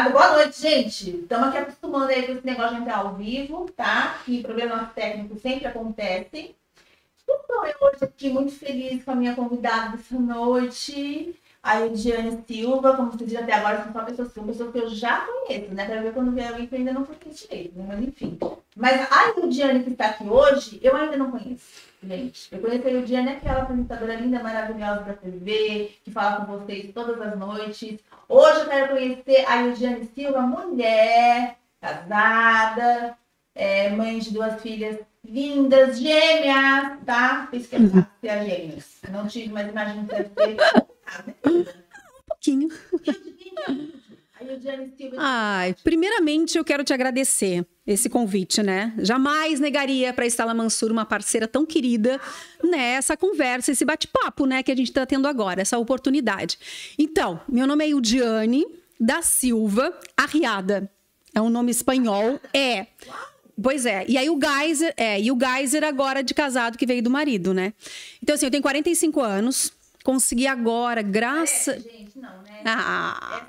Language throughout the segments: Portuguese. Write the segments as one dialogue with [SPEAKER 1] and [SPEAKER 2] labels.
[SPEAKER 1] Nada. Boa noite, gente. Estamos aqui acostumando aí com esse negócio de entrar ao vivo, tá? Que problemas técnicos sempre acontecem. Estou eu hoje aqui muito feliz com a minha convidada dessa noite, a Ediane Silva. Como vocês viram até agora, são só pessoas, pessoas que eu já conheço, né? Para ver quando vier alguém que eu ainda não conheço direito, né? Mas enfim. Mas a Ediane que está aqui hoje, eu ainda não conheço. Gente, eu conheci a Ediane, aquela apresentadora linda, maravilhosa da TV, que fala com vocês todas as noites. Hoje eu quero conhecer a Ediane Silva, mulher, casada, é, mãe de duas filhas lindas, gêmeas, tá? Por isso que é fácil ser a gêmeas. Não tive, mas imagino que deve ser
[SPEAKER 2] Um pouquinho. Ai, primeiramente eu quero te agradecer esse convite, né? Jamais negaria para a Estala Mansur, uma parceira tão querida, nessa conversa, esse bate-papo, né, que a gente está tendo agora, essa oportunidade. Então, meu nome é Ildiane da Silva Arriada. É um nome espanhol. É. Pois é. E aí o Geyser, é, e o Geyser agora de casado que veio do marido, né? Então assim, eu tenho 45 anos, consegui agora, graças
[SPEAKER 1] É, gente, não, né?
[SPEAKER 2] Ah.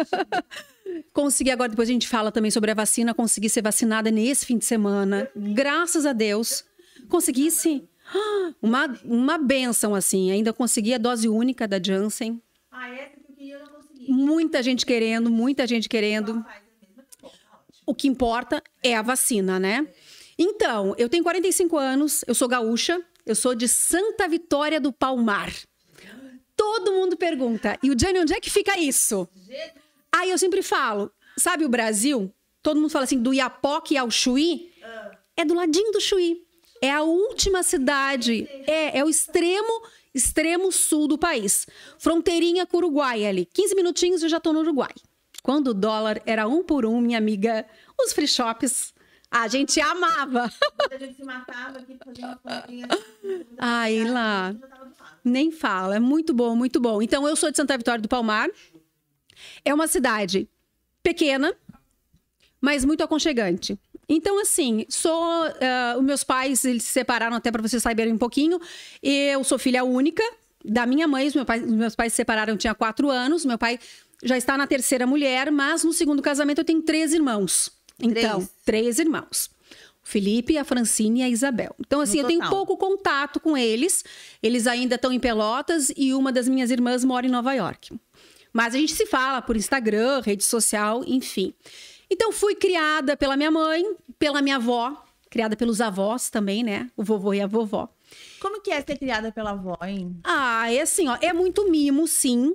[SPEAKER 1] Essa
[SPEAKER 2] Consegui agora, depois a gente fala também sobre a vacina, consegui ser vacinada nesse fim de semana. Graças a Deus. Consegui sim. Uma, uma benção, assim. Ainda consegui a dose única da Janssen.
[SPEAKER 1] Ah, essa que eu queria, eu não consegui.
[SPEAKER 2] Muita gente querendo, muita gente querendo.
[SPEAKER 1] Coisa, tá.
[SPEAKER 2] O que importa é a vacina, né? Então, eu tenho 45 anos, eu sou gaúcha, eu sou de Santa Vitória do Palmar. Todo mundo pergunta, e o Gianni, onde é que fica isso? Aí eu sempre falo, sabe o Brasil? Todo mundo fala assim, do Iapoque ao Chuí? É do ladinho do Chuí. É a última cidade, é, é o extremo, extremo sul do país. Fronteirinha com o Uruguai ali. 15 minutinhos eu já tô no Uruguai. Quando o dólar era um por um, minha amiga, os free shops, a gente amava.
[SPEAKER 1] a gente se matava aqui, fazia uma.
[SPEAKER 2] Ai, lá. Nem fala, é muito bom, muito bom. Então, eu sou de Santa Vitória do Palmar. É uma cidade pequena, mas muito aconchegante. Então, assim, sou. os meus pais, eles se separaram até para vocês saberem um pouquinho. Eu sou filha única da minha mãe. Os, meu pai- meus pais se separaram, eu tinha quatro anos. Meu pai já está na terceira mulher, mas no segundo casamento eu tenho três irmãos. Então,
[SPEAKER 1] Três.
[SPEAKER 2] três irmãos. O Felipe, a Francine e a Isabel. Então, assim, eu tenho pouco contato com eles. Eles ainda estão em Pelotas e uma das minhas irmãs mora em Nova York. Mas a gente se fala por Instagram, rede social, enfim. Então, fui criada pela minha mãe, pela minha avó, criada pelos avós também, né? O vovô e a vovó.
[SPEAKER 1] Como que é ser criada pela avó, hein?
[SPEAKER 2] Ah, é assim, ó, é muito mimo, sim,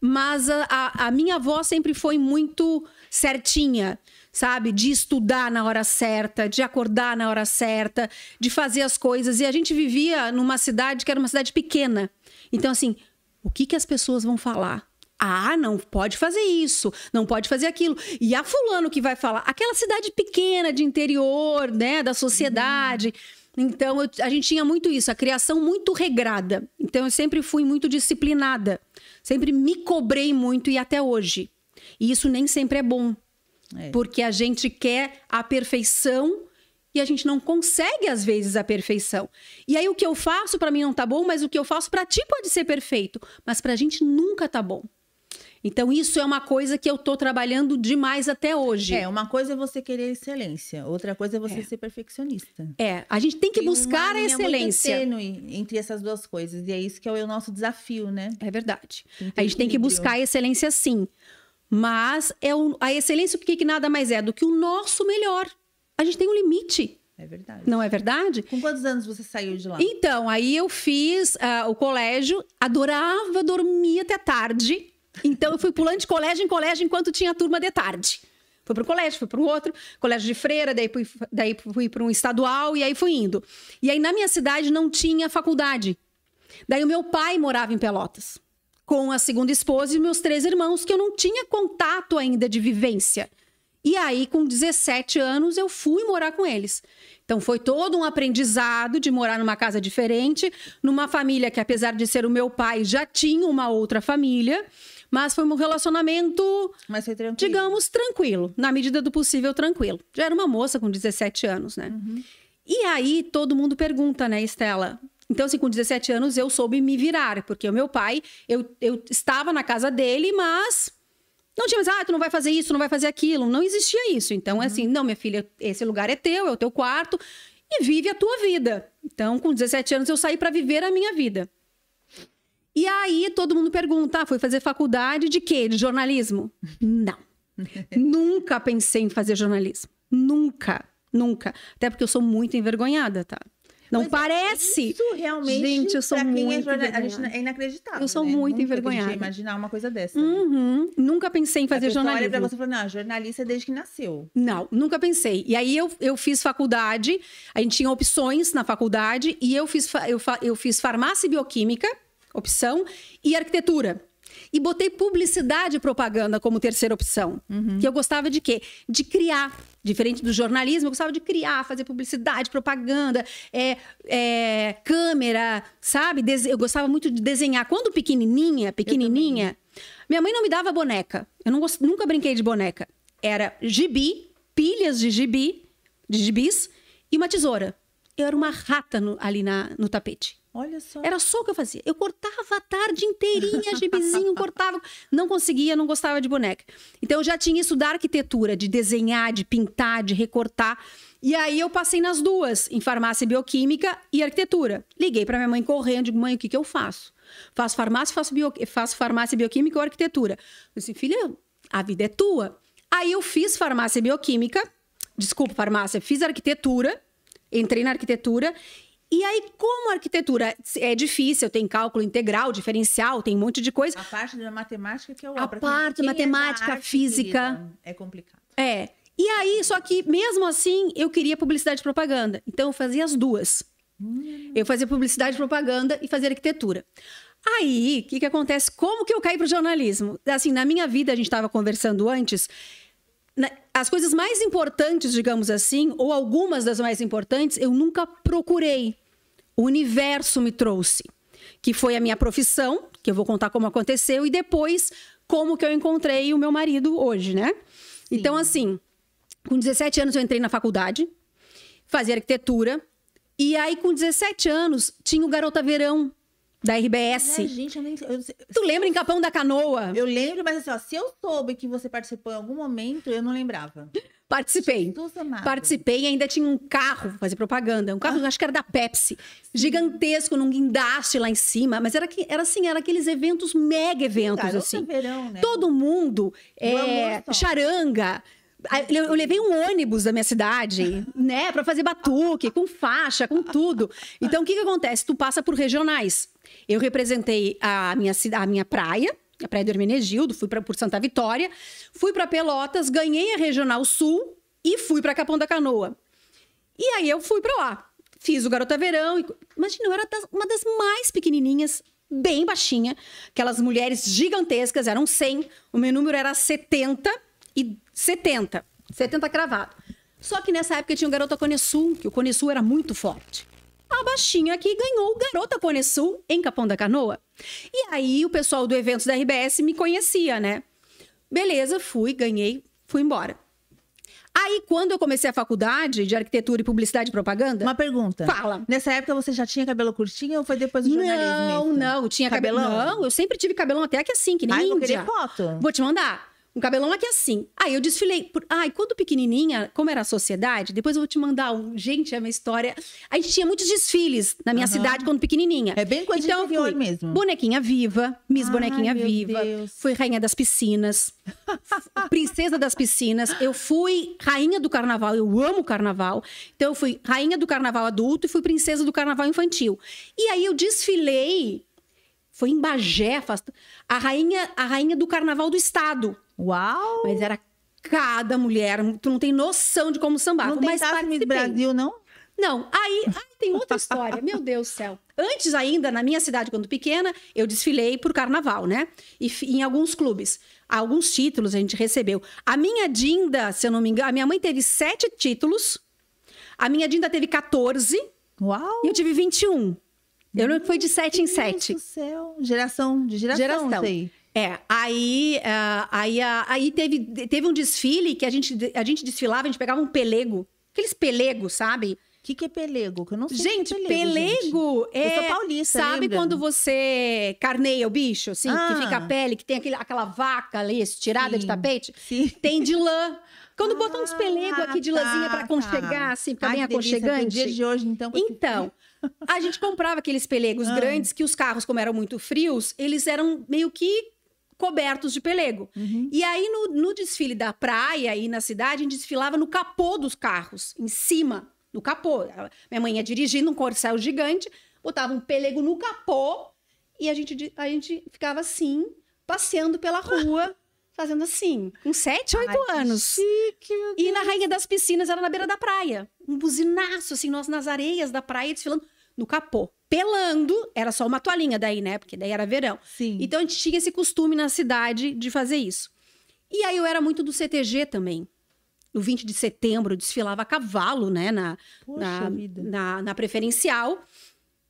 [SPEAKER 2] mas a, a, a minha avó sempre foi muito certinha, sabe? De estudar na hora certa, de acordar na hora certa, de fazer as coisas. E a gente vivia numa cidade que era uma cidade pequena. Então, assim, o que, que as pessoas vão falar? Ah, não pode fazer isso, não pode fazer aquilo. E a fulano que vai falar, aquela cidade pequena de interior, né, da sociedade. Então, eu- a gente tinha muito isso, a criação muito regrada. Então, eu sempre fui muito disciplinada. Sempre me cobrei muito e até hoje. E isso nem sempre é bom.
[SPEAKER 1] É.
[SPEAKER 2] Porque a gente quer a perfeição e a gente não consegue, às vezes, a perfeição. E aí, o que eu faço para mim não tá bom, mas o que eu faço para ti pode ser perfeito. Mas pra gente nunca tá bom. Então, isso é uma coisa que eu tô trabalhando demais até hoje.
[SPEAKER 3] É, uma coisa é você querer excelência, outra coisa é você ser perfeccionista.
[SPEAKER 2] É, a gente tem que
[SPEAKER 3] Tem
[SPEAKER 2] buscar a excelência.
[SPEAKER 3] tênue entre essas duas coisas, e é isso que é o nosso desafio, né?
[SPEAKER 2] É verdade. A gente tem que buscar a excelência sim. Mas é a excelência, o que, nada mais é do que o nosso melhor. A gente tem um limite,
[SPEAKER 3] É verdade.
[SPEAKER 2] não é verdade?
[SPEAKER 3] Com quantos anos você saiu de lá?
[SPEAKER 2] Então, aí eu fiz ah, o colégio, adorava dormir até tarde. Então, eu fui pulando de colégio em colégio enquanto tinha turma de tarde. Fui para colégio, fui para outro, colégio de freira, daí fui, daí fui para um estadual e aí fui indo. E aí, na minha cidade, não tinha faculdade. Daí, o meu pai morava em Pelotas, com a segunda esposa e meus três irmãos, que eu não tinha contato ainda de vivência. E aí, com 17 anos, eu fui morar com eles. Então, foi todo um aprendizado de morar numa casa diferente, numa família que, apesar de ser o meu pai, já tinha uma outra família, mas foi um relacionamento,
[SPEAKER 3] Mas foi tranquilo.
[SPEAKER 2] digamos, tranquilo, na medida do possível, tranquilo. Já era uma moça com 17 anos, né? E aí, todo mundo pergunta, né, Estela? Então, assim, com 17 anos, eu soube me virar, porque o meu pai, eu, eu estava na casa dele, mas Não tinha mais, ah, tu não vai fazer isso, não vai fazer aquilo. Não existia isso. Então, é assim, não, minha filha, esse lugar é teu, é o teu quarto, e vive a tua vida. Então, com 17 anos, eu saí para viver a minha vida. E aí, todo mundo pergunta, ah, foi fazer faculdade de quê? De jornalismo? Não. Nunca pensei em fazer jornalismo. Nunca, nunca. Até porque eu sou muito envergonhada, tá? Não
[SPEAKER 3] é,
[SPEAKER 2] parece.
[SPEAKER 3] Isso realmente,
[SPEAKER 2] Gente, eu sou
[SPEAKER 3] é
[SPEAKER 2] muito
[SPEAKER 3] jornalista, a gente é inacreditável.
[SPEAKER 2] Eu sou
[SPEAKER 3] né?
[SPEAKER 2] muito
[SPEAKER 3] Nunca
[SPEAKER 2] envergonhada.
[SPEAKER 3] imaginar uma coisa dessa. né?
[SPEAKER 2] Uhum. Nunca pensei em fazer
[SPEAKER 3] pessoa olha
[SPEAKER 2] jornalismo.
[SPEAKER 3] pra você e fala, não, jornalista é desde que nasceu.
[SPEAKER 2] Não, nunca pensei. E aí eu, eu fiz faculdade, a gente tinha opções na faculdade, e eu fiz, eu, eu fiz farmácia e bioquímica, opção, e arquitetura. E botei publicidade e propaganda como terceira opção. Que eu gostava de quê? De criar. Diferente do jornalismo, eu gostava de criar, fazer publicidade, propaganda, é, é, câmera, sabe? Eu gostava muito de desenhar. Quando pequenininha, pequenininha, minha mãe não me dava boneca. Eu não gost- nunca brinquei de boneca. Era gibi, pilhas de gibi, de gibis e uma tesoura. Eu era uma rata no- ali na, no tapete.
[SPEAKER 3] Olha só.
[SPEAKER 2] Era só o que eu fazia. Eu cortava a tarde inteirinha, gibizinho, cortava. Não conseguia, não gostava de boneca. Então eu já tinha isso da arquitetura, de desenhar, de pintar, de recortar. E aí eu passei nas duas, em farmácia bioquímica e arquitetura. Liguei para minha mãe correndo, digo, mãe, o que, que eu faço? Faço farmácia, faço, bio... faço farmácia bioquímica ou arquitetura? Eu disse, filha, a vida é tua. Aí eu fiz farmácia bioquímica, desculpa, farmácia, fiz arquitetura, entrei na arquitetura. E aí, como a arquitetura é difícil, tem cálculo integral, diferencial, tem um monte de coisa.
[SPEAKER 3] A parte da matemática que é o
[SPEAKER 2] A parte
[SPEAKER 3] quem é
[SPEAKER 2] matemática,
[SPEAKER 3] arte,
[SPEAKER 2] física.
[SPEAKER 3] É complicado.
[SPEAKER 2] É. E aí, só que mesmo assim, eu queria publicidade e propaganda. Então, eu fazia as duas. Eu fazia publicidade e propaganda e fazia arquitetura. Aí, o que, que acontece? Como que eu caí para o jornalismo? Assim, na minha vida, a gente estava conversando antes, as coisas mais importantes, digamos assim, ou algumas das mais importantes, eu nunca procurei. O universo me trouxe. Que foi a minha profissão, que eu vou contar como aconteceu, e depois como que eu encontrei o meu marido hoje, né? Então, assim, com 17 anos eu entrei na faculdade, fazia arquitetura, e aí com 17 anos tinha o Garota Verão da RBS.
[SPEAKER 3] Ai, gente, eu nem. Eu,
[SPEAKER 2] Tu lembra em Capão da Canoa?
[SPEAKER 3] eu lembro, mas assim, ó, se eu soube que você participou em algum momento, eu não lembrava.
[SPEAKER 2] Participei. Participei e ainda tinha um carro, fazer propaganda. Um carro, acho que era da Pepsi. Gigantesco, num guindaste lá em cima. Mas era, que- era assim, era aqueles eventos, mega eventos,
[SPEAKER 3] Garota
[SPEAKER 2] assim.
[SPEAKER 3] verão, né?
[SPEAKER 2] Todo mundo, é, charanga. Eu levei um ônibus da minha cidade, né, para fazer batuque, com faixa, com tudo. Então, o que, que acontece? Tu passa por regionais. Eu representei a minha, a minha praia, a Praia do Hermenegildo, fui pra, por Santa Vitória, fui para Pelotas, ganhei a Regional Sul e fui para Capão da Canoa. E aí eu fui para lá. Fiz o Garota Verão. E... Imagina, eu era das- uma das mais pequenininhas, bem baixinha. Aquelas mulheres gigantescas, eram 100. O meu número era 70 e 70. 70 cravado. Só que nessa época tinha o Garota Cone Sul, que o Cone Sul era muito forte. A baixinha aqui ganhou o Garota Cone Sul em Capão da Canoa. E aí o pessoal do eventos da RBS me conhecia, né? Beleza, fui, ganhei, fui embora. Aí, quando eu comecei a faculdade de arquitetura e publicidade e propaganda.
[SPEAKER 3] Uma pergunta.
[SPEAKER 2] Fala.
[SPEAKER 3] Nessa época você já tinha cabelo curtinho ou foi depois do jornalismo?
[SPEAKER 2] Não,
[SPEAKER 3] isso?
[SPEAKER 2] não, tinha cabelão. Não, eu sempre tive cabelão até aqui assim, que nem
[SPEAKER 3] Ai, vou
[SPEAKER 2] índia.
[SPEAKER 3] querer foto.
[SPEAKER 2] Vou te mandar. Um cabelão aqui assim. Aí eu desfilei. Por... Ai, quando pequenininha, como era a sociedade, depois eu vou te mandar um. Gente, é uma história. A gente tinha muitos desfiles na minha
[SPEAKER 3] Aham.
[SPEAKER 2] cidade quando pequenininha.
[SPEAKER 3] É bem coisa
[SPEAKER 2] então, fui
[SPEAKER 3] mesmo.
[SPEAKER 2] Bonequinha Viva, Miss
[SPEAKER 3] Ai,
[SPEAKER 2] Bonequinha
[SPEAKER 3] meu
[SPEAKER 2] Viva.
[SPEAKER 3] Deus.
[SPEAKER 2] Fui rainha das piscinas. princesa das piscinas. Eu fui rainha do carnaval. Eu amo carnaval. Então, eu fui rainha do carnaval adulto e fui princesa do carnaval infantil. E aí eu desfilei. Foi em Bagé, a rainha, a rainha do carnaval do estado.
[SPEAKER 3] Uau!
[SPEAKER 2] Mas era cada mulher, tu não tem noção de como sambar.
[SPEAKER 3] não
[SPEAKER 2] mas
[SPEAKER 3] Miss
[SPEAKER 2] participei.
[SPEAKER 3] Brasil, não?
[SPEAKER 2] Não, aí, aí tem outra história, meu Deus do céu. Antes ainda, na minha cidade, quando pequena, eu desfilei por carnaval, né? E em alguns clubes. Alguns títulos a gente recebeu. A minha Dinda, se eu não me engano, a minha mãe teve sete títulos. A minha Dinda teve 14
[SPEAKER 3] Uau!
[SPEAKER 2] e eu tive 21. Eu não foi de 7 em 7.
[SPEAKER 3] Deus do céu. Geração, de geração,
[SPEAKER 2] Geração.
[SPEAKER 3] aí.
[SPEAKER 2] É, aí, ah, aí, ah, aí teve, teve um desfile que a gente, a gente desfilava, a gente pegava um pelego, aqueles pelegos, sabe?
[SPEAKER 3] O que, que é pelego? Que eu não sei
[SPEAKER 2] Gente,
[SPEAKER 3] que é pelego. gente.
[SPEAKER 2] pelego é.
[SPEAKER 3] Eu sou paulista,
[SPEAKER 2] Sabe
[SPEAKER 3] lembra?
[SPEAKER 2] quando você carneia o bicho, assim,
[SPEAKER 3] Ah.
[SPEAKER 2] que fica a pele, que tem aquele, aquela vaca ali estirada de
[SPEAKER 3] Sim.
[SPEAKER 2] tapete?
[SPEAKER 3] Sim.
[SPEAKER 2] Tem de lã. Quando botam uns pelegos
[SPEAKER 3] Ah,
[SPEAKER 2] aqui de lãzinha pra
[SPEAKER 3] tá,
[SPEAKER 2] aconchegar,
[SPEAKER 3] tá.
[SPEAKER 2] assim, fica
[SPEAKER 3] Ai,
[SPEAKER 2] bem
[SPEAKER 3] que delícia,
[SPEAKER 2] aconchegante.
[SPEAKER 3] dia de hoje, então.
[SPEAKER 2] Então, a gente comprava aqueles pelegos
[SPEAKER 3] Ah.
[SPEAKER 2] grandes que os carros, como eram muito frios, eles eram meio que cobertos de pelego.
[SPEAKER 3] Uhum.
[SPEAKER 2] E aí, no, no desfile da praia e na cidade, a gente desfilava no capô dos carros, em cima, no capô. Minha mãe ia dirigindo um corcel gigante, botava um pelego no capô e a gente, a gente ficava assim, passeando pela rua, fazendo assim, com sete, oito
[SPEAKER 3] Ai, que
[SPEAKER 2] anos.
[SPEAKER 3] Chique, meu
[SPEAKER 2] E na Rainha das Piscinas era na beira da praia. Um buzinaço, assim, nós nas areias da praia desfilando no capô. Pelando, era só uma toalhinha daí, né? Porque daí era verão.
[SPEAKER 3] Sim.
[SPEAKER 2] Então a gente tinha esse costume na cidade de fazer isso. E aí eu era muito do CTG também. No 20 de setembro, eu desfilava a cavalo, né? Na, na, na, na preferencial.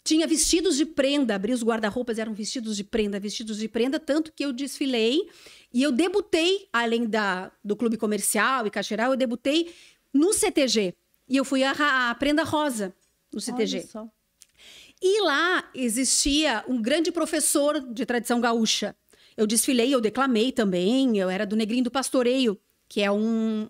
[SPEAKER 2] Tinha vestidos de prenda, abri os guarda-roupas, eram vestidos de prenda, vestidos de prenda, tanto que eu desfilei e eu debutei, além da, do clube comercial e caixeiral, eu debutei no CTG. E eu fui a, a prenda rosa no CTG.
[SPEAKER 3] Olha só.
[SPEAKER 2] E lá existia um grande professor de tradição gaúcha. Eu desfilei, eu declamei também, eu era do Negrinho do Pastoreio, que é um,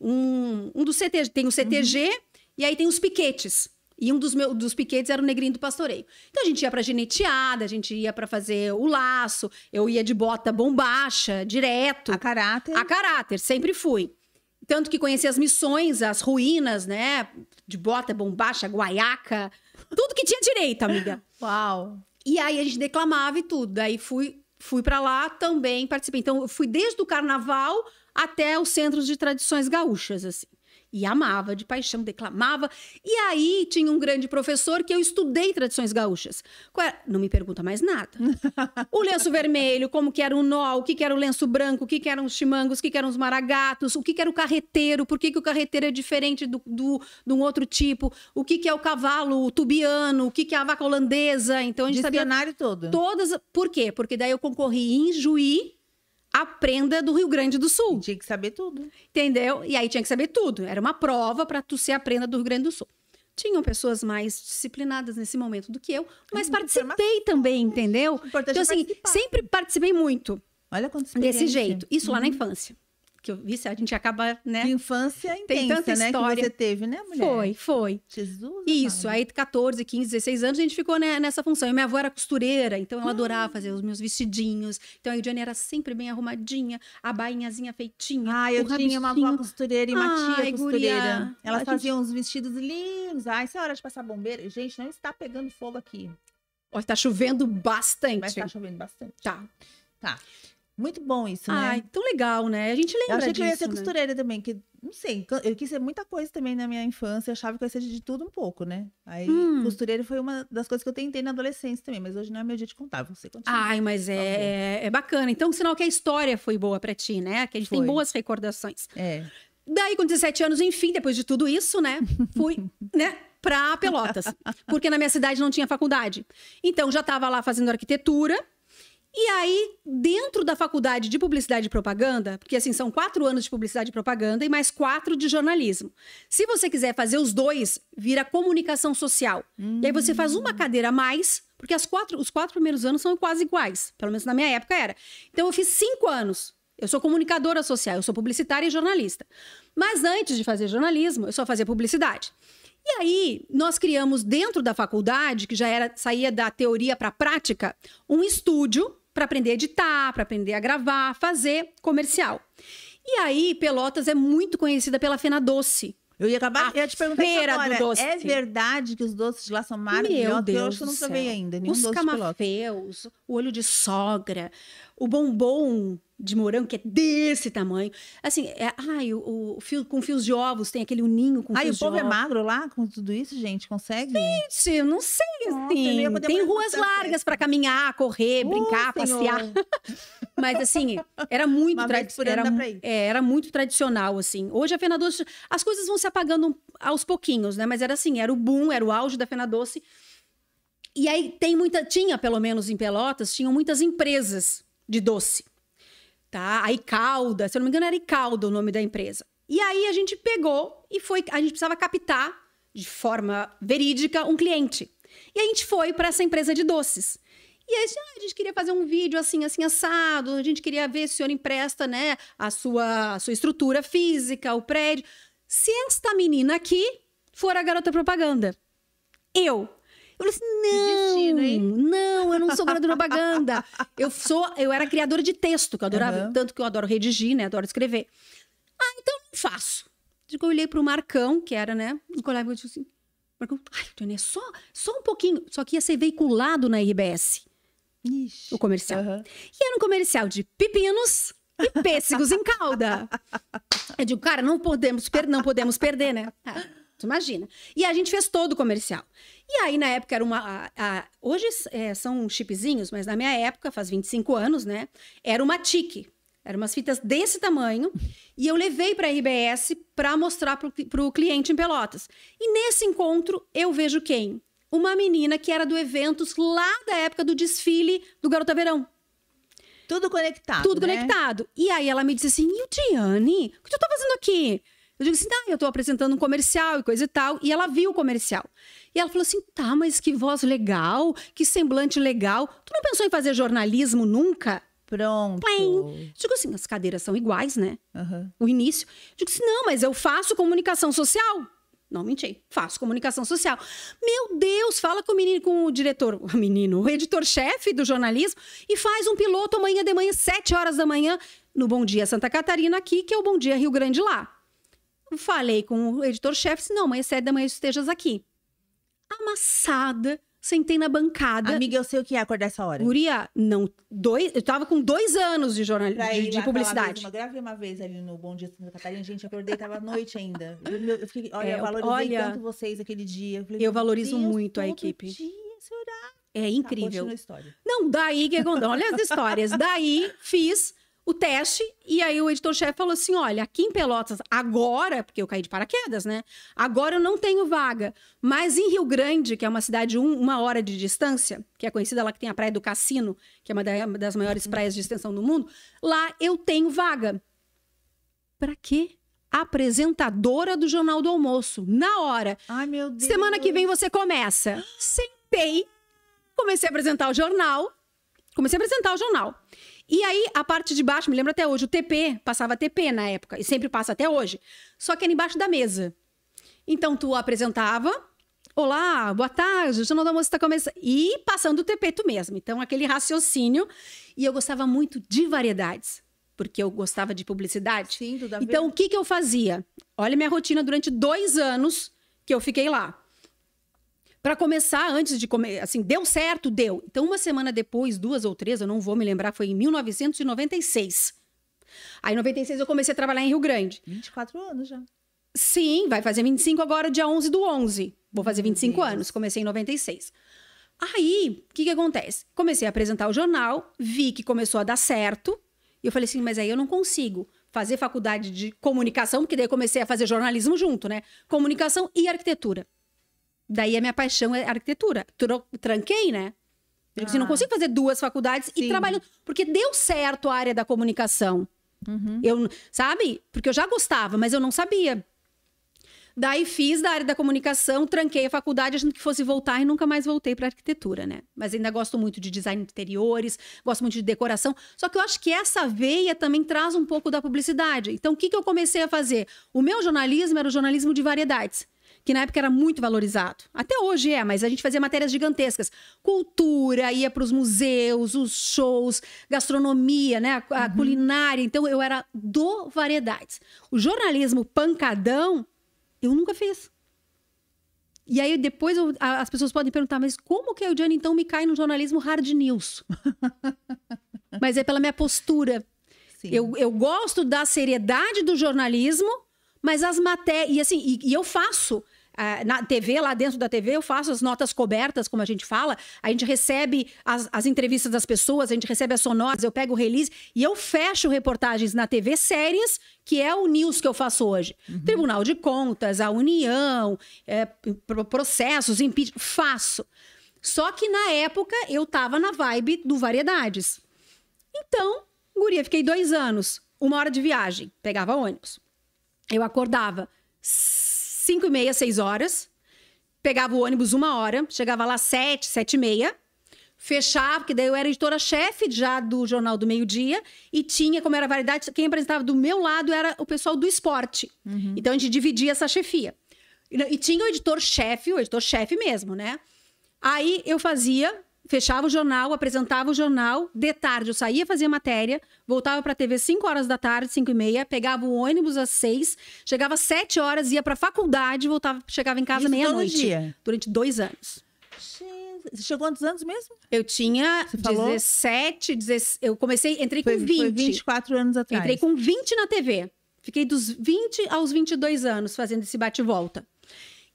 [SPEAKER 2] um, um dos CTG. Tem o CTG e aí tem os piquetes. E um dos, meus, dos piquetes era o Negrinho do Pastoreio. Então a gente ia pra geneteada, a gente ia pra fazer o laço, eu ia de bota bombacha, direto.
[SPEAKER 3] A caráter.
[SPEAKER 2] A caráter, sempre fui. Tanto que conheci as missões, as ruínas, né? De bota, bombacha, guaiaca, tudo que tinha direito, amiga.
[SPEAKER 3] Uau.
[SPEAKER 2] E aí a gente declamava e tudo. Daí fui, fui para lá também, participei. Então eu fui desde o carnaval até os centros de tradições gaúchas, assim. E amava de paixão, declamava. E aí tinha um grande professor que eu estudei tradições gaúchas. Não me pergunta mais nada. o lenço vermelho, como que era o nó, o que, que era o lenço branco, o que, que eram os chimangos, o que, que eram os maragatos, o que, que era o carreteiro, por que, que o carreteiro é diferente do, do, de um outro tipo, o que, que é o cavalo, o tubiano, o que, que é a vaca holandesa. Então a gente sabia
[SPEAKER 3] Dicionário todo.
[SPEAKER 2] todas. Por quê? Porque daí eu concorri em Juí a prenda do Rio Grande do Sul.
[SPEAKER 3] Tinha que saber tudo.
[SPEAKER 2] Entendeu? E aí tinha que saber tudo. Era uma prova para tu ser a prenda do Rio Grande do Sul. Tinham pessoas mais disciplinadas nesse momento do que eu, mas
[SPEAKER 3] muita
[SPEAKER 2] participei também, entendeu?
[SPEAKER 3] Importante
[SPEAKER 2] Então, assim,
[SPEAKER 3] participar.
[SPEAKER 2] sempre participei muito
[SPEAKER 3] Olha quanto
[SPEAKER 2] desse jeito. Isso lá na infância. Que eu vi, a gente acaba, né?
[SPEAKER 3] De infância intensa,
[SPEAKER 2] Tem tanta
[SPEAKER 3] né?
[SPEAKER 2] história.
[SPEAKER 3] Que você teve, né, mulher?
[SPEAKER 2] Foi, foi.
[SPEAKER 3] Jesus.
[SPEAKER 2] Isso, aí 14, 15, 16 anos a gente ficou né, nessa função. E minha avó era costureira, então ela adorava fazer os meus vestidinhos. Então a Johnny era sempre bem arrumadinha, a bainhazinha feitinha.
[SPEAKER 3] Ah, eu tinha uma avó costureira e uma
[SPEAKER 2] Ai,
[SPEAKER 3] tia costureira.
[SPEAKER 2] guria.
[SPEAKER 3] Elas
[SPEAKER 2] gente-
[SPEAKER 3] faziam uns vestidos lindos. Ai, isso é hora de passar bombeiro. Gente, não está pegando fogo aqui.
[SPEAKER 2] Ó, tá chovendo bastante.
[SPEAKER 3] Mas tá chovendo bastante.
[SPEAKER 2] Tá.
[SPEAKER 3] Tá. Muito bom isso, né?
[SPEAKER 2] Ai, tão legal, né? A gente lembra
[SPEAKER 3] Eu achei que eu ia ser
[SPEAKER 2] né?
[SPEAKER 3] costureira também, que não sei, eu quis ser muita coisa também na minha infância, eu achava que eu ia ser de tudo um pouco, né? Aí
[SPEAKER 2] Hum.
[SPEAKER 3] costureira foi uma das coisas que eu tentei na adolescência também, mas hoje não é meu dia de contar, você continua.
[SPEAKER 2] Ai, mas é, é, é bacana. Então, sinal que a história foi boa pra ti, né? Que a gente tem
[SPEAKER 3] Foi.
[SPEAKER 2] boas recordações.
[SPEAKER 3] É.
[SPEAKER 2] Daí, com 17 anos, enfim, depois de tudo isso, né? Fui, né? Pra Pelotas. Porque na minha cidade não tinha faculdade. Então, já estava lá fazendo arquitetura. E aí, dentro da faculdade de publicidade e propaganda, porque assim, são quatro anos de publicidade e propaganda e mais quatro de jornalismo. Se você quiser fazer os dois, vira comunicação social. E aí você faz uma cadeira a mais, porque as quatro, os quatro primeiros anos são quase iguais. Pelo menos na minha época era. Então eu fiz cinco anos. Eu sou comunicadora social, eu sou publicitária e jornalista. Mas antes de fazer jornalismo, eu só fazia publicidade. E aí, nós criamos dentro da faculdade, que já era saía da teoria para a prática, um estúdio para aprender a editar, para aprender a gravar, fazer comercial. E aí, Pelotas é muito conhecida pela Fena Doce.
[SPEAKER 3] Eu ia acabar,
[SPEAKER 2] A
[SPEAKER 3] eu ia te perguntar
[SPEAKER 2] feira do doce.
[SPEAKER 3] É verdade que os doces de lá são maravilhosos?
[SPEAKER 2] Meu Deus
[SPEAKER 3] eu acho que eu não provei ainda, nenhum
[SPEAKER 2] Os camafeus, o olho de sogra, o bombom de morango, que é desse tamanho. Assim, é, ai, o, o fio, com fios de ovos, tem aquele uninho com
[SPEAKER 3] Ai,
[SPEAKER 2] fios
[SPEAKER 3] o povo
[SPEAKER 2] de
[SPEAKER 3] é
[SPEAKER 2] ovos.
[SPEAKER 3] magro lá com tudo isso, gente? Consegue?
[SPEAKER 2] Gente, eu não sei, assim. Tem ruas largas para caminhar, correr,
[SPEAKER 3] Uh,
[SPEAKER 2] brincar,
[SPEAKER 3] Senhor.
[SPEAKER 2] passear. Mas assim, era muito Era, é, era muito tradicional, assim. Hoje a Fena Doce, as coisas vão se apagando aos pouquinhos, né? Mas era assim, era o boom, era o auge da Fena Doce. E aí tem muita, tinha pelo menos em Pelotas, tinham muitas empresas de doce. Tá? A Icalda, se eu não me engano era Icalda o nome da empresa. E aí a gente pegou e foi, a gente precisava captar de forma verídica um cliente. E a gente foi para essa empresa de doces. E aí, ah, a gente queria fazer um vídeo assim, assim, assado, a gente queria ver se o senhor empresta, né, a sua, a sua estrutura física, o prédio. Se esta menina aqui for a garota propaganda, eu. Eu falei assim, não, não, eu não sou garota propaganda. Eu sou, eu era criadora de texto, que eu adorava,
[SPEAKER 3] Aham.
[SPEAKER 2] tanto que eu adoro redigir, né, adoro escrever. Ah, então eu não faço. Eu olhei pro Marcão, que era, né, um colega, eu disse assim, Marcão, ai, é só, só um pouquinho. Só que ia ser veiculado na RBS,
[SPEAKER 3] Ixi.
[SPEAKER 2] o comercial.
[SPEAKER 3] Aham.
[SPEAKER 2] E era um comercial de pepinos e pêssegos em calda. Eu digo, cara, não podemos, per- não podemos perder, né? Ah, tu imagina. E a gente fez todo o comercial. E aí, na época, era uma. a- a- hoje é, são chipzinhos, mas na minha época, faz 25 anos, né? Era uma tique. Eram umas fitas desse tamanho. E eu levei para a RBS para mostrar para o cliente em Pelotas. E nesse encontro, eu vejo quem? Uma menina que era do eventos lá da época do desfile do Garota Verão.
[SPEAKER 3] Tudo conectado.
[SPEAKER 2] Tudo
[SPEAKER 3] né?
[SPEAKER 2] conectado. E aí ela me disse assim: e o Diane? O que tu tá fazendo aqui? Eu digo assim: tá, eu tô apresentando um comercial e coisa e tal. E ela viu o comercial. E ela falou assim: tá, mas que voz legal, que semblante legal. Tu não pensou em fazer jornalismo nunca?
[SPEAKER 3] Pronto.
[SPEAKER 2] Plim. Digo assim: as cadeiras são iguais, né?
[SPEAKER 3] Aham.
[SPEAKER 2] o início. Digo assim, não, mas eu faço comunicação social. Não menti, faço comunicação social. Meu Deus, fala com o menino, com o diretor, o menino, o editor-chefe do jornalismo e faz um piloto amanhã de manhã, sete horas da manhã, no Bom Dia Santa Catarina aqui, que é o Bom Dia Rio Grande lá. Falei com o editor-chefe, disse, não, amanhã sete da manhã estejas aqui. Amassada, sentei na bancada.
[SPEAKER 3] Amiga, eu sei o que é acordar essa hora.
[SPEAKER 2] Guria, não, dois, eu tava com dois anos de, jornal,
[SPEAKER 3] Pra
[SPEAKER 2] de, de publicidade.
[SPEAKER 3] Uma, gravei uma vez ali no Bom Dia Santa Catarina, gente, eu acordei, tava à noite ainda. Eu, eu fiquei, olha,
[SPEAKER 2] É,
[SPEAKER 3] eu valorizei
[SPEAKER 2] olha,
[SPEAKER 3] tanto vocês aquele dia. falei,
[SPEAKER 2] eu valorizo
[SPEAKER 3] Deus,
[SPEAKER 2] muito a equipe.
[SPEAKER 3] Dia, esse horário.
[SPEAKER 2] É
[SPEAKER 3] Tá,
[SPEAKER 2] incrível.
[SPEAKER 3] continua a história.
[SPEAKER 2] Não, daí que aconteceu? Olha as histórias. Daí fiz o teste e aí o editor-chefe falou assim: olha, aqui em Pelotas, agora, porque eu caí de paraquedas, né? Agora eu não tenho vaga. Mas em Rio Grande, que é uma cidade um- uma hora de distância, que é conhecida lá que tem a Praia do Cassino, que é uma da- uma das maiores praias de extensão do mundo, lá eu tenho vaga. Pra quê? Apresentadora do Jornal do Almoço. Na hora.
[SPEAKER 3] Ai, meu Deus.
[SPEAKER 2] Semana que vem você começa. Sentei, comecei a apresentar o jornal. Comecei a apresentar o jornal. E aí, a parte de baixo, me lembro até hoje, o TP, passava TP na época, e sempre passa até hoje. Só que era embaixo da mesa. Então, tu apresentava. Olá, boa tarde, o Jornal do Almoço está começando. E passando o TP tu mesmo. Então, aquele raciocínio. E eu gostava muito de variedades, porque eu gostava de publicidade.
[SPEAKER 3] Sim, tudo a.
[SPEAKER 2] Então, o que, que eu fazia? Olha minha rotina durante dois anos que eu fiquei lá. Para começar, antes de comer, assim, deu certo? Deu. Então, uma semana depois, duas ou três, eu não vou me lembrar, foi em 1996. Aí, em 96, eu comecei a trabalhar em Rio Grande.
[SPEAKER 3] 24 anos já.
[SPEAKER 2] Sim, vai fazer 25 agora, dia 11 do 11. Vou fazer
[SPEAKER 3] Meu
[SPEAKER 2] 25
[SPEAKER 3] Deus.
[SPEAKER 2] anos, comecei em 96. Aí, o que que acontece? Comecei a apresentar o jornal, vi que começou a dar certo, e eu falei assim, mas aí eu não consigo fazer faculdade de comunicação, porque daí eu comecei a fazer jornalismo junto, né? Comunicação e arquitetura. Daí a minha paixão é arquitetura. Tro- Tranquei, né? Eu disse, não
[SPEAKER 3] Ah.
[SPEAKER 2] consigo fazer duas faculdades e
[SPEAKER 3] Sim.
[SPEAKER 2] trabalhando. Porque deu certo a área da comunicação. Eu, sabe? Porque eu já gostava, mas eu não sabia. Daí fiz da área da comunicação, tranquei a faculdade, achando que fosse voltar e nunca mais voltei para arquitetura, né? Mas ainda gosto muito de design de interiores, gosto muito de decoração. Só que eu acho que essa veia também traz um pouco da publicidade. Então, o que, que eu comecei a fazer? O meu jornalismo era o jornalismo de variedades. Que na época era muito valorizado. Até hoje é, mas a gente fazia matérias gigantescas. Cultura, ia para os museus, os shows, gastronomia, né? A, a culinária. Então eu era do variedades. O jornalismo pancadão, eu nunca fiz. E aí depois eu- a- as pessoas podem perguntar, mas como que a Eudiane então me cai no jornalismo hard news? mas é pela minha postura.
[SPEAKER 3] Sim.
[SPEAKER 2] Eu, eu gosto da seriedade do jornalismo, mas as matérias. E assim, e, e eu faço. Ah, na TV, lá dentro da TV, eu faço as notas cobertas, como a gente fala. A gente recebe as, as entrevistas das pessoas, a gente recebe as sonoras, eu pego o release e eu fecho reportagens na TV sérias, que é o news que eu faço hoje. Tribunal de Contas, a União, é, pro- processos, impeachment, faço. Só que na época eu tava na vibe do Variedades. Então, guria, fiquei dois anos, uma hora de viagem, pegava ônibus. Eu acordava cinco e meia, seis horas, pegava o ônibus uma hora, chegava lá sete, sete e meia, fechava, porque daí eu era editora-chefe já do Jornal do Meio Dia, e tinha, como era variedade, quem apresentava do meu lado era o pessoal do esporte. Então a gente dividia essa chefia. E, e tinha o editor-chefe, o editor-chefe mesmo, né? Aí eu fazia, fechava o jornal, apresentava o jornal, de tarde eu saía, fazia matéria, voltava pra TV 5 horas da tarde, 5 e meia, pegava o ônibus às 6, chegava às 7 horas, ia pra faculdade, voltava, chegava em casa meia-noite. Durante dois anos.
[SPEAKER 3] Você chegou a quantos anos mesmo?
[SPEAKER 2] Eu tinha
[SPEAKER 3] Você falou?
[SPEAKER 2] 17, 16, eu comecei, entrei com
[SPEAKER 3] Foi,
[SPEAKER 2] 20.
[SPEAKER 3] foi 24 anos atrás.
[SPEAKER 2] Entrei com 20 na TV. Fiquei dos 20 aos 22 anos fazendo esse bate-volta.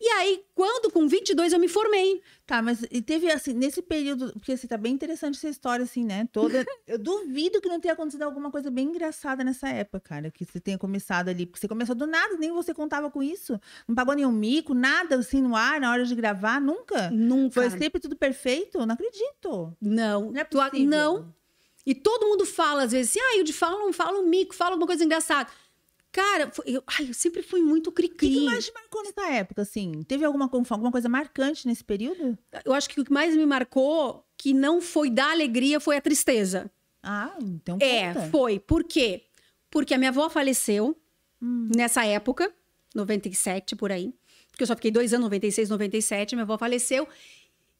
[SPEAKER 2] E aí, quando com 22 eu me formei.
[SPEAKER 3] Tá, mas e teve assim, nesse período, porque assim, tá bem interessante essa história, assim, né? Toda. Eu duvido que não tenha acontecido alguma coisa bem engraçada nessa época, cara, que você tenha começado ali. Porque você começou do nada, nem você contava com isso. Não pagou nenhum mico, nada assim no ar, na hora de gravar, nunca.
[SPEAKER 2] Nunca.
[SPEAKER 3] Foi sempre tudo perfeito? Não acredito.
[SPEAKER 2] Não.
[SPEAKER 3] Não é
[SPEAKER 2] Tu
[SPEAKER 3] possível.
[SPEAKER 2] não. E todo mundo fala, às vezes, assim, ah, eu de fala, não fala um mico, fala alguma coisa engraçada. Cara, foi- eu, ai, eu sempre fui muito
[SPEAKER 3] O que,
[SPEAKER 2] cri-cri.
[SPEAKER 3] que mais te marcou nessa época, assim? Teve alguma, alguma coisa marcante nesse período?
[SPEAKER 2] Eu acho que o que mais me marcou, que não foi da alegria, foi a tristeza.
[SPEAKER 3] Ah, então
[SPEAKER 2] É,
[SPEAKER 3] conta.
[SPEAKER 2] foi. Por quê? Porque a minha avó faleceu
[SPEAKER 3] Hum.
[SPEAKER 2] nessa época, 97 por aí. Porque eu só fiquei dois anos, 96, 97, minha avó faleceu.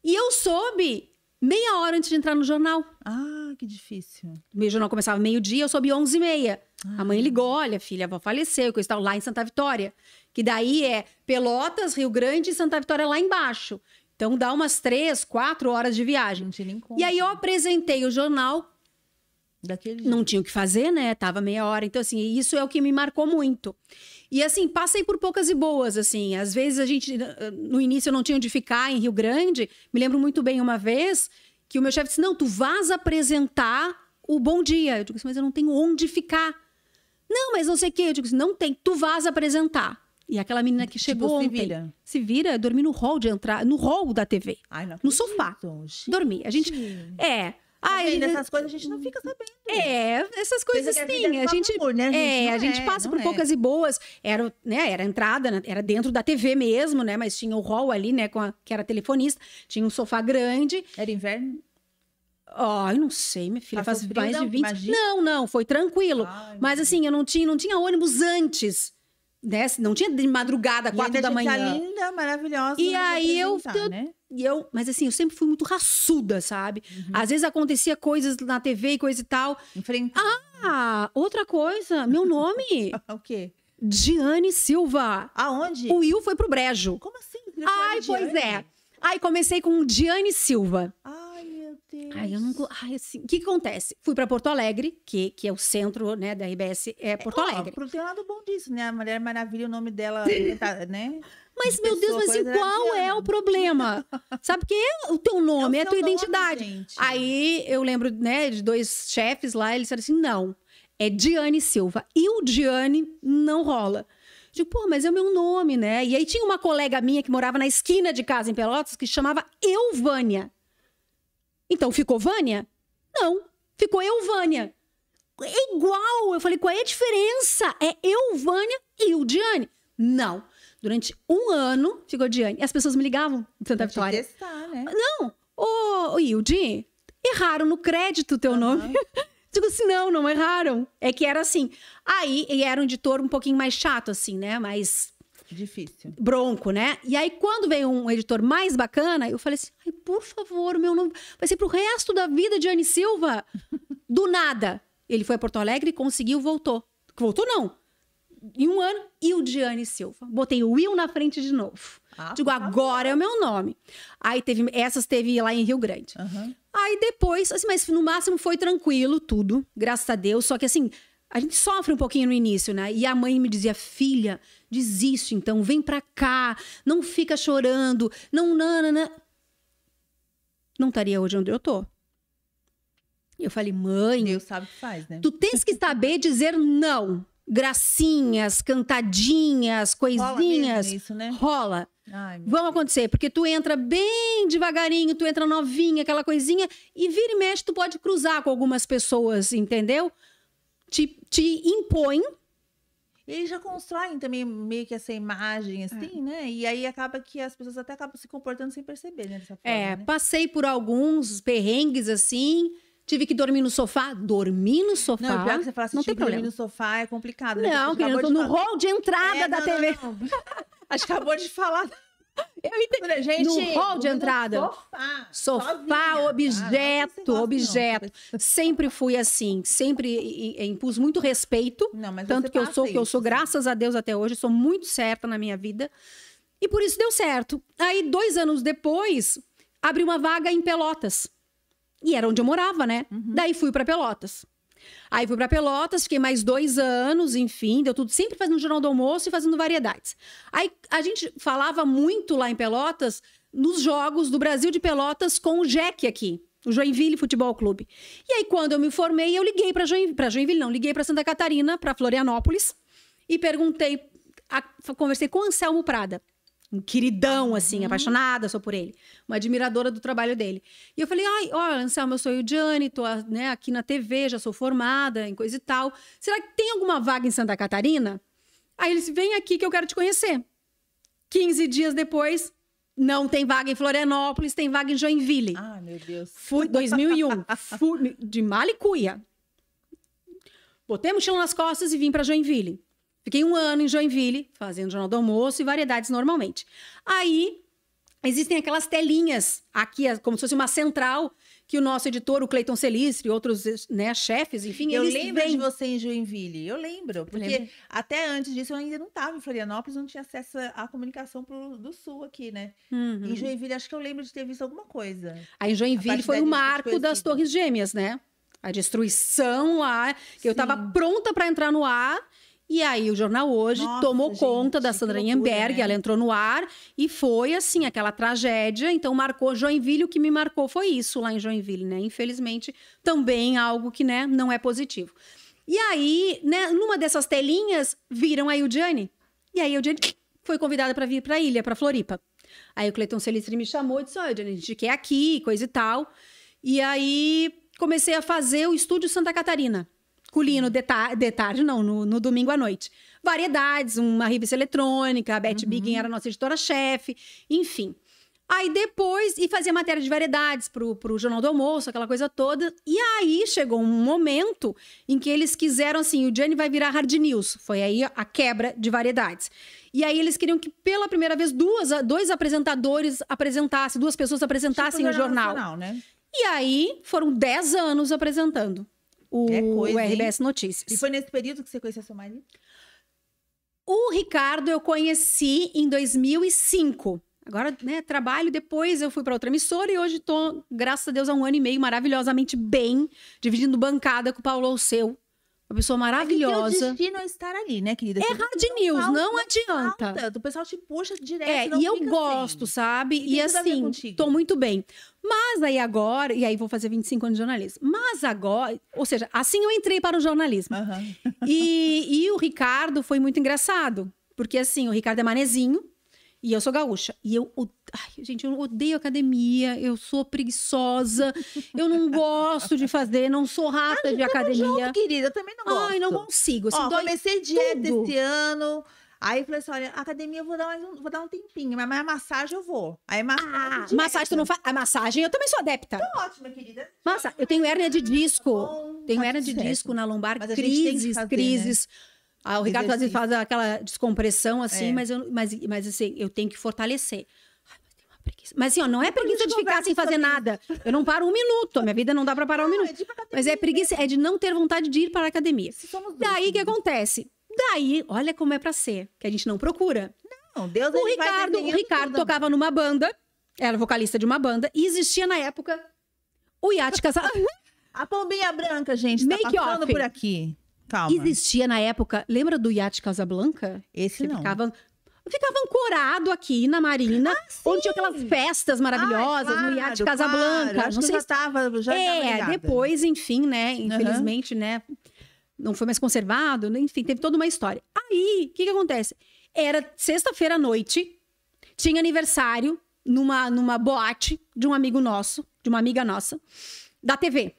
[SPEAKER 2] E eu soube meia hora antes de entrar no jornal.
[SPEAKER 3] Ah, que difícil.
[SPEAKER 2] Meu jornal começava meio-dia, eu soube 11 e meia.
[SPEAKER 3] Ah.
[SPEAKER 2] A mãe ligou, olha, filha, faleceu, que eu estava lá em Santa Vitória. Que daí é Pelotas, Rio Grande e Santa Vitória lá embaixo. Então dá umas três, quatro horas de viagem.
[SPEAKER 3] Não tinha nem.
[SPEAKER 2] E aí eu apresentei o jornal
[SPEAKER 3] Daquele
[SPEAKER 2] não tinha o que fazer, né? Tava meia hora. Então, assim, isso é o que me marcou muito. E, assim, passei por poucas e boas, assim. Às vezes a gente, no início, eu não tinha onde ficar em Rio Grande. Me lembro muito bem uma vez que o meu chefe disse: Não, tu vás apresentar o bom dia. Eu digo assim, mas eu não tenho onde ficar. Não, mas não sei o quê. Eu digo assim, não tem, tu vás apresentar. E aquela menina que chegou
[SPEAKER 3] Tipo, se
[SPEAKER 2] ontem.
[SPEAKER 3] vira.
[SPEAKER 2] Se vira, dormi no hall de entrar, no hall da TV.
[SPEAKER 3] Ai,
[SPEAKER 2] No sofá.
[SPEAKER 3] acredito.
[SPEAKER 2] Dormi. A gente. É.
[SPEAKER 3] Tá
[SPEAKER 2] Ai,
[SPEAKER 3] vendo? Essas coisas a gente não fica sabendo.
[SPEAKER 2] é, essas coisas
[SPEAKER 3] a
[SPEAKER 2] sim.
[SPEAKER 3] vida é
[SPEAKER 2] A gente,
[SPEAKER 3] glamour, né, gente?
[SPEAKER 2] é, a gente
[SPEAKER 3] é,
[SPEAKER 2] passa por
[SPEAKER 3] é.
[SPEAKER 2] poucas e boas. Era, né, era entrada, né, era dentro da TV mesmo, né? Mas tinha o hall ali, né? Com a, que era telefonista. Tinha um sofá grande.
[SPEAKER 3] Era inverno?
[SPEAKER 2] Ai, não sei, minha filha,
[SPEAKER 3] Passou
[SPEAKER 2] faz
[SPEAKER 3] frio,
[SPEAKER 2] mais
[SPEAKER 3] não?
[SPEAKER 2] de 20.
[SPEAKER 3] Imagina.
[SPEAKER 2] Não, não, foi tranquilo.
[SPEAKER 3] Ai,
[SPEAKER 2] Mas assim, eu não tinha, não tinha ônibus antes. Né? Não tinha de madrugada, quatro da
[SPEAKER 3] que
[SPEAKER 2] manhã.
[SPEAKER 3] estar linda, maravilhosa.
[SPEAKER 2] E
[SPEAKER 3] pra
[SPEAKER 2] aí eu- eu-
[SPEAKER 3] Né?
[SPEAKER 2] E eu, mas assim, eu sempre fui muito raçuda, sabe? Às vezes acontecia coisas na TV e coisa e tal.
[SPEAKER 3] Enfrentar.
[SPEAKER 2] Ah, outra coisa, meu nome,
[SPEAKER 3] o quê?
[SPEAKER 2] Diane Silva.
[SPEAKER 3] Aonde?
[SPEAKER 2] O Will foi pro brejo.
[SPEAKER 3] Como assim?
[SPEAKER 2] Ai, pois é. Aí comecei com Diane Silva.
[SPEAKER 3] Ai, meu Deus.
[SPEAKER 2] Ai, eu não. Ai, assim, o que, que acontece? Fui pra Porto Alegre, que, que é o centro, né, da RBS, é Porto
[SPEAKER 3] Ó,
[SPEAKER 2] Alegre.
[SPEAKER 3] pro- Tem um lado bom disso, né? A Mulher Maravilha, o nome dela, tá, né?
[SPEAKER 2] Mas,
[SPEAKER 3] de
[SPEAKER 2] meu Deus, mas assim, qual é o problema? Sabe porque é o teu nome, é,
[SPEAKER 3] É
[SPEAKER 2] a tua
[SPEAKER 3] nome,
[SPEAKER 2] identidade.
[SPEAKER 3] gente.
[SPEAKER 2] Aí eu lembro, né, de dois chefes lá, eles disseram assim: não, é Diane Silva. E o Diane não rola. Digo, pô, mas é o meu nome, né? E aí tinha uma colega minha que morava na esquina de casa em Pelotas que chamava Euvânia. Então ficou Vânia? Não, ficou Euvânia. É igual. Eu falei, qual é a diferença? É Euvânia e o Diane? Não. Durante um ano ficou Diane. E as pessoas me ligavam de Santa
[SPEAKER 3] Pra te
[SPEAKER 2] Vitória.
[SPEAKER 3] testar, né?
[SPEAKER 2] Não, ô, ô Hildi, erraram no crédito o teu nome. Digo assim, não, não erraram. É que era assim. Aí, e era um editor um pouquinho mais chato, assim, né? Mais
[SPEAKER 3] Difícil.
[SPEAKER 2] bronco, né? E aí, quando veio um editor mais bacana, eu falei assim, ai, por favor, meu nome vai ser pro resto da vida de Anne Silva. Do nada. Ele foi a Porto Alegre, conseguiu, voltou. Voltou, não. Em um ano, e o Diane Silva. Botei o Will na frente de novo.
[SPEAKER 3] Ah,
[SPEAKER 2] Digo, agora é o meu nome. Aí teve, essas teve lá em Rio Grande.
[SPEAKER 3] Aham.
[SPEAKER 2] Aí depois, assim, mas no máximo foi tranquilo, tudo, graças a Deus. Só que assim, a gente sofre um pouquinho no início, né? E a mãe me dizia, filha, desiste então, vem pra cá, não fica chorando, não, não, não, não. Não estaria hoje onde eu tô. Eu falei, mãe,
[SPEAKER 3] Deus sabe o que faz, né?
[SPEAKER 2] tu tens que saber dizer não. Gracinhas, cantadinhas,
[SPEAKER 3] Rola
[SPEAKER 2] coisinhas.
[SPEAKER 3] isso, né?
[SPEAKER 2] Rola
[SPEAKER 3] Ai,
[SPEAKER 2] vão acontecer, porque tu entra bem devagarinho, tu entra novinha, aquela coisinha, e vira e mexe, tu pode cruzar com algumas pessoas, entendeu? Te, te impõe
[SPEAKER 3] E eles já constroem também meio que essa imagem, assim, né? E aí acaba que as pessoas até acabam se comportando sem perceber, né? Dessa forma,
[SPEAKER 2] É,
[SPEAKER 3] né?
[SPEAKER 2] passei por alguns perrengues assim. Tive que dormir no sofá. Dormir no sofá.
[SPEAKER 3] Não, pior que você fala assim,
[SPEAKER 2] não tem
[SPEAKER 3] "Tive que dormir
[SPEAKER 2] problema.
[SPEAKER 3] no sofá é complicado, né?
[SPEAKER 2] Não, querido, eu tô no
[SPEAKER 3] falar-
[SPEAKER 2] hall de entrada
[SPEAKER 3] É,
[SPEAKER 2] da
[SPEAKER 3] não,
[SPEAKER 2] TV.
[SPEAKER 3] não, não. Acho que acabou de falar.
[SPEAKER 2] Eu entendi.
[SPEAKER 3] Gente,
[SPEAKER 2] No hall de entrada.
[SPEAKER 1] Sofá.
[SPEAKER 2] Sofá,
[SPEAKER 1] sozinha. Ah,
[SPEAKER 2] objeto,
[SPEAKER 3] não.
[SPEAKER 2] objeto. Sempre fui assim, sempre impus muito respeito.
[SPEAKER 3] Não, mas
[SPEAKER 2] Tanto que eu sou, que eu
[SPEAKER 3] isso,
[SPEAKER 2] sou, graças a Deus até hoje, sou muito certa na minha vida. E por isso deu certo. Aí, dois anos depois, abri uma vaga em Pelotas. E era onde eu morava, né?
[SPEAKER 3] Uhum.
[SPEAKER 2] Daí fui para Pelotas. Aí fui para Pelotas, fiquei mais dois anos, enfim, deu tudo sempre fazendo jornal do almoço e fazendo variedades. Aí a gente falava muito lá em Pelotas nos jogos do Brasil de Pelotas com o Jack aqui, o Joinville Futebol Clube. E aí quando eu me formei, eu liguei para Joinville, para Joinville não, liguei para Santa Catarina, para Florianópolis e perguntei, a- conversei com o Anselmo Prada. Um queridão, assim, apaixonada sou por ele. Uma admiradora do trabalho dele. E eu falei, ai, olha, Anselmo, eu sou o Diane, tô né, aqui na TV, já sou formada em coisa e tal. Será que tem alguma vaga em Santa Catarina? Aí ele disse, vem aqui que eu quero te conhecer. 15 dias depois, não tem vaga em Florianópolis, tem vaga em Joinville.
[SPEAKER 3] Ah, meu Deus.
[SPEAKER 2] Fui, 2001, fui de Malicuia. Botei a mochila nas costas e vim para Joinville. Fiquei um ano em Joinville, fazendo jornal do almoço e variedades normalmente. Aí, existem aquelas telinhas aqui, como se fosse uma central, que o nosso editor, o Cleiton Celistre, e outros né, chefes, enfim,
[SPEAKER 3] Eu
[SPEAKER 2] eles
[SPEAKER 3] lembro
[SPEAKER 2] vêm.
[SPEAKER 3] de você em Joinville. Eu lembro. Porque
[SPEAKER 2] Lembra?
[SPEAKER 3] até antes disso eu ainda não estava em Florianópolis, não tinha acesso à comunicação pro, do sul aqui, né?
[SPEAKER 2] Uhum.
[SPEAKER 3] Em Joinville, acho que eu lembro de ter visto alguma coisa.
[SPEAKER 2] Aí em Joinville foi o marco das. Torres Gêmeas, né? A destruição lá, que eu estava pronta para entrar no ar. E aí o jornal hoje
[SPEAKER 3] Nossa,
[SPEAKER 2] tomou
[SPEAKER 3] gente,
[SPEAKER 2] conta da Sandra Ienberg,
[SPEAKER 3] né?
[SPEAKER 2] ela entrou no ar e foi assim aquela tragédia. Então marcou Joinville, o que me marcou foi isso lá em Joinville, né? Infelizmente, também algo que, né, não é positivo. E aí, né, numa dessas telinhas, viram a Ildiane. E aí a Ildiane foi convidada para vir para a ilha, para Floripa. Aí o Cleiton Celistri me chamou e disse: Olha, Ildiane, a gente quer aqui, coisa e tal. E aí comecei a fazer o Estúdio Santa Catarina. Colino de, ta- de tarde, não, no, no domingo à noite. Variedades, uma revista eletrônica, a Beth Biggin era nossa editora-chefe, enfim. Aí depois, e fazia matéria de variedades pro, pro Jornal do Almoço, aquela coisa toda. E aí chegou um momento em que eles quiseram assim: o Gianni vai virar hard news. Foi aí a quebra de variedades. E aí eles queriam que pela primeira vez duas, dois apresentadores apresentassem, duas pessoas apresentassem
[SPEAKER 3] Tipo
[SPEAKER 2] o jornal.
[SPEAKER 3] Nacional, né?
[SPEAKER 2] E aí foram 10 anos apresentando o,
[SPEAKER 3] É coisa,
[SPEAKER 2] o
[SPEAKER 3] hein?
[SPEAKER 2] RBS Notícias.
[SPEAKER 3] E foi nesse período que você conheceu seu marido?
[SPEAKER 2] O Ricardo eu conheci em 2005. Agora, né, trabalho, depois eu fui para outra emissora e hoje tô, graças a Deus, há um ano e meio maravilhosamente bem, dividindo bancada com o Paulo Alceu. Uma pessoa
[SPEAKER 3] É que
[SPEAKER 2] maravilhosa.
[SPEAKER 3] teu destino é estar ali, né, querida?
[SPEAKER 2] É hard news,
[SPEAKER 3] falta,
[SPEAKER 2] não adianta.
[SPEAKER 3] falta. O pessoal te puxa direto.
[SPEAKER 2] É, e eu gosto,
[SPEAKER 3] assim.
[SPEAKER 2] sabe?
[SPEAKER 3] E
[SPEAKER 2] E, assim, tô muito bem. Mas aí agora, e aí vou fazer 25 anos de jornalismo. Mas agora, ou seja, assim eu entrei para o jornalismo.
[SPEAKER 3] Aham.
[SPEAKER 2] E, e o Ricardo foi muito engraçado. Porque assim, o Ricardo é manezinho e eu sou gaúcha. E eu, ai, gente, eu odeio academia, eu sou preguiçosa, eu não gosto de fazer, não sou rata de academia.
[SPEAKER 3] Junto, querida, eu também não gosto.
[SPEAKER 2] Ai, não consigo. Assim,
[SPEAKER 3] Ó, comecei dieta
[SPEAKER 2] tudo.
[SPEAKER 3] esse ano. Aí falei assim: olha, academia eu vou dar, mais um, vou dar um tempinho, mas, mas a massagem eu vou. Aí massagem.
[SPEAKER 2] Ah, massagem tu não faz. A massagem eu também sou adepta.
[SPEAKER 3] Ótima, querida.
[SPEAKER 2] Massa, eu tenho hérnia de disco.
[SPEAKER 3] bom,
[SPEAKER 2] Tenho
[SPEAKER 3] tá
[SPEAKER 2] hérnia de
[SPEAKER 3] certo.
[SPEAKER 2] disco na lombar,
[SPEAKER 3] Mas gente tem que
[SPEAKER 2] crises,
[SPEAKER 3] fazer, né?
[SPEAKER 2] Ah, o Ricardo às vezes
[SPEAKER 3] Exercício.
[SPEAKER 2] faz aquela descompressão assim,
[SPEAKER 3] É.
[SPEAKER 2] mas, eu, mas, mas assim, eu tenho que fortalecer. Ai, mas tem uma preguiça. Mas assim, ó, não é preguiça de ficar sem fazer nada. Eu não paro um minuto. A minha vida não dá pra parar um
[SPEAKER 3] Não,
[SPEAKER 2] minuto.
[SPEAKER 3] é academia,
[SPEAKER 2] Mas é preguiça, é de não ter vontade de ir para a academia.
[SPEAKER 3] Dois,
[SPEAKER 2] Daí o que acontece? Daí, olha como é pra ser, que a gente não procura.
[SPEAKER 3] Não, Deus
[SPEAKER 2] O Ricardo, o Ricardo
[SPEAKER 3] tudo.
[SPEAKER 2] tocava numa banda, era vocalista de uma banda, e existia na época o Iate Casal.
[SPEAKER 3] A pombinha branca, gente, tá
[SPEAKER 2] Make
[SPEAKER 3] passando
[SPEAKER 2] off.
[SPEAKER 3] por aqui. Calma.
[SPEAKER 2] Existia na época, lembra do Iate Casablanca?
[SPEAKER 3] Esse
[SPEAKER 2] Que
[SPEAKER 3] não.
[SPEAKER 2] ficava, ficava ancorado aqui na Marina, onde tinha aquelas festas maravilhosas
[SPEAKER 3] Ai,
[SPEAKER 2] no Iate
[SPEAKER 3] Ah, claro,
[SPEAKER 2] Casablanca.
[SPEAKER 3] claro.
[SPEAKER 2] Não sei
[SPEAKER 3] já
[SPEAKER 2] se
[SPEAKER 3] tava, já
[SPEAKER 2] é, depois, enfim, né? Infelizmente, né? Não foi mais conservado, né, enfim, teve toda uma história. Aí, o que, que acontece? Era sexta-feira à noite, tinha aniversário numa, numa boate de um amigo nosso, de uma amiga nossa, da TV.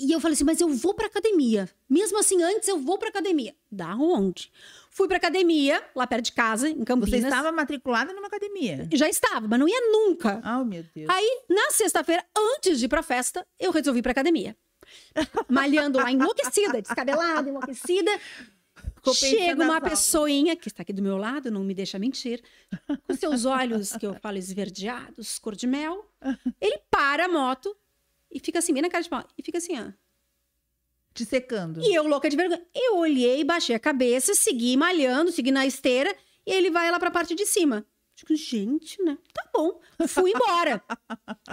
[SPEAKER 2] E eu falei assim, mas eu vou pra academia. Mesmo assim, antes eu vou pra academia. Da onde? Fui pra academia, lá perto de casa, em Campinas.
[SPEAKER 3] Você estava matriculada numa academia.
[SPEAKER 2] Já estava, mas não ia nunca.
[SPEAKER 3] Oh, meu Deus.
[SPEAKER 2] Aí, na sexta-feira, antes de ir pra festa, eu resolvi ir pra academia. Malhando lá, enlouquecida, descabelada, enlouquecida. Chega uma pessoinha, que está aqui do meu lado, não me deixa mentir, com seus olhos, que eu falo esverdeados, cor de mel. Ele para a moto e fica assim, bem na cara de pau, e fica assim, ó.
[SPEAKER 3] Te secando.
[SPEAKER 2] E eu, louca de vergonha, eu olhei, baixei a cabeça, segui malhando, segui na esteira, e ele vai lá pra parte de cima. Digo, gente, né? Tá bom. Fui embora.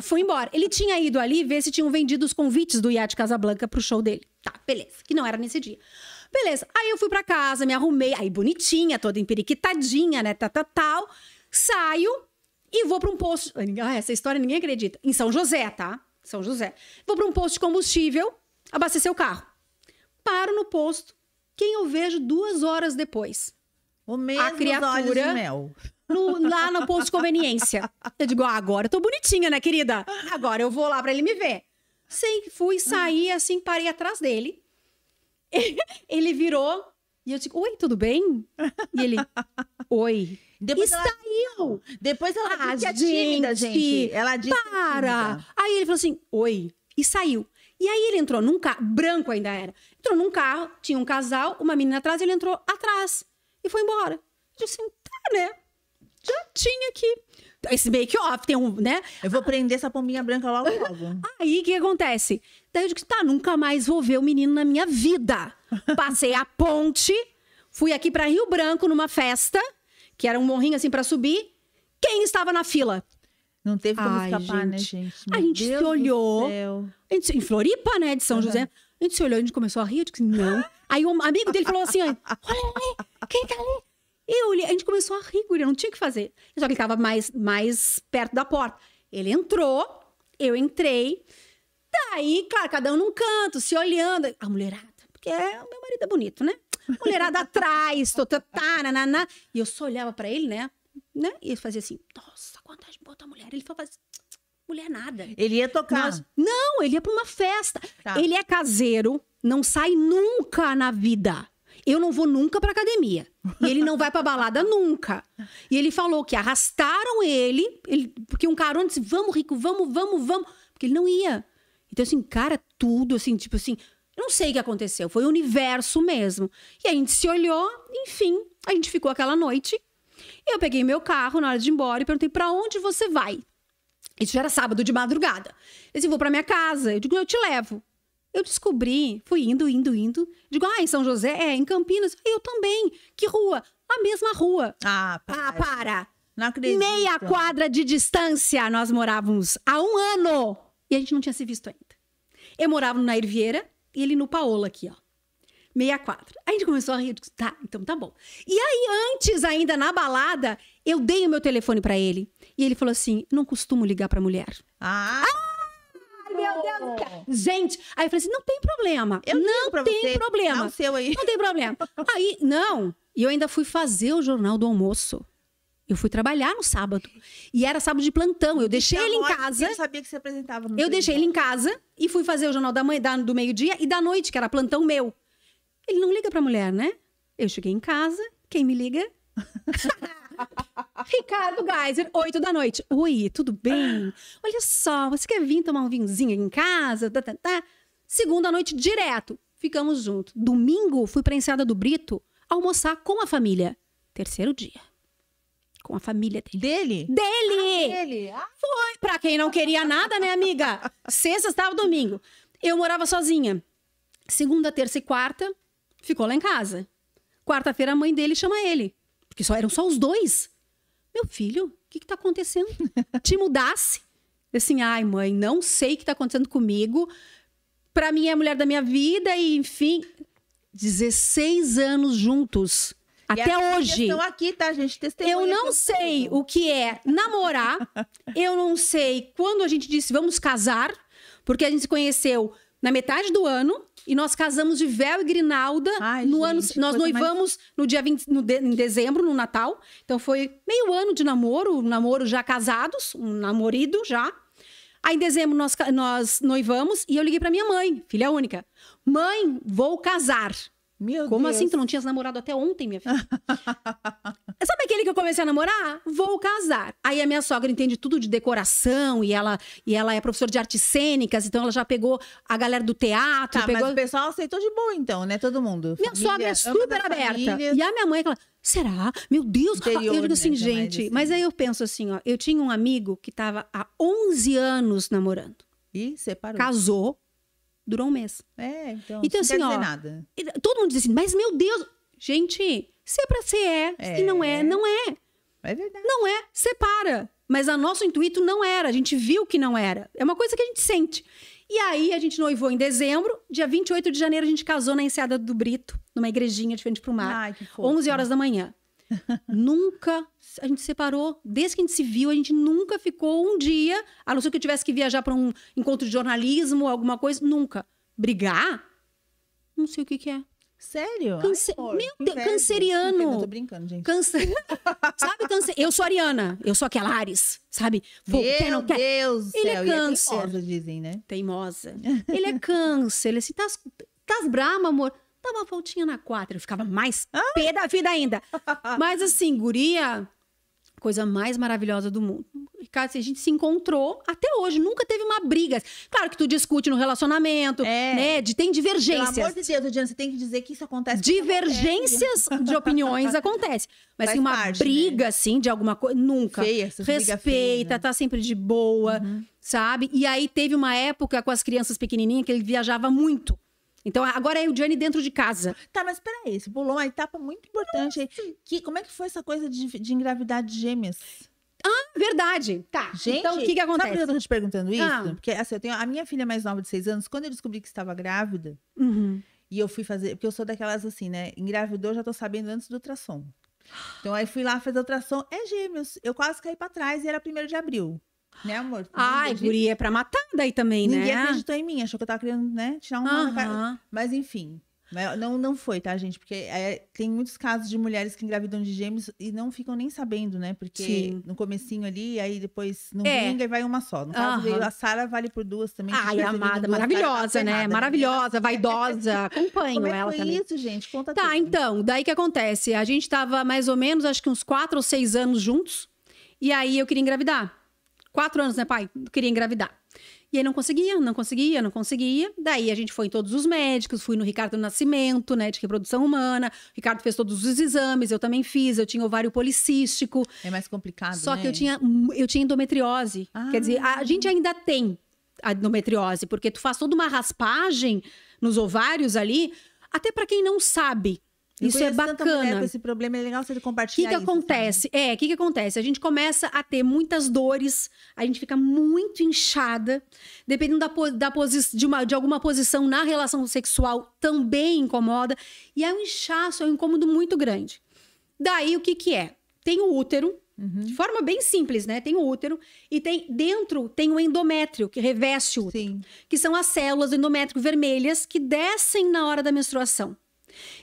[SPEAKER 2] Fui embora. Ele tinha ido ali ver se tinham vendido os convites do Iate Casablanca pro show dele. Tá, beleza. Que não era nesse dia. Beleza. Aí eu fui pra casa, me arrumei, aí bonitinha, toda emperiquitadinha, né? Tal, tal, tal. Saio e vou pra um posto. Ah, essa história ninguém acredita. Em São José, tá? São José. Vou pra um posto de combustível, abastecer o carro. Paro no posto. Quem eu vejo duas horas depois?
[SPEAKER 3] O mesmo olhos
[SPEAKER 2] criatura-
[SPEAKER 3] mel.
[SPEAKER 2] no- lá no posto de conveniência. Eu digo, ah, agora eu tô bonitinha, né, querida? Agora eu vou lá pra ele me ver. Sei fui, saí, assim, parei atrás dele. Ele virou e eu digo, oi, tudo bem? E ele, oi.
[SPEAKER 3] Depois
[SPEAKER 2] e
[SPEAKER 3] ela,
[SPEAKER 2] saiu.
[SPEAKER 3] depois ela
[SPEAKER 2] Ah,
[SPEAKER 3] disse que é tímida,
[SPEAKER 2] gente.
[SPEAKER 3] Ela disse que é
[SPEAKER 2] Para! Aí ele falou assim, oi. E saiu. E aí ele entrou num carro, branco ainda era. Entrou num carro, tinha um casal, uma menina atrás, ele entrou atrás. E foi embora. Eu disse assim, tá, né? Já tinha aqui. Esse make-off tem um, né?
[SPEAKER 3] Eu vou prender essa pombinha branca logo, logo.
[SPEAKER 2] Aí o que acontece? Daí eu disse, tá, nunca mais vou ver o menino na minha vida. Passei a ponte, fui aqui pra Rio Branco numa festa, que era um morrinho assim pra subir. Quem estava na fila?
[SPEAKER 3] Não teve como
[SPEAKER 2] Ai,
[SPEAKER 3] escapar, né,
[SPEAKER 2] gente.
[SPEAKER 3] gente?
[SPEAKER 2] A gente se
[SPEAKER 3] Deus do
[SPEAKER 2] olhou. A gente, em Floripa, né, de São José. A gente se olhou, a gente começou a rir, eu disse, não. Aí um amigo dele falou assim, olha ali, quem tá ali? Eu olhei, a gente começou a rir, guria, não tinha o que fazer. Só que ele tava mais, mais perto da porta. Ele entrou, eu entrei. Daí, claro, cada um num canto, se olhando. A mulherada, porque é, o meu marido é bonito, né? Mulherada atrás, totatá, nananá. E eu só olhava pra ele, né? né? E ele fazia assim, nossa, quanta gente bota mulher. Ele falava assim, mulher nada.
[SPEAKER 3] Ele ia tocar.
[SPEAKER 2] Nós- não, ele ia pra uma festa.
[SPEAKER 3] Tá.
[SPEAKER 2] Ele é caseiro, não sai nunca na vida. Eu não vou nunca pra academia. E ele não vai pra balada nunca. E ele falou que arrastaram ele, ele porque um carona disse: vamos, Rico, vamos, vamos, vamos. Porque ele não ia. Então, assim, cara, tudo assim, tipo assim, eu não sei o que aconteceu. Foi o universo mesmo. E a gente se olhou, enfim, a gente ficou aquela noite. Eu peguei meu carro na hora de ir embora e perguntei: pra onde você vai? Isso já era sábado de madrugada. Eu disse, vou pra minha casa. Eu digo, eu te levo. Eu descobri, fui indo, indo, indo. Digo, ah, em São José? É, em Campinas. Eu também. Que rua? A mesma rua.
[SPEAKER 3] Ah,
[SPEAKER 2] Ah,
[SPEAKER 3] para.
[SPEAKER 2] para.
[SPEAKER 3] Não acredito.
[SPEAKER 2] Meia quadra de distância nós morávamos há um ano. E a gente não tinha se visto ainda. Eu morava no Nair Vieira e ele no Paola aqui, ó. Meia quadra. Aí a gente começou a rir. Disse, tá, então tá bom. E aí, antes ainda, na balada, eu dei o meu telefone pra ele. E ele falou assim, não costumo ligar pra mulher.
[SPEAKER 3] Ah,
[SPEAKER 2] Ai, meu Deus. cara. Gente, aí eu falei assim, não tem problema.
[SPEAKER 3] eu
[SPEAKER 2] não tem
[SPEAKER 3] você.
[SPEAKER 2] problema.
[SPEAKER 3] Dá o seu aí.
[SPEAKER 2] Não tem problema. Aí, não. E eu ainda fui fazer o jornal do almoço. Eu fui trabalhar no sábado. E era sábado de plantão. Eu deixei ele em casa.
[SPEAKER 3] Eu sabia que você apresentava no
[SPEAKER 2] Eu deixei ele em casa e fui fazer o jornal da manhã, do meio-dia e da noite, que era plantão meu. Ele não liga pra mulher, né? Eu cheguei em casa, quem me liga? Ricardo Geiser, 8 da noite. Oi, tudo bem? Olha só, você quer vir tomar um vinhozinho em casa? Tá, tá, tá. Segunda noite direto, ficamos juntos. Domingo, fui pra Enseada do Brito almoçar com a família. Terceiro dia. Com a família dele.
[SPEAKER 3] Dele?
[SPEAKER 2] Dele!
[SPEAKER 3] Dele. Ah,
[SPEAKER 2] Foi, pra quem não queria nada, né, amiga? Sexta, sábado, domingo. Eu morava sozinha. Segunda, terça e quarta, ficou lá em casa. Quarta-feira, a mãe dele chama ele. Porque só eram só os dois. Meu filho, o que, que tá acontecendo? Te mudasse? Assim, ai, mãe, não sei o que tá acontecendo comigo. Pra mim é a mulher da minha vida e, enfim. 16 anos juntos.
[SPEAKER 3] E
[SPEAKER 2] Até
[SPEAKER 3] as
[SPEAKER 2] hoje.
[SPEAKER 3] Estão aqui, tá, gente? Testemunha
[SPEAKER 2] Eu não sei o que é namorar. eu não sei quando a gente disse vamos casar, porque a gente se conheceu na metade do ano e nós casamos de véu e grinalda
[SPEAKER 3] Ai,
[SPEAKER 2] no ano.
[SPEAKER 3] gente,
[SPEAKER 2] Nós
[SPEAKER 3] coisa mais-
[SPEAKER 2] noivamos no dia 20, no de- em dezembro, no Natal. Então foi meio ano de namoro, um namoro já casados, um namorido já. Aí em dezembro nós, nós noivamos e eu liguei pra minha mãe, filha única. Mãe, vou casar.
[SPEAKER 3] Meu
[SPEAKER 2] Como
[SPEAKER 3] Deus.
[SPEAKER 2] assim? Tu não tinhas namorado até ontem, minha filha? Sabe aquele que eu comecei a namorar? Vou casar. Aí a minha sogra entende tudo de decoração e ela, e ela é professora de artes cênicas, então ela já pegou a galera do teatro,
[SPEAKER 3] Tá,
[SPEAKER 2] pegou.
[SPEAKER 3] mas o pessoal aceitou de boa, então, né? Todo mundo.
[SPEAKER 2] Minha
[SPEAKER 3] Família,
[SPEAKER 2] sogra é super aberta. E a minha mãe, ela, será? Meu Deus.
[SPEAKER 3] Interior,
[SPEAKER 2] eu digo
[SPEAKER 3] né,
[SPEAKER 2] assim,
[SPEAKER 3] que é mais
[SPEAKER 2] gente.
[SPEAKER 3] assim.
[SPEAKER 2] Mas aí eu penso assim, ó. Eu tinha um amigo que tava há 11 anos namorando.
[SPEAKER 3] E separou.
[SPEAKER 2] Casou, durou um mês.
[SPEAKER 3] É, então,
[SPEAKER 2] Então, assim, ó,
[SPEAKER 3] nada.
[SPEAKER 2] Todo mundo diz assim, mas meu Deus. Gente, se é pra ser, é. Se não é,
[SPEAKER 3] É.
[SPEAKER 2] não é.
[SPEAKER 3] É verdade.
[SPEAKER 2] Não é, separa. Mas a nosso intuito não era, a gente viu que não era. É uma coisa que a gente sente. E aí a gente noivou em dezembro, dia 28 de janeiro a gente casou na Enseada do Brito, numa igrejinha de frente pro mar.
[SPEAKER 3] Ai, que fofo.
[SPEAKER 2] 11 horas da manhã. Nunca a gente separou. Desde que a gente se viu, a gente nunca ficou um dia, a não ser que eu tivesse que viajar para um encontro de jornalismo, alguma coisa, nunca. Brigar? Não sei o que que é.
[SPEAKER 3] Sério?
[SPEAKER 2] Cance-
[SPEAKER 3] Ai,
[SPEAKER 2] Meu Deus,
[SPEAKER 3] inveja.
[SPEAKER 2] canceriano.
[SPEAKER 3] Eu tô brincando, gente.
[SPEAKER 2] Câncer. sabe câncer? Eu sou ariana, eu sou aquela Ares, sabe? Vou, quer,
[SPEAKER 3] Meu
[SPEAKER 2] não quer.
[SPEAKER 3] Deus
[SPEAKER 2] Ele é
[SPEAKER 3] céu. e
[SPEAKER 2] câncer.
[SPEAKER 3] teimosa, dizem, né?
[SPEAKER 2] Teimosa. Ele é câncer. Ele assim, tá, tá brama, amor? Dá uma voltinha na quadra. Eu ficava mais pé da vida ainda. Mas assim, guria, coisa mais maravilhosa do mundo. Ricardo, assim, a gente se encontrou até hoje, nunca teve uma briga. Claro que tu discute no relacionamento,
[SPEAKER 3] É.
[SPEAKER 2] né? De, tem
[SPEAKER 3] Pelo
[SPEAKER 2] divergências.
[SPEAKER 3] amor de Deus, Adriana, você tem que dizer que isso acontece.
[SPEAKER 2] Divergências de opiniões acontece. Mas assim, uma
[SPEAKER 3] parte, né?
[SPEAKER 2] briga, assim, de alguma coisa, nunca.
[SPEAKER 3] Feia,
[SPEAKER 2] Respeita,
[SPEAKER 3] feias, né? Uhum.
[SPEAKER 2] tá sempre de boa, sabe? E aí teve uma época com as crianças pequenininhas que ele viajava muito. Então agora é o Johnny dentro de casa.
[SPEAKER 3] Tá, mas peraí, você pulou uma etapa muito importante aí. Que, como é que foi essa coisa de, de engravidar de gêmeas?
[SPEAKER 2] Verdade. Tá.
[SPEAKER 3] Gente,
[SPEAKER 2] então o que que
[SPEAKER 3] Sabe por
[SPEAKER 2] acontece?
[SPEAKER 3] que eu tô te perguntando isso?
[SPEAKER 2] Ah.
[SPEAKER 3] Porque assim, eu tenho a minha filha mais nova de seis anos, quando eu descobri que estava grávida,
[SPEAKER 2] Uhum.
[SPEAKER 3] e eu fui fazer, porque eu sou daquelas assim, né? Engravidou, já tô sabendo antes do ultrassom. Então aí fui lá fazer ultrassom, é gêmeos. Eu quase caí pra trás e era primeiro de abril. Né, amor?
[SPEAKER 2] Ai,
[SPEAKER 3] Ninguém-
[SPEAKER 2] guria, é pra matar daí também,
[SPEAKER 3] Ninguém
[SPEAKER 2] né?
[SPEAKER 3] acreditou em mim, achou que eu tava querendo, né, tirar uma cara.
[SPEAKER 2] Aham.
[SPEAKER 3] Mas enfim, mas não, não foi, tá, gente? Porque é, tem muitos casos de mulheres que engravidam de gêmeos e não ficam nem sabendo, né? Porque
[SPEAKER 2] Sim.
[SPEAKER 3] no comecinho ali, aí depois não
[SPEAKER 2] É.
[SPEAKER 3] vinga e vai uma só. No caso, veio a Sara vale por duas também.
[SPEAKER 2] Ai, amada,
[SPEAKER 3] tava
[SPEAKER 2] maravilhosa, né?
[SPEAKER 3] ferrada.
[SPEAKER 2] Maravilhosa, vaidosa. Acompanho
[SPEAKER 3] Como é que
[SPEAKER 2] ela
[SPEAKER 3] foi
[SPEAKER 2] também.
[SPEAKER 3] isso, gente? Conta
[SPEAKER 2] Tá,
[SPEAKER 3] tudo.
[SPEAKER 2] então, daí que acontece? A gente tava mais ou menos, acho que uns quatro ou seis anos juntos. E aí eu queria engravidar. Quatro anos, né, pai? Queria engravidar. E aí não conseguia, não conseguia, não conseguia. Daí a gente foi em todos os médicos, fui no Ricardo Nascimento, né, de reprodução humana. O Ricardo fez todos os exames, eu também fiz. Eu tinha ovário policístico.
[SPEAKER 3] É mais complicado,
[SPEAKER 2] Só
[SPEAKER 3] né?
[SPEAKER 2] que eu tinha, eu tinha endometriose.
[SPEAKER 3] Ah.
[SPEAKER 2] Quer dizer, a gente ainda tem a endometriose, porque tu faz toda uma raspagem nos ovários ali, até para quem não sabe.
[SPEAKER 3] Eu
[SPEAKER 2] Isso é bacana.
[SPEAKER 3] esse problema, é legal você
[SPEAKER 2] O que,
[SPEAKER 3] compartilhar
[SPEAKER 2] que acontece? É, o que, que acontece? A gente começa a ter muitas dores, a gente fica muito inchada, dependendo da, da de, uma, de alguma posição na relação sexual, também incomoda. E é um inchaço, é um incômodo muito grande. Daí, o que, que é? Tem o útero,
[SPEAKER 3] Uhum.
[SPEAKER 2] de forma bem simples, né? Tem o útero, e tem dentro tem o endométrio, que reveste o útero
[SPEAKER 3] Sim.
[SPEAKER 2] que são as células do endométrio vermelhas que descem na hora da menstruação.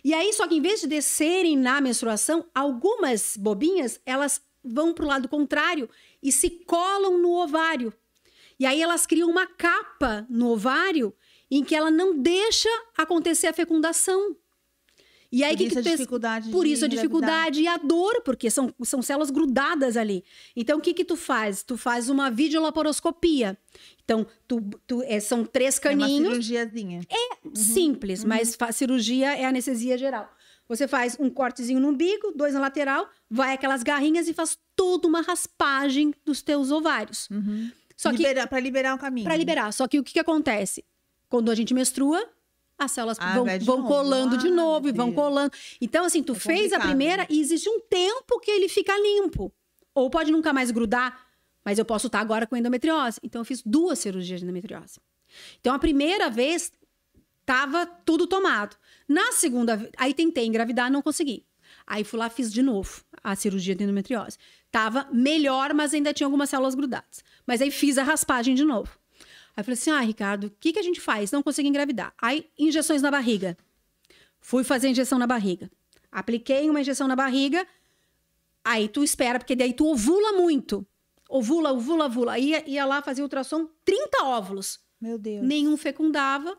[SPEAKER 2] E aí, só que em vez de descerem na menstruação, algumas bobinhas, elas vão para o lado contrário e se colam no ovário. E aí elas criam uma capa no ovário em que ela não deixa acontecer a fecundação. E aí,
[SPEAKER 3] Por
[SPEAKER 2] que
[SPEAKER 3] isso
[SPEAKER 2] que
[SPEAKER 3] a dificuldade
[SPEAKER 2] Por isso a dificuldade e a dor, porque são, são células grudadas ali. Então, o que que tu faz? Tu faz uma videolaparoscopia. Então, tu, tu- é, são três
[SPEAKER 3] É uma
[SPEAKER 2] caninhos,
[SPEAKER 3] cirurgiazinha.
[SPEAKER 2] simples, mas fa- cirurgia é anestesia geral. Você faz um cortezinho no umbigo, dois na lateral, vai aquelas garrinhas e faz toda uma raspagem dos teus ovários. Só que
[SPEAKER 3] Libera, pra liberar o caminho.
[SPEAKER 2] para liberar. Só que o que, que acontece? Quando a gente menstrua, as células
[SPEAKER 3] Ah,
[SPEAKER 2] vão,
[SPEAKER 3] de
[SPEAKER 2] colando de
[SPEAKER 3] Ah,
[SPEAKER 2] novo e vão colando. Então, assim, tu
[SPEAKER 3] É
[SPEAKER 2] fez a primeira e existe um tempo que ele fica limpo. Ou pode nunca mais grudar, mas eu posso estar agora com endometriose. Então, eu fiz duas cirurgias de endometriose. Então, a primeira vez tava tudo tomado. Na segunda, aí tentei engravidar, não consegui. Aí fui lá, fiz de novo a cirurgia de endometriose. Tava melhor, mas ainda tinha algumas células grudadas. Mas aí fiz a raspagem de novo. Aí falei assim: ah, Ricardo, o que, que a gente faz? Não consegui engravidar. Aí, injeções na barriga. Fui fazer injeção na barriga. Apliquei uma injeção na barriga. Aí tu espera, porque daí tu ovula muito. ovula, ovula, ovula. Ia, ia lá fazer ultrassom, 30 óvulos.
[SPEAKER 3] Meu Deus.
[SPEAKER 2] Nenhum fecundava.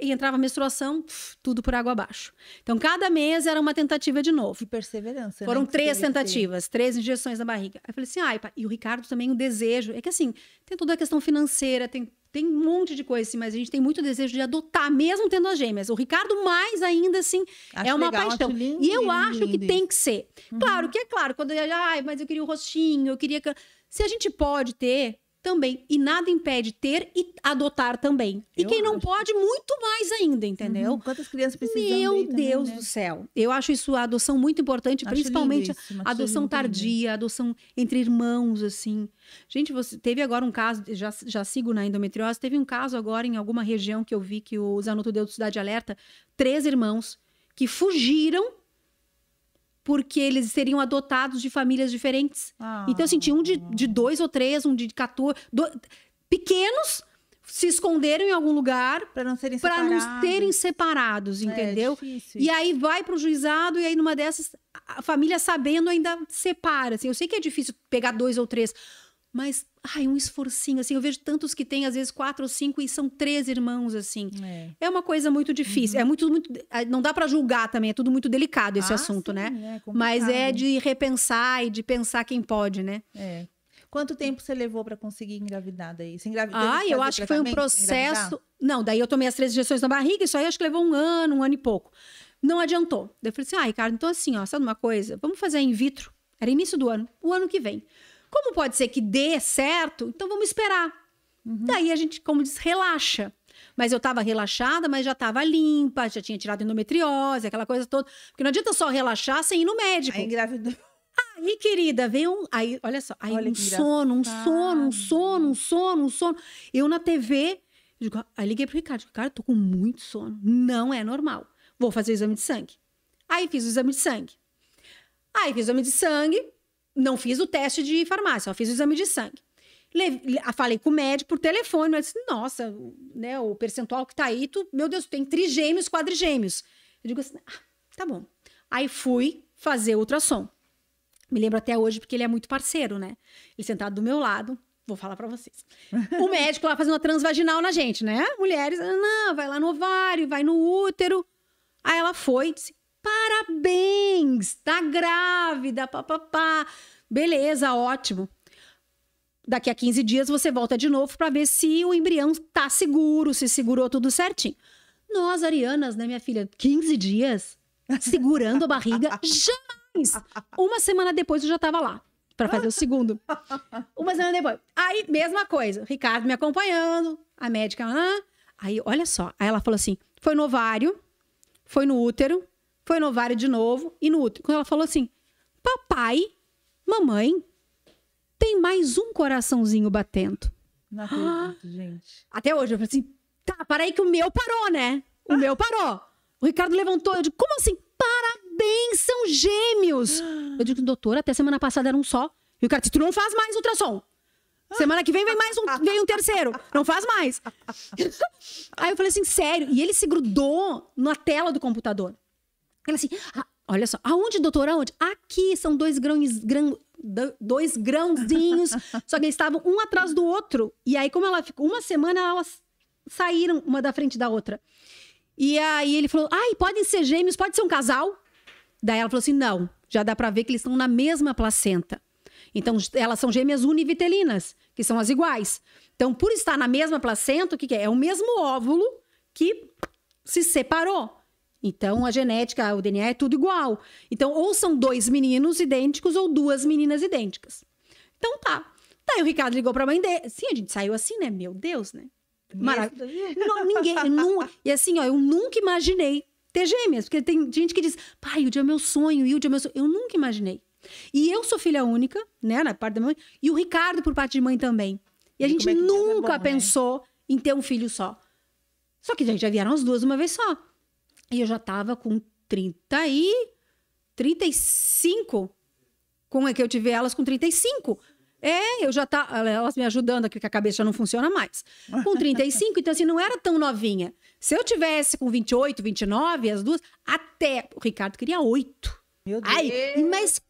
[SPEAKER 2] E entrava a menstruação, tudo por água abaixo. Então, cada mês era uma tentativa de novo.
[SPEAKER 3] Que perseverança.
[SPEAKER 2] Foram
[SPEAKER 3] né,
[SPEAKER 2] três tentativas, três injeções na barriga. Aí eu falei assim, ai, pá, e o Ricardo também, o desejo. É que assim, tem toda a questão financeira, tem, tem um monte de coisa, assim, mas a gente tem muito desejo de adotar, mesmo tendo as gêmeas. O Ricardo, mais ainda, assim,
[SPEAKER 3] Acho
[SPEAKER 2] é uma
[SPEAKER 3] legal,
[SPEAKER 2] paixão.
[SPEAKER 3] lindo,
[SPEAKER 2] e eu
[SPEAKER 3] lindo,
[SPEAKER 2] acho que tem que ser. Claro que é claro, quando eu, ai, mas eu queria o rostinho, eu queria. que-" Se a gente pode ter, também. E nada impede ter e adotar também. E
[SPEAKER 3] Eu
[SPEAKER 2] quem não pode, muito mais ainda, entendeu?
[SPEAKER 3] Uhum. Quantas crianças precisam
[SPEAKER 2] Meu
[SPEAKER 3] também,
[SPEAKER 2] Deus
[SPEAKER 3] né?
[SPEAKER 2] do céu. Eu acho isso a adoção muito importante,
[SPEAKER 3] Acho
[SPEAKER 2] principalmente a adoção tardia, a adoção entre irmãos, assim. Gente, você teve agora um caso, já, já sigo na endometriose, teve um caso agora em alguma região que eu vi que o Zanuto deu do Cidade Alerta, três irmãos que fugiram porque eles seriam adotados de famílias diferentes.
[SPEAKER 3] Ah.
[SPEAKER 2] Então, assim, tinha um de, de dois ou três, um de 14, do- pequenos, se esconderam em algum lugar
[SPEAKER 3] Para não serem
[SPEAKER 2] para
[SPEAKER 3] separados.
[SPEAKER 2] não serem separados,
[SPEAKER 3] É,
[SPEAKER 2] entendeu?
[SPEAKER 3] difícil
[SPEAKER 2] E aí vai para o juizado e aí numa dessas a a família sabendo ainda separa. Assim, eu sei que é difícil pegar dois ou três, mas ai, um esforcinho assim. Eu vejo tantos que têm às vezes quatro ou cinco e são três irmãos assim.
[SPEAKER 3] É.
[SPEAKER 2] É uma coisa muito difícil. É muito, muito. Não dá para julgar também. É tudo muito delicado esse
[SPEAKER 3] Ah,
[SPEAKER 2] assunto,
[SPEAKER 3] sim,
[SPEAKER 2] né?
[SPEAKER 3] é
[SPEAKER 2] Mas é de repensar e de pensar quem pode, né?
[SPEAKER 3] É. Quanto tempo você levou para conseguir engravidar daí? Você engravidou?
[SPEAKER 2] Ah, eu acho que foi um processo. Não, daí eu tomei as três injeções na barriga, isso aí acho que levou um ano, um ano e pouco. Não adiantou. Daí eu falei assim: ah, Ricardo, então assim, ó, sabe uma coisa? Vamos fazer in vitro. Era início do ano, o ano que vem. Como pode ser que dê certo, então vamos esperar.
[SPEAKER 3] Uhum.
[SPEAKER 2] Daí a gente, como diz, relaxa. Mas eu tava relaxada, mas já tava limpa, já tinha tirado endometriose, aquela coisa toda. Porque não adianta só relaxar sem ir no médico.
[SPEAKER 3] Aí engravidou.
[SPEAKER 2] Aí, querida, veio um. Aí, olha só, aí
[SPEAKER 3] Olha
[SPEAKER 2] um sono, um sono, um sono, um sono, um sono. Eu na TV, eu digo, aí liguei pro Ricardo, digo, cara, tô com muito sono. Não é normal. Vou fazer o exame de sangue. Aí fiz o exame de sangue. Aí fiz o exame de sangue, não fiz o teste de farmácia, só fiz o exame de sangue. Le- le- falei com o médico por telefone, mas disse, nossa, o- né, o percentual que tá aí, tu, meu Deus, tu tem trigêmeos, quadrigêmeos. Eu digo assim, ah, tá bom. Aí fui fazer ultrassom. Me lembro até hoje porque ele é muito parceiro, né? Ele sentado do meu lado, vou falar pra vocês. O médico lá fazendo uma transvaginal na gente, né? Mulheres, ah, não, vai lá no ovário, vai no útero. Aí ela foi disse: parabéns, tá grávida, papapá. Beleza, ótimo. Daqui a 15 dias você volta de novo pra ver se o embrião tá seguro, se segurou tudo certinho. Nós, arianas, né, minha filha? 15 dias segurando a barriga? Jamais! Uma semana depois eu já tava lá pra fazer o segundo. Uma semana depois. Aí, mesma coisa. Ricardo me acompanhando, a médica. Ah. Aí, olha só. Aí ela falou assim: foi no ovário, foi no útero, foi no ovário de novo e no útero. Quando ela falou assim: papai, mamãe, tem mais um coraçãozinho batendo.
[SPEAKER 3] Não acredito, gente.
[SPEAKER 2] Até hoje, eu falei assim: tá, para aí que o meu parou, né? O meu parou. O Ricardo levantou, eu digo: como assim? Parabéns, são gêmeos. Eu digo: doutor, até semana passada era um só. E o Ricardo disse: tu não faz mais ultrassom. Semana que vem vem mais um, vem um terceiro. Não faz mais. Aí eu falei assim, sério. E ele se grudou na tela do computador. Ele assim, "Ah, olha só, aonde, doutor, aonde? Aqui são dois grãos, grão, do- dois grãozinhos, só que eles estavam um atrás do outro. E aí, como ela ficou uma semana, elas saíram uma da frente da outra. E aí ele falou, ai, podem ser gêmeos, pode ser um casal? Daí ela falou assim, não, já dá pra ver que eles estão na mesma placenta. Então, elas são gêmeas univitelinas, que são as iguais. Então, por estar na mesma placenta, o que, que é? É o mesmo óvulo que se separou. Então, a genética, o DNA é tudo igual. Então, ou são dois meninos idênticos ou duas meninas idênticas. Então, tá. Daí o Ricardo ligou pra mãe dele. Sim, a gente saiu assim, né? Meu Deus, né? Maravilha. Ninguém. não- e assim, ó, eu nunca imaginei ter gêmeas. Porque tem gente que diz, pai, o dia é meu sonho, e o dia é meu sonho. Eu nunca imaginei. E eu sou filha única, né, na parte da mãe, e o Ricardo por parte de mãe também. E a
[SPEAKER 3] E
[SPEAKER 2] gente
[SPEAKER 3] como é é
[SPEAKER 2] nunca
[SPEAKER 3] bom, né?
[SPEAKER 2] pensou em ter um filho só. Só que já, já vieram as duas uma vez só. E eu já tava com 30 e 35. Como é que eu tive elas com 35? É, eu já tá, elas me ajudando aqui que a cabeça já não funciona mais. Com 35, então assim, não era tão novinha. Se eu tivesse com 28, 29, as duas, até o Ricardo queria oito.
[SPEAKER 3] Meu Deus.
[SPEAKER 2] Ai, mas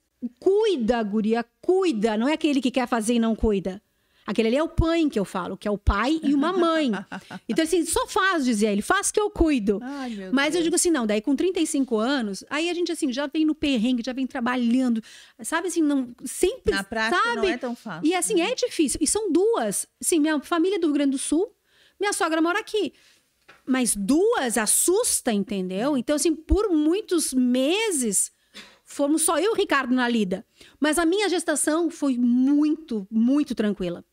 [SPEAKER 2] cuida, guria, cuida. Não é aquele que quer fazer e não cuida. Aquele ali é o pai que eu falo, que é o pai e uma mãe. Então, assim, só faz, dizia ele, faz que eu cuido.
[SPEAKER 3] Ai,
[SPEAKER 2] Mas eu
[SPEAKER 3] Deus.
[SPEAKER 2] digo assim, não, daí com 35 anos, aí a gente, assim, já vem no perrengue, já vem trabalhando, sabe, assim, não, sempre,
[SPEAKER 3] Na prática
[SPEAKER 2] sabe?
[SPEAKER 3] não é tão fácil.
[SPEAKER 2] E assim, é difícil. E são duas. Sim, minha família é do Rio Grande do Sul, minha sogra mora aqui. Mas duas assusta, entendeu? Então, assim, por muitos meses, fomos só eu e o Ricardo na lida. Mas a minha gestação foi muito, muito tranquila.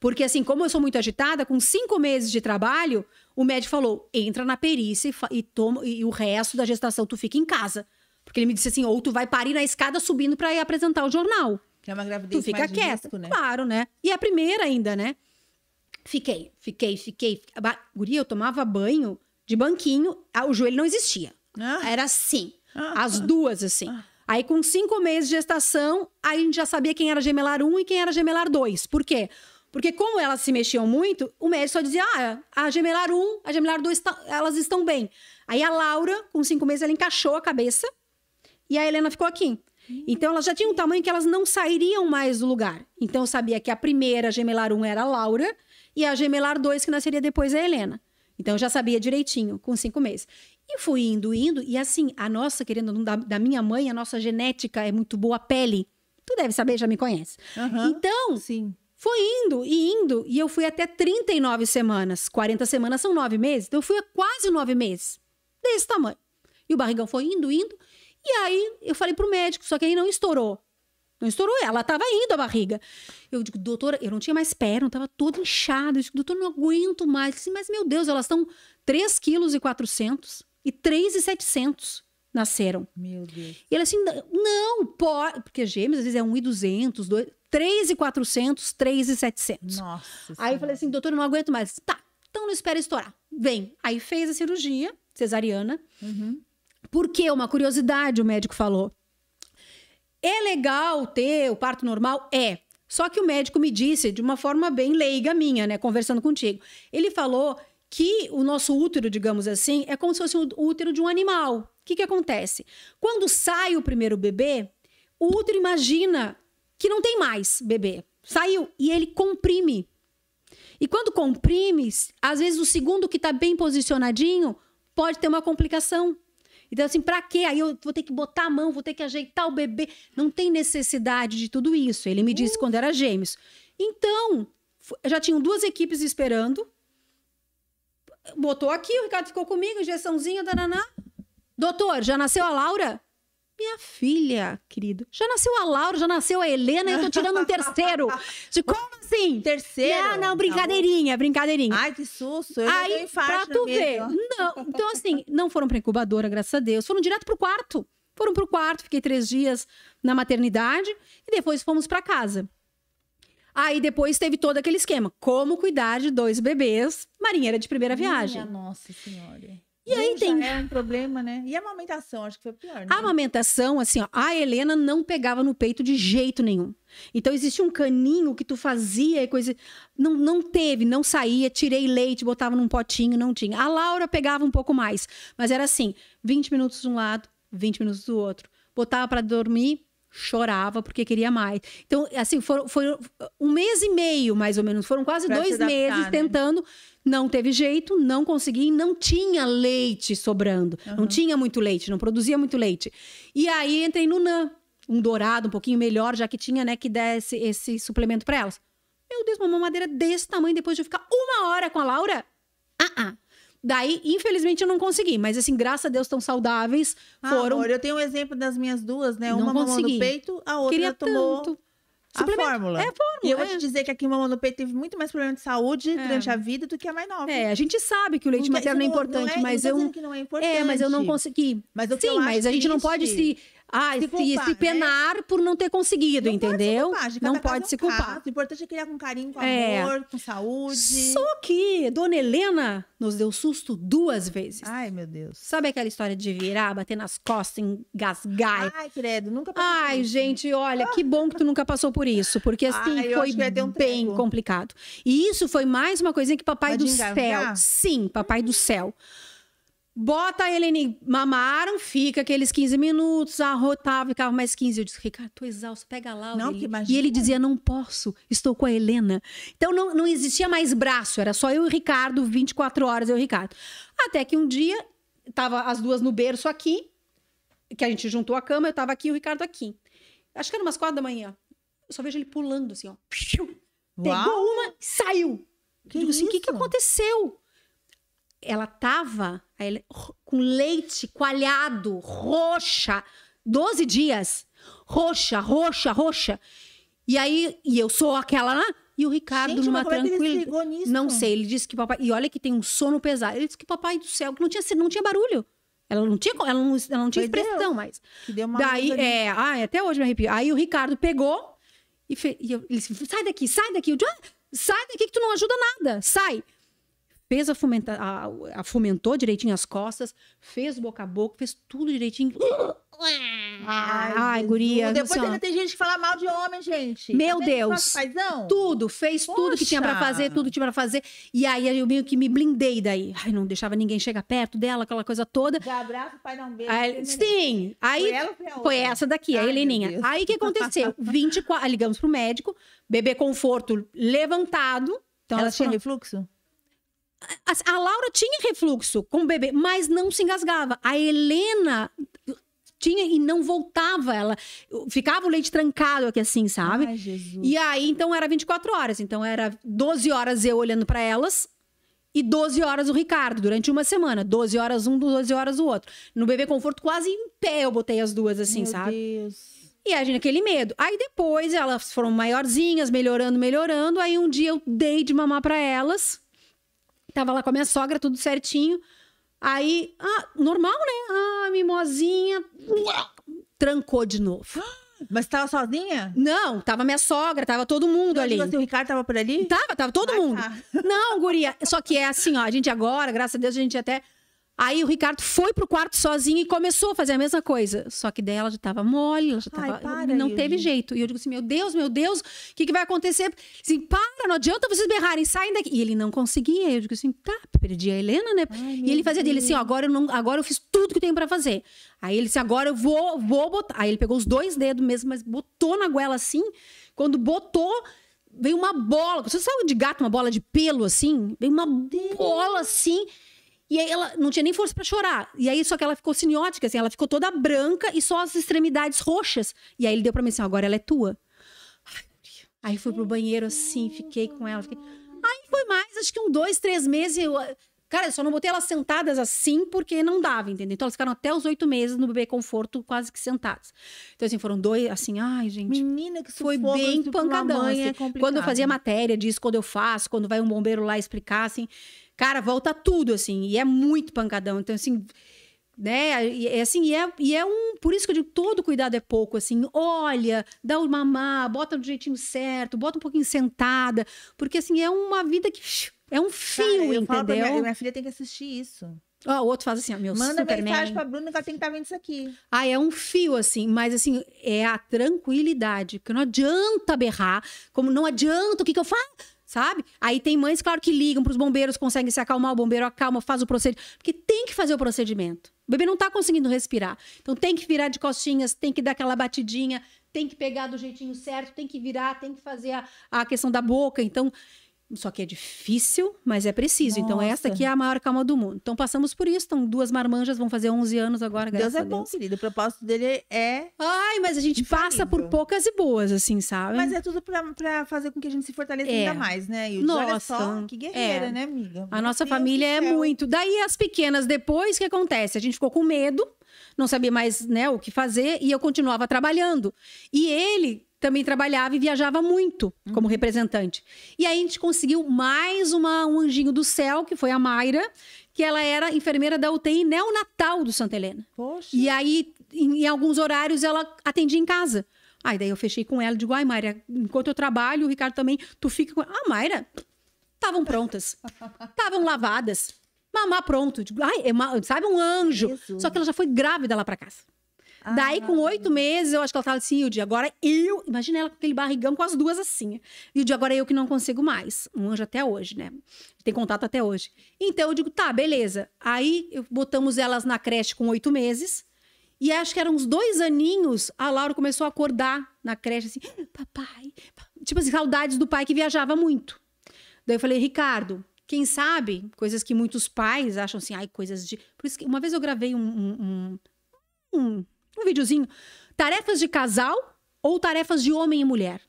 [SPEAKER 2] Porque, assim, como eu sou muito agitada, com cinco meses de trabalho, o médico falou: entra na perícia e, e toma, e o resto da gestação tu fica em casa. Porque ele me disse assim: ou tu vai parir na escada subindo para ir apresentar o jornal.
[SPEAKER 3] Que é uma
[SPEAKER 2] Tu
[SPEAKER 3] gravidez
[SPEAKER 2] fica
[SPEAKER 3] mais de
[SPEAKER 2] quieta.
[SPEAKER 3] risco, né?
[SPEAKER 2] Claro, né? E a primeira ainda, né? Fiquei, fiquei, fiquei. Ba- Guria, eu tomava banho de banquinho, ah, o joelho não existia.
[SPEAKER 3] Ah.
[SPEAKER 2] Era assim.
[SPEAKER 3] Ah.
[SPEAKER 2] As duas, assim. Aí, com cinco meses de gestação, aí a gente já sabia quem era gemelar 1 e quem era gemelar 2. Por quê? Porque como elas se mexiam muito, o médico só dizia, ah, a gemelar 1, a gemelar 2, tá- elas estão bem. Aí a Laura, com cinco meses, ela encaixou a cabeça e a Helena ficou aqui. Então, elas já tinham um tamanho que elas não sairiam mais do lugar. Então, eu sabia que a primeira gemelar 1 era a Laura e a gemelar 2 que nasceria depois é a Helena. Então, eu já sabia direitinho, com cinco meses. E fui indo, indo. E assim, a nossa, querendo da, da minha mãe, a nossa genética é muito boa, a pele. Tu deve saber, já me conhece.
[SPEAKER 3] Aham.
[SPEAKER 2] Então,
[SPEAKER 3] Sim.
[SPEAKER 2] Foi indo e indo. E eu fui até 39 semanas. 40 semanas são nove meses. Então, eu fui a quase nove meses. Desse tamanho. E o barrigão foi indo, indo. E aí, eu falei pro médico, só que aí não estourou. Não estourou, ela tava indo a barriga. Eu digo, doutora, eu não tinha mais perna, eu tava toda inchada. Eu digo, doutor, não aguento mais. Disse, mas, meu Deus, elas estão 3 quilos e 400 e 3,700 nasceram.
[SPEAKER 3] Meu Deus.
[SPEAKER 2] E ele assim, não, pode. Porque gêmeos às vezes é 1,200, 2, 3,400, 3,700.
[SPEAKER 3] Nossa.
[SPEAKER 2] Aí eu falei assim, doutor, eu não aguento mais. Tá, então não espera estourar. Vem. Aí fez a cirurgia cesariana.
[SPEAKER 3] Uhum.
[SPEAKER 2] Porque uma curiosidade, o médico falou. É legal ter o parto normal? É. Só que o médico me disse, de uma forma bem leiga minha, né? Conversando contigo. Ele falou que o nosso útero, digamos assim, é como se fosse o útero de um animal. O que, que acontece? Quando sai o primeiro bebê, o útero imagina que não tem mais bebê. Saiu. E ele comprime. E quando comprime, às vezes o segundo que está bem posicionadinho pode ter uma complicação. Então, assim, pra quê? Aí eu vou ter que botar a mão, vou ter que ajeitar o bebê. Não tem necessidade de tudo isso. Ele me disse quando era gêmeos. Então, já tinham duas equipes esperando. Botou aqui, o Ricardo ficou comigo, injeçãozinha, dananá. Doutor, já nasceu a Laura? Minha filha, querido. Já nasceu a Laura, já nasceu a Helena, e eu tô tirando um terceiro. De como assim?
[SPEAKER 3] Terceiro?
[SPEAKER 2] Não, não, brincadeirinha, brincadeirinha.
[SPEAKER 3] Ai, que susto. Eu
[SPEAKER 2] Aí, pra tu
[SPEAKER 3] mesa,
[SPEAKER 2] ver. Não, então, assim, não foram pra incubadora, graças a Deus. Foram direto pro quarto. Foram pro quarto, fiquei três dias na maternidade e depois fomos pra casa. Aí depois teve todo aquele esquema. Como cuidar de dois bebês, marinheira de primeira viagem.
[SPEAKER 3] Minha nossa senhora.
[SPEAKER 2] E aí tem-
[SPEAKER 3] É um problema, né? E a amamentação, acho que foi pior, né?
[SPEAKER 2] A amamentação, assim, ó, a Helena não pegava no peito de jeito nenhum. Então existia um caninho que tu fazia e coisa. Não, não teve, não saía, tirei leite, botava num potinho, não tinha. A Laura pegava um pouco mais, mas era assim: 20 minutos de um lado, 20 minutos do outro. Botava para dormir, chorava porque queria mais. Então, assim, foram, foi um mês e meio, mais ou menos. Foram quase
[SPEAKER 3] Pra
[SPEAKER 2] dois
[SPEAKER 3] adaptar,
[SPEAKER 2] meses
[SPEAKER 3] né?
[SPEAKER 2] tentando. Não teve jeito, não consegui, não tinha leite sobrando. Não tinha muito leite, não produzia muito leite. E aí entrei no NAN, um dourado, um pouquinho melhor, já que tinha, né, que der esse, esse suplemento para elas. Meu Deus, uma mamadeira desse tamanho depois de eu ficar uma hora com a Laura? Ah, ah. Daí, infelizmente, eu não consegui. Mas, assim, graças a Deus, tão saudáveis.
[SPEAKER 3] Ah,
[SPEAKER 2] foram.
[SPEAKER 3] amor, eu tenho um exemplo das minhas duas, né?
[SPEAKER 2] Não
[SPEAKER 3] Uma
[SPEAKER 2] consegui.
[SPEAKER 3] no peito, a outra
[SPEAKER 2] Queria
[SPEAKER 3] tomou
[SPEAKER 2] tanto.
[SPEAKER 3] a fórmula.
[SPEAKER 2] É, fórmula,
[SPEAKER 3] E eu vou
[SPEAKER 2] é.
[SPEAKER 3] te dizer que a que mamou no peito teve muito mais problema de saúde
[SPEAKER 2] É.
[SPEAKER 3] durante a vida do que a mais nova.
[SPEAKER 2] É, a gente sabe que o leite
[SPEAKER 3] Não
[SPEAKER 2] materno é
[SPEAKER 3] não-
[SPEAKER 2] importante,
[SPEAKER 3] não é-
[SPEAKER 2] mas eu.
[SPEAKER 3] não é importante.
[SPEAKER 2] É, mas eu não consegui.
[SPEAKER 3] Mas
[SPEAKER 2] Sim, mas a gente não pode se, ah,
[SPEAKER 3] se
[SPEAKER 2] se,
[SPEAKER 3] culpar,
[SPEAKER 2] se
[SPEAKER 3] né?
[SPEAKER 2] penar por não ter conseguido,
[SPEAKER 3] Não pode se
[SPEAKER 2] entendeu?
[SPEAKER 3] culpar,
[SPEAKER 2] não
[SPEAKER 3] caso
[SPEAKER 2] pode
[SPEAKER 3] é
[SPEAKER 2] se
[SPEAKER 3] um
[SPEAKER 2] culpar.
[SPEAKER 3] caso. O importante é criar com carinho, com
[SPEAKER 2] É.
[SPEAKER 3] amor, com saúde.
[SPEAKER 2] Só que Dona Helena nos deu susto duas vezes.
[SPEAKER 3] Ai, meu Deus.
[SPEAKER 2] Sabe aquela história de virar, bater nas costas, engasgar?
[SPEAKER 3] Ai, credo, nunca passei por
[SPEAKER 2] Ai, gente, olha, que bom que tu nunca passou por isso, porque assim
[SPEAKER 3] Ai,
[SPEAKER 2] foi
[SPEAKER 3] um
[SPEAKER 2] bem
[SPEAKER 3] treco.
[SPEAKER 2] complicado. E isso foi mais uma coisinha que papai
[SPEAKER 3] Mas
[SPEAKER 2] do
[SPEAKER 3] de
[SPEAKER 2] céu,
[SPEAKER 3] engasgar?
[SPEAKER 2] sim, papai do céu. Bota a Helene, mamaram, fica aqueles 15 minutos, arrotava, ficava mais 15. Eu disse, Ricardo, tô exausto, pega lá.
[SPEAKER 3] Não,
[SPEAKER 2] Ele-
[SPEAKER 3] que
[SPEAKER 2] E
[SPEAKER 3] imagina.
[SPEAKER 2] ele dizia, não posso, estou com a Helena. Então não, não existia mais braço, era só eu e o Ricardo, 24 horas eu e o Ricardo. Até que um dia, tava as duas no berço aqui, que a gente juntou a cama, eu tava aqui e o Ricardo aqui. Acho que era umas quatro da manhã. Eu só vejo ele pulando assim, ó. Pegou
[SPEAKER 3] Uau.
[SPEAKER 2] uma e saiu.
[SPEAKER 3] Que
[SPEAKER 2] eu digo assim, o que, que aconteceu? Ela tava ro- com leite coalhado, roxa, 12 dias. Roxa, roxa, roxa. E aí, e eu sou aquela lá, e o Ricardo
[SPEAKER 3] Gente,
[SPEAKER 2] numa
[SPEAKER 3] é
[SPEAKER 2] tranquila. Não sei, ele disse que papai. E olha que tem um sono pesado. Ele disse que papai do céu, que não tinha, não tinha barulho. Ela não tinha, ela não, ela não tinha
[SPEAKER 3] Foi Deus.
[SPEAKER 2] expressão mais.
[SPEAKER 3] Que deu uma
[SPEAKER 2] Daí, é, ai, até hoje me arrepio. Aí o Ricardo pegou e, fe- e eu- ele disse: sai daqui, sai daqui. Eu "Ah, sai daqui que tu não ajuda nada, sai. Fez a, fomenta, a, a fomentou direitinho as costas, fez boca a boca, fez tudo direitinho. Ai,
[SPEAKER 3] Jesus.
[SPEAKER 2] guria.
[SPEAKER 3] Depois ainda tem gente que fala mal de homem, gente.
[SPEAKER 2] Meu
[SPEAKER 3] Tá
[SPEAKER 2] Deus. tudo, fez tudo que tinha pra
[SPEAKER 3] Poxa.
[SPEAKER 2] fazer, tudo que tinha pra fazer. E aí eu meio que me blindei daí. Ai, não deixava ninguém chegar perto dela, aquela coisa toda.
[SPEAKER 3] Já abraça o pai, dá um beijo.
[SPEAKER 2] Aí, sim, aí
[SPEAKER 3] Foi ela foi a?
[SPEAKER 2] Foi essa daqui, a
[SPEAKER 3] Ai, meu
[SPEAKER 2] Heleninha. Aí o que aconteceu? 24, ligamos pro médico, bebê conforto levantado. Então
[SPEAKER 3] Ela tinha
[SPEAKER 2] foram-
[SPEAKER 3] refluxo?
[SPEAKER 2] A, a Laura tinha refluxo com o bebê, mas não se engasgava. A Helena tinha e não voltava, ela ficava o leite trancado aqui assim, sabe?
[SPEAKER 3] Ai, Jesus.
[SPEAKER 2] E aí, então, era 24 horas. Então, era 12 horas eu olhando pra elas e 12 horas o Ricardo, durante uma semana. 12 horas um, 12 horas o outro. No bebê conforto, quase em pé eu botei as duas, assim,
[SPEAKER 3] Meu
[SPEAKER 2] sabe?
[SPEAKER 3] Deus.
[SPEAKER 2] E a gente, aquele medo. Aí depois elas foram maiorzinhas, melhorando, melhorando. Aí um dia eu dei de mamar pra elas. Tava lá com a minha sogra, tudo certinho. Aí, ah, normal, né? Ah, mimosinha. Trancou de novo.
[SPEAKER 3] Mas tava sozinha?
[SPEAKER 2] Não, tava minha sogra, tava todo mundo
[SPEAKER 3] Eu
[SPEAKER 2] ali.
[SPEAKER 3] digo assim, o Ricardo tava por ali?
[SPEAKER 2] Tava, tava todo
[SPEAKER 3] Ah,
[SPEAKER 2] mundo.
[SPEAKER 3] tá.
[SPEAKER 2] Não, guria. Só que é assim, ó. A gente agora, graças a Deus, a gente até. Aí o Ricardo foi pro quarto sozinho e começou a fazer a mesma coisa. Só que daí ela já tava mole, ela já
[SPEAKER 3] Ai,
[SPEAKER 2] tava.
[SPEAKER 3] para,
[SPEAKER 2] não teve jeito. E eu digo assim: meu Deus, meu Deus, o que, que vai acontecer? Assim, para, não adianta vocês berrarem, saem daqui. E ele não conseguia. Eu digo assim: tá, perdi a Helena, né?
[SPEAKER 3] Ai,
[SPEAKER 2] e ele fazia dele assim: ó, agora eu, não, agora eu fiz tudo que tenho pra fazer. Aí ele disse: agora eu vou, vou botar. Aí ele pegou os dois dedos mesmo, mas botou na goela assim. Quando botou, veio uma bola. Você sabe de gato, uma bola de pelo assim? Veio uma bola assim. E aí ela não tinha nem força pra chorar. E aí só que ela ficou siniótica, assim, ela ficou toda branca e só as extremidades roxas. E aí ele deu pra mim assim, agora ela é tua. Aí fui pro banheiro assim, fiquei com ela. Fiquei... Aí foi mais, acho que um dois, três meses. Eu... Cara, eu só não botei elas sentadas assim porque não dava, entendeu? Então elas ficaram até os oito meses no bebê conforto, quase que sentadas. Então, assim, foram dois, assim, ai, gente.
[SPEAKER 3] Menina, que
[SPEAKER 2] Foi bem pancadão.
[SPEAKER 3] mãe
[SPEAKER 2] assim.
[SPEAKER 3] é complicado.
[SPEAKER 2] quando eu fazia matéria disso, quando eu faço, quando vai um bombeiro lá explicar, assim, cara, volta tudo, assim, e é muito pancadão. Então, assim, né, e, é assim, e é, e é um. Por isso que eu digo, todo cuidado é pouco, assim, olha, dá o mamar, bota do jeitinho certo, bota um pouquinho sentada, porque, assim, é uma vida que. É um
[SPEAKER 3] Cara,
[SPEAKER 2] fio,
[SPEAKER 3] pra
[SPEAKER 2] entendeu?
[SPEAKER 3] minha, minha filha tem que assistir isso.
[SPEAKER 2] Ó, o outro faz assim, ó, meu
[SPEAKER 3] Manda
[SPEAKER 2] Superman.
[SPEAKER 3] mensagem pra Bruna que ela tem que estar vendo isso aqui.
[SPEAKER 2] Ah, é um fio, assim, mas assim, é a tranquilidade, porque não adianta berrar, como não adianta o que, que eu faço, sabe? Aí tem mães, claro, que ligam pros bombeiros, conseguem se acalmar, o bombeiro acalma, faz o procedimento, porque tem que fazer o procedimento. O bebê não tá conseguindo respirar. Então tem que virar de costinhas, tem que dar aquela batidinha, tem que pegar do jeitinho certo, tem que virar, tem que fazer a, a questão da boca. Então, só que é difícil, mas é preciso. Então, essa
[SPEAKER 3] Nossa.
[SPEAKER 2] aqui é a maior calma do mundo. Então, passamos por isso. Então, duas marmanjas vão fazer 11 anos agora,
[SPEAKER 3] Deus é
[SPEAKER 2] a
[SPEAKER 3] bom,
[SPEAKER 2] Deus.
[SPEAKER 3] querido. O propósito dele é.
[SPEAKER 2] Ai, mas a gente passa por poucas e boas, assim, sabe?
[SPEAKER 3] Mas é tudo pra, pra fazer com que a gente se fortaleça
[SPEAKER 2] É.
[SPEAKER 3] ainda mais, né? E olha
[SPEAKER 2] Nossa,
[SPEAKER 3] só, que guerreira,
[SPEAKER 2] é.
[SPEAKER 3] né, amiga?
[SPEAKER 2] A
[SPEAKER 3] Meu
[SPEAKER 2] nossa
[SPEAKER 3] Deus
[SPEAKER 2] família é muito. Daí as pequenas, depois, o que acontece? A gente ficou com medo, não sabia mais né, o que fazer, e eu continuava trabalhando. E ele também trabalhava e viajava muito
[SPEAKER 3] Uhum.
[SPEAKER 2] como representante. E aí a gente conseguiu mais uma, um anjinho do céu, que foi a Mayra, que ela era enfermeira da UTI neonatal do Santa Helena.
[SPEAKER 3] Poxa.
[SPEAKER 2] E aí, em, em alguns horários, ela atendia em casa. Aí daí eu fechei com ela e digo, ai, Mayra, enquanto eu trabalho, o Ricardo também, tu fica com. Ah, Mayra, estavam prontas. Estavam lavadas. Mamar pronto. Digo, ai, é ma- sabe, um anjo.
[SPEAKER 3] Jesus.
[SPEAKER 2] Só que ela já foi grávida lá pra casa. Daí, com
[SPEAKER 3] Ah.
[SPEAKER 2] oito meses, eu acho que ela tava assim, Hilde, agora eu. Imagina ela com aquele barrigão com as duas assim. Hilde, agora é eu que não consigo mais. Um anjo até hoje, né? Tem contato até hoje. Então eu digo, tá, beleza. Aí eu- botamos elas na creche com oito meses. E acho que eram uns dois aninhos, a Laura começou a acordar na creche assim, papai. pa-" Tipo assim, saudades do pai que viajava muito. Daí eu falei, Ricardo, quem sabe, coisas que muitos pais acham assim, ai, coisas de. Por isso que uma vez eu gravei um, um, um, um, um videozinho. Tarefas de casal ou tarefas de homem e mulher?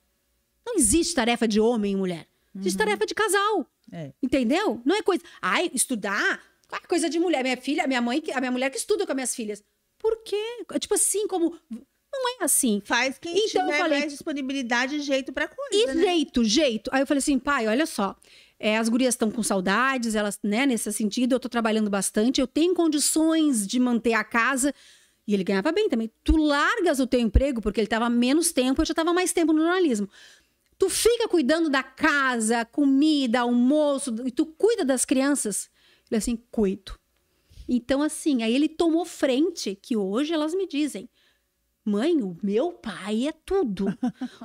[SPEAKER 2] Não existe tarefa de homem e mulher. Existe tarefa de casal.
[SPEAKER 3] É.
[SPEAKER 2] Entendeu? Não é coisa. Ai, estudar? Ah, coisa de mulher. Minha filha, minha mãe, a minha mulher que estuda com as minhas filhas. Por quê? É Tipo assim, como. Não é assim.
[SPEAKER 3] Faz quem
[SPEAKER 2] Então, eu
[SPEAKER 3] tiver
[SPEAKER 2] falei-
[SPEAKER 3] mais disponibilidade e jeito pra coisa,
[SPEAKER 2] E
[SPEAKER 3] né?
[SPEAKER 2] jeito, jeito. Aí eu falei assim, pai, olha só. É, as gurias estão com saudades, elas, né, nesse sentido, eu tô trabalhando bastante, eu tenho condições de manter a casa. E ele ganhava bem também. Tu largas o teu emprego, porque ele tava menos tempo, eu já tava mais tempo no jornalismo. Tu fica cuidando da casa, comida, almoço, e tu cuida das crianças. Ele assim, cuido. Então, assim, aí ele tomou frente, que hoje elas me dizem. Mãe, o meu pai é tudo.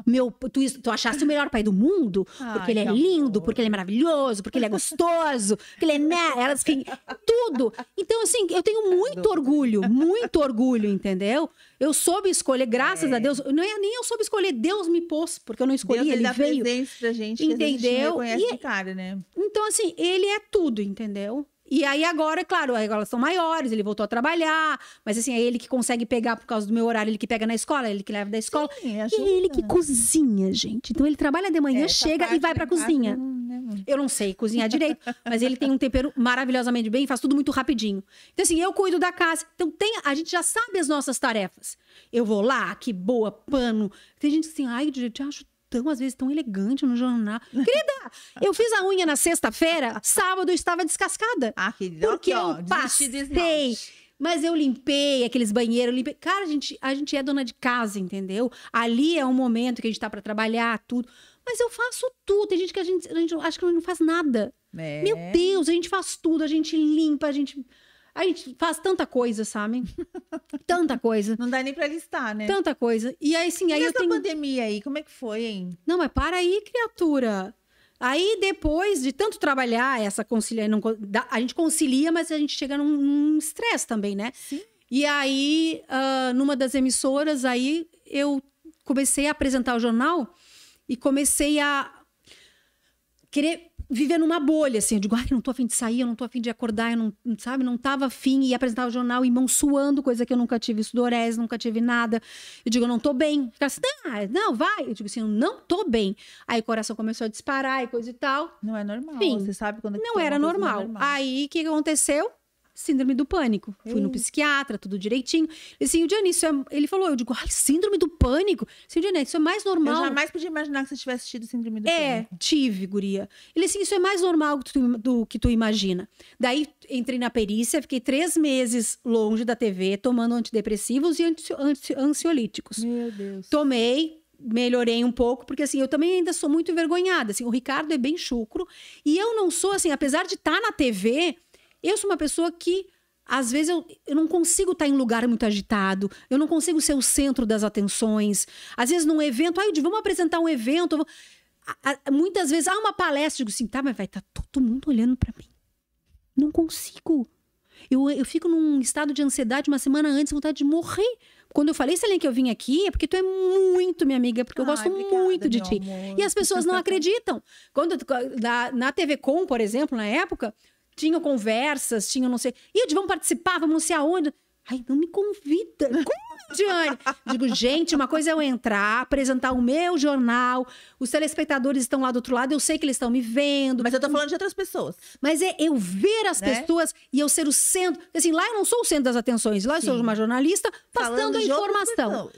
[SPEAKER 2] Meu, tu, tu achaste o melhor pai do mundo?
[SPEAKER 3] Ai,
[SPEAKER 2] Porque ele é
[SPEAKER 3] que
[SPEAKER 2] lindo,
[SPEAKER 3] amor.
[SPEAKER 2] porque ele é maravilhoso, porque ele é gostoso, porque ele é né, elas enfim, tudo. Então, assim, eu tenho muito orgulho, muito orgulho, entendeu? Eu soube escolher, graças
[SPEAKER 3] É.
[SPEAKER 2] a Deus. Não é nem eu soube escolher, Deus me pôs, porque eu não escolhi,
[SPEAKER 3] Deus, ele
[SPEAKER 2] ele
[SPEAKER 3] dá
[SPEAKER 2] veio.
[SPEAKER 3] pra gente que às vezes a gente
[SPEAKER 2] Entendeu?
[SPEAKER 3] não
[SPEAKER 2] E-
[SPEAKER 3] cara, né?
[SPEAKER 2] Então, assim, ele é tudo, entendeu? E aí agora, é claro, agora elas são maiores, ele voltou a trabalhar, mas assim, é ele que consegue pegar por causa do meu horário, ele que pega na escola, ele que leva da escola.
[SPEAKER 3] Sim,
[SPEAKER 2] E
[SPEAKER 3] ajuda.
[SPEAKER 2] é ele que cozinha, gente. Então ele trabalha de manhã,
[SPEAKER 3] Essa
[SPEAKER 2] chega e vai pra cozinha.
[SPEAKER 3] não, né, mano?
[SPEAKER 2] Eu não sei cozinhar direito, mas ele tem um tempero maravilhosamente bem, faz tudo muito rapidinho. Então, assim, eu cuido da casa. Então, tem, a gente já sabe as nossas tarefas. Eu vou lá, que boa, pano. Tem gente assim, ai, eu te acho tão, às vezes, tão elegante no jornal. Querida, eu fiz a unha na sexta-feira, sábado eu estava descascada.
[SPEAKER 3] Ah, querida,
[SPEAKER 2] Porque
[SPEAKER 3] ó,
[SPEAKER 2] eu passei. Mas eu limpei aqueles banheiros, limpei. Cara, a gente, a gente é dona de casa, entendeu? Ali é um momento que a gente tá pra trabalhar, tudo. Mas eu faço tudo. Tem gente que a gente, a gente acha que não faz nada.
[SPEAKER 3] É.
[SPEAKER 2] Meu Deus, a gente faz tudo, a gente limpa, a gente. A gente faz tanta coisa, sabe? tanta coisa.
[SPEAKER 3] Não dá nem pra listar, né?
[SPEAKER 2] Tanta coisa. E aí, sim,
[SPEAKER 3] e
[SPEAKER 2] aí eu
[SPEAKER 3] essa
[SPEAKER 2] tenho.
[SPEAKER 3] pandemia aí, como é que foi, hein?
[SPEAKER 2] Não, mas para aí, criatura. Aí, depois de tanto trabalhar essa concilia, não a gente concilia, mas a gente chega num- estresse também, né?
[SPEAKER 3] Sim.
[SPEAKER 2] E aí, ah, numa das emissoras, aí eu comecei a apresentar o jornal e comecei a querer viver numa bolha, assim. Eu digo, ai, não tô afim de sair, eu não tô afim de acordar, eu não, sabe, não tava afim. E apresentar o jornal e mão suando, coisa que eu nunca tive sudorese, nunca tive nada. Eu digo, eu não tô bem. Fica assim, ah, não, vai. Eu digo assim, eu não tô bem. Aí o coração começou a disparar e coisa e tal.
[SPEAKER 3] Não é normal.
[SPEAKER 2] Enfim,
[SPEAKER 3] Você sabe quando que
[SPEAKER 2] Não era
[SPEAKER 3] é
[SPEAKER 2] normal. Aí, o que aconteceu? Síndrome do pânico. Fui no
[SPEAKER 3] Ei.
[SPEAKER 2] psiquiatra, tudo direitinho. E assim, o Diane, isso é... ele falou, eu digo, ai, síndrome do pânico? Sim, Diane, isso é mais
[SPEAKER 3] Eu
[SPEAKER 2] normal.
[SPEAKER 3] jamais podia imaginar que você tivesse tido síndrome do
[SPEAKER 2] É,
[SPEAKER 3] pânico.
[SPEAKER 2] tive, guria. Ele assim, isso é mais normal do que, tu, do que tu imagina. Daí entrei na perícia, fiquei três meses longe da TV, tomando antidepressivos e anti, anti- ansiolíticos.
[SPEAKER 3] Meu Deus.
[SPEAKER 2] Tomei, melhorei um pouco, porque assim, eu também ainda sou muito envergonhada. Assim, o Ricardo é bem chucro. E eu não sou, assim, apesar de estar na TV, eu sou uma pessoa que. Às vezes eu, eu não consigo estar em lugar muito agitado, eu não consigo ser o centro das atenções. Às vezes, num evento, ai, vamos apresentar um evento. vou- A- a- muitas vezes há uma palestra, eu digo assim, tá, mas vai estar todo mundo olhando para mim. Não consigo. Eu, eu fico num estado de ansiedade uma semana antes, vontade de morrer. Quando eu falei, Selene, que eu vim aqui, é porque tu é muito minha amiga, porque eu
[SPEAKER 3] Ai,
[SPEAKER 2] gosto
[SPEAKER 3] obrigada,
[SPEAKER 2] muito de ti.
[SPEAKER 3] amor.
[SPEAKER 2] E as pessoas não acreditam. Quando na, na TV Com, por exemplo, na época, tinham conversas, tinham não sei. E vamos participar, vamos não sei aonde. Ai, não me convida. Como, Diane? Digo, gente, uma coisa é eu entrar, apresentar o meu jornal, os telespectadores estão lá do outro lado, eu sei que eles estão me vendo.
[SPEAKER 3] Mas eu tô falando de outras pessoas.
[SPEAKER 2] Mas é eu ver as
[SPEAKER 3] Né?
[SPEAKER 2] pessoas e eu ser o centro. Assim, lá eu não sou o centro das atenções, lá eu sou uma jornalista passando
[SPEAKER 3] Falando
[SPEAKER 2] a informação.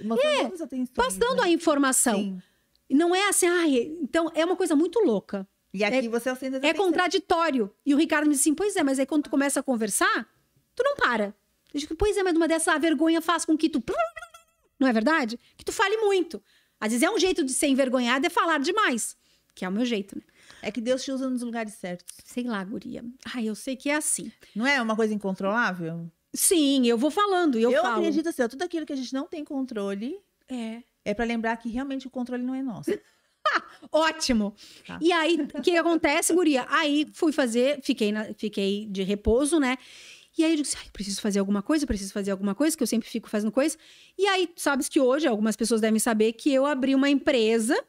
[SPEAKER 3] atenções,
[SPEAKER 2] Passando
[SPEAKER 3] né?
[SPEAKER 2] a informação.
[SPEAKER 3] Sim.
[SPEAKER 2] Não é assim, ai, então é uma coisa muito louca.
[SPEAKER 3] E aqui você é o centro das
[SPEAKER 2] É
[SPEAKER 3] atenções.
[SPEAKER 2] contraditório. E o Ricardo me disse assim: pois é, mas aí quando tu começa a conversar, tu não para. Eu digo, pois é, mas uma dessa a vergonha faz com que tu. Não é verdade? Que tu fale muito. Às vezes é um jeito de ser envergonhado é falar demais. Que é o meu jeito, né?
[SPEAKER 3] É que Deus te usa nos lugares certos.
[SPEAKER 2] Sei lá, guria. Ai, eu sei que é assim.
[SPEAKER 3] Não é uma coisa incontrolável?
[SPEAKER 2] Sim, eu vou falando, eu,
[SPEAKER 3] Eu,
[SPEAKER 2] falo.
[SPEAKER 3] acredito assim, ó, tudo aquilo que a gente não tem controle
[SPEAKER 2] É.
[SPEAKER 3] é pra lembrar que realmente o controle não é nosso.
[SPEAKER 2] Ótimo.
[SPEAKER 3] Tá.
[SPEAKER 2] E aí, o que acontece, guria? Aí fui fazer, fiquei, na- fiquei de repouso, né? E aí eu disse, ai, preciso fazer alguma coisa, preciso fazer alguma coisa, que eu sempre fico fazendo coisa. E aí, sabes que hoje, algumas pessoas devem saber que eu abri uma empresa,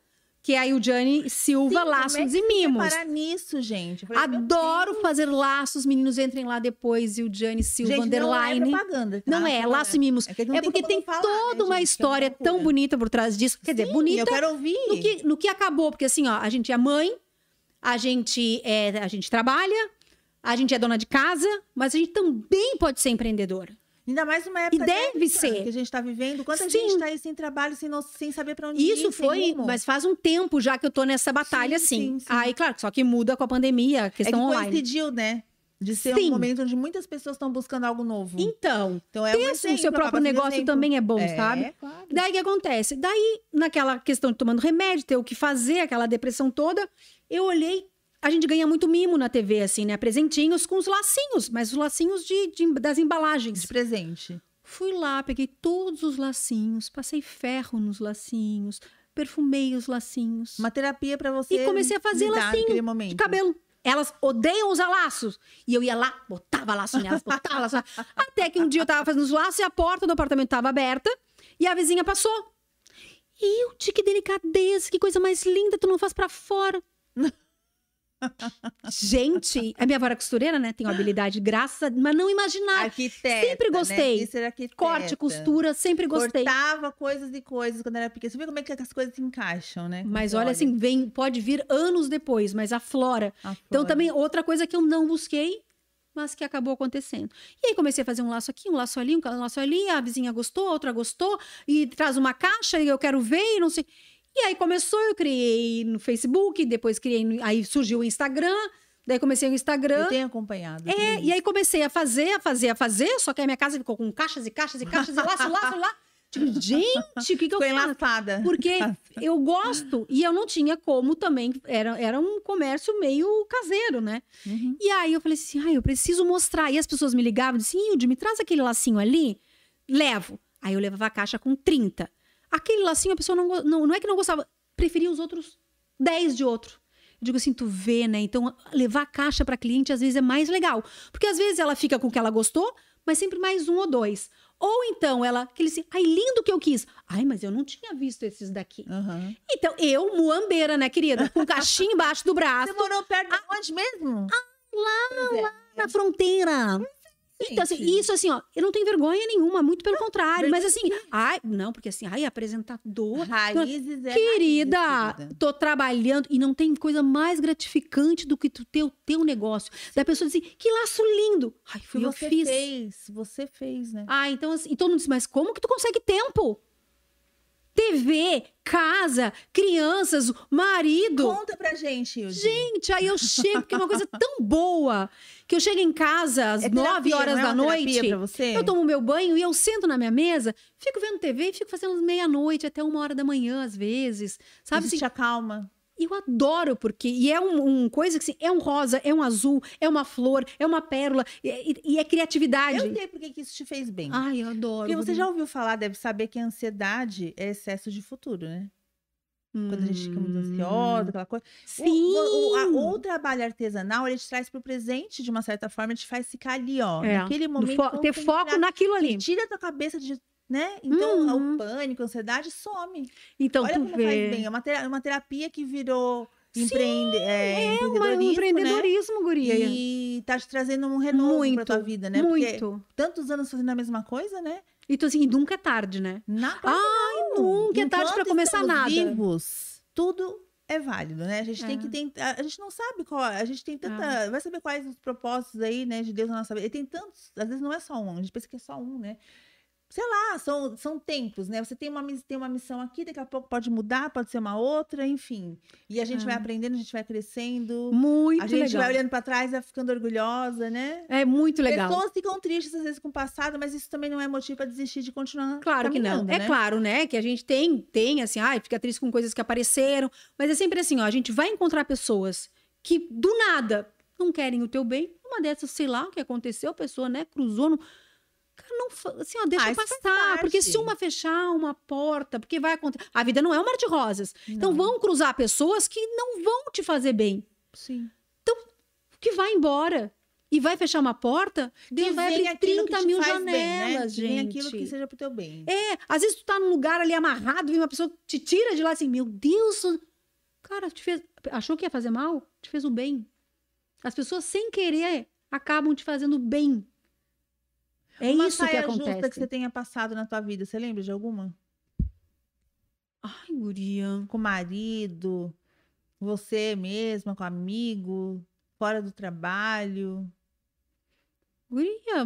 [SPEAKER 2] que é a Eugene Silva
[SPEAKER 3] Sim,
[SPEAKER 2] Laços
[SPEAKER 3] como é que
[SPEAKER 2] e Mimos.
[SPEAKER 3] Parar nisso, gente. Falei,
[SPEAKER 2] Adoro fazer laços, meninos entrem lá depois, Eugene Silva
[SPEAKER 3] Gente,
[SPEAKER 2] Underline.
[SPEAKER 3] Não é propaganda, tá?
[SPEAKER 2] Não é,
[SPEAKER 3] Propaganda.
[SPEAKER 2] laço e mimos.
[SPEAKER 3] É,
[SPEAKER 2] É porque
[SPEAKER 3] como
[SPEAKER 2] tem
[SPEAKER 3] falar,
[SPEAKER 2] toda
[SPEAKER 3] né,
[SPEAKER 2] uma
[SPEAKER 3] gente?
[SPEAKER 2] história
[SPEAKER 3] Que é
[SPEAKER 2] tão bonita por trás disso. Quer dizer,
[SPEAKER 3] Sim,
[SPEAKER 2] bonita
[SPEAKER 3] Eu quero ouvir.
[SPEAKER 2] no que, no que acabou, porque assim, ó, a gente é mãe, a gente é, a gente trabalha, a gente é dona de casa, mas a gente também pode ser empreendedora.
[SPEAKER 3] Ainda mais numa época
[SPEAKER 2] E deve ser.
[SPEAKER 3] que a gente tá vivendo. Quanta
[SPEAKER 2] Sim.
[SPEAKER 3] gente tá aí sem trabalho, sem, sem saber pra onde ir,
[SPEAKER 2] Isso foi, mas faz um tempo já que eu tô nessa batalha,
[SPEAKER 3] Sim,
[SPEAKER 2] sim.
[SPEAKER 3] sim, sim.
[SPEAKER 2] Aí, claro, só que muda com a pandemia, a
[SPEAKER 3] É que
[SPEAKER 2] questão online.
[SPEAKER 3] coincidiu, né? De ser
[SPEAKER 2] Sim.
[SPEAKER 3] um momento onde muitas pessoas estão buscando algo novo.
[SPEAKER 2] Então,
[SPEAKER 3] Então é um
[SPEAKER 2] o
[SPEAKER 3] exemplo,
[SPEAKER 2] seu próprio
[SPEAKER 3] acaba sendo
[SPEAKER 2] negócio
[SPEAKER 3] exemplo.
[SPEAKER 2] também é bom,
[SPEAKER 3] É,
[SPEAKER 2] sabe?
[SPEAKER 3] claro.
[SPEAKER 2] Daí o que acontece? Daí, naquela questão de tomando remédio, ter o que fazer, aquela depressão toda, eu olhei. A gente ganha muito mimo na TV, assim, né? Presentinhos com os lacinhos, mas os lacinhos de, de- das embalagens.
[SPEAKER 3] De presente.
[SPEAKER 2] Fui lá, peguei todos os lacinhos, passei ferro nos lacinhos, perfumei os lacinhos.
[SPEAKER 3] Uma terapia pra você.
[SPEAKER 2] E comecei a fazer lacinho de cabelo. Elas odeiam usar laços. E eu ia lá, botava laço nelas, botava laço. Até que um dia eu tava fazendo os laços e a porta do apartamento tava aberta e a vizinha passou. E eu, que delicadeza, que coisa mais linda, tu não faz pra fora. Gente, a minha avó era costureira, né? Tem uma habilidade, graças a... Mas não imaginava.
[SPEAKER 3] Arquiteta.
[SPEAKER 2] Sempre
[SPEAKER 3] né?
[SPEAKER 2] gostei.
[SPEAKER 3] Ser arquiteta.
[SPEAKER 2] Corte, costura, sempre gostei.
[SPEAKER 3] Cortava coisas e coisas quando era pequena. Você vê como é que as coisas se encaixam, né?
[SPEAKER 2] Mas
[SPEAKER 3] você
[SPEAKER 2] olha assim, vem, pode vir anos depois, mas aflora.
[SPEAKER 3] a
[SPEAKER 2] Então,
[SPEAKER 3] flora.
[SPEAKER 2] também, outra coisa que eu não busquei, mas que acabou acontecendo. E aí, comecei a fazer um laço aqui, um laço ali, um laço ali, a vizinha gostou, a outra gostou, e traz uma caixa, e eu quero ver, e não sei. E aí começou, eu criei no Facebook, depois criei, no- aí surgiu o Instagram, daí comecei o Instagram.
[SPEAKER 3] Eu tenho acompanhado.
[SPEAKER 2] É, e aí comecei a fazer, a fazer, a fazer, só que a minha casa ficou com caixas e caixas e caixas, e laço, laço, lá. Digo, gente, o que, que eu faço? Porque eu gosto e eu não tinha como também. Era, era um comércio meio caseiro, né?
[SPEAKER 3] Uhum.
[SPEAKER 2] E aí eu falei assim: ah, eu preciso mostrar. E as pessoas me ligavam e diziam: Hilde, me traz aquele lacinho ali, levo. Aí eu levava a caixa com 30. Aquele lacinho a pessoa não, não, não é que não gostava, preferia os outros 10 de outro. Eu digo assim, tu vê, né? Então, levar a caixa para cliente às vezes é mais legal. Porque às vezes ela fica com o que ela gostou, mas sempre mais um ou dois. Ou então ela, aquele assim, ai, lindo que eu quis. Ai, mas eu não tinha visto esses daqui.
[SPEAKER 3] Aham.
[SPEAKER 2] Então, eu, muambeira, né, querida? Com caixinha embaixo do braço,
[SPEAKER 3] Você morou perto de onde mesmo?
[SPEAKER 2] lá na fronteira. Então, assim, isso assim, ó, eu não tenho vergonha nenhuma, muito pelo contrário. Mas assim, ai, não, porque assim, ai, apresentadora.
[SPEAKER 3] Raízes é
[SPEAKER 2] Querida,
[SPEAKER 3] raízes,
[SPEAKER 2] tô trabalhando e não tem coisa mais gratificante do que tu ter o teu negócio. Da pessoa dizer, que laço lindo. Ai, fui eu que
[SPEAKER 3] você
[SPEAKER 2] fiz.
[SPEAKER 3] fez, você fez, né?
[SPEAKER 2] Ah, então assim, e todo mundo disse, mas como que tu consegue tempo? TV, casa, crianças, marido.
[SPEAKER 3] Conta pra gente, Hilde.
[SPEAKER 2] Gente, aí eu chego, porque é uma coisa tão boa, que eu chego em casa às
[SPEAKER 3] É
[SPEAKER 2] nove
[SPEAKER 3] terapia,
[SPEAKER 2] horas
[SPEAKER 3] não é
[SPEAKER 2] da noite. Eu tomo meu banho e eu sento na minha mesa, fico vendo TV e fico fazendo meia-noite até uma hora da manhã, às vezes. Sabe
[SPEAKER 3] Isso
[SPEAKER 2] assim?
[SPEAKER 3] te acalma.
[SPEAKER 2] Eu adoro, porque. E é um, um coisa que assim, é um rosa, é um azul, é uma flor, é uma pérola, e, e- é criatividade.
[SPEAKER 3] Eu sei porque que isso te fez bem.
[SPEAKER 2] Ai, eu adoro.
[SPEAKER 3] Porque você já ouviu falar, deve saber que a ansiedade é excesso de futuro, né? Quando a gente fica muito ansiosa, aquela coisa. O-
[SPEAKER 2] Sim!
[SPEAKER 3] O, o, a- o trabalho artesanal, ele te traz pro presente de uma certa forma, te faz ficar ali, ó.
[SPEAKER 2] É,
[SPEAKER 3] naquele momento.
[SPEAKER 2] fo- ter foco naquilo ali.
[SPEAKER 3] Tira a tua cabeça de. Né? Então,
[SPEAKER 2] Uhum.
[SPEAKER 3] o pânico, a ansiedade some.
[SPEAKER 2] Então,
[SPEAKER 3] Olha como
[SPEAKER 2] vê.
[SPEAKER 3] faz bem. É uma, tera- uma terapia que virou
[SPEAKER 2] Sim,
[SPEAKER 3] empreende, é,
[SPEAKER 2] É um
[SPEAKER 3] empreendedorismo, né?
[SPEAKER 2] empreendedorismo, guria.
[SPEAKER 3] E tá te trazendo um renovo
[SPEAKER 2] muito,
[SPEAKER 3] pra tua vida, né? Porque
[SPEAKER 2] muito.
[SPEAKER 3] tantos anos fazendo a mesma coisa, né?
[SPEAKER 2] E tu assim, nunca é tarde, né?
[SPEAKER 3] Nada.
[SPEAKER 2] Ai, nunca é tarde
[SPEAKER 3] Enquanto
[SPEAKER 2] começar nada.
[SPEAKER 3] vivos, tudo é válido, né? A gente tem
[SPEAKER 2] É.
[SPEAKER 3] que tentar. A gente não sabe qual. A gente tem tanta. Vai saber quais os propósitos aí, né, de Deus na nossa vida. E tem tantos. Às vezes não é só um. A gente pensa que é só um, né? Sei lá, são, são tempos, né? Você tem uma, tem uma missão aqui, daqui a pouco pode mudar, pode ser uma outra, enfim. E a gente
[SPEAKER 2] É.
[SPEAKER 3] vai aprendendo, a gente vai crescendo.
[SPEAKER 2] Muito
[SPEAKER 3] a gente
[SPEAKER 2] legal.
[SPEAKER 3] vai olhando pra trás, vai ficando orgulhosa, né?
[SPEAKER 2] É muito legal.
[SPEAKER 3] Pessoas ficam tristes às vezes com o passado, mas isso também não é motivo para desistir de continuar.
[SPEAKER 2] Claro que não. É
[SPEAKER 3] né?
[SPEAKER 2] claro, né? Que a gente tem, tem assim, ai, fica triste com coisas que apareceram. Mas é sempre assim, ó, a gente vai encontrar pessoas que do nada não querem o teu bem. Uma dessas, sei lá o que aconteceu, a pessoa, né, cruzou no... não, assim, ó, deixa
[SPEAKER 3] Ah, isso faz
[SPEAKER 2] passar, porque se uma fechar uma porta, porque vai acontecer, a vida não é um mar de rosas. Então
[SPEAKER 3] Não.
[SPEAKER 2] vão cruzar pessoas que não vão te fazer bem,
[SPEAKER 3] Sim.
[SPEAKER 2] que vai embora e vai fechar uma porta, Deus vai abrir
[SPEAKER 3] aquilo que
[SPEAKER 2] 30
[SPEAKER 3] te
[SPEAKER 2] mil
[SPEAKER 3] faz bem, né?
[SPEAKER 2] janelas, gente.
[SPEAKER 3] Vem aquilo que seja pro teu bem.
[SPEAKER 2] É, às vezes tu tá num lugar ali amarrado, vem uma pessoa te tira de lá assim, meu Deus, cara, te fez, achou que ia fazer mal? Te fez o bem. As pessoas sem querer acabam te fazendo bem. É
[SPEAKER 3] Uma
[SPEAKER 2] isso que acontece.
[SPEAKER 3] justa que você tenha passado na tua vida, você lembra de alguma?
[SPEAKER 2] Ai, guria.
[SPEAKER 3] Com o marido, você mesma, com amigo, fora do trabalho.
[SPEAKER 2] Guria,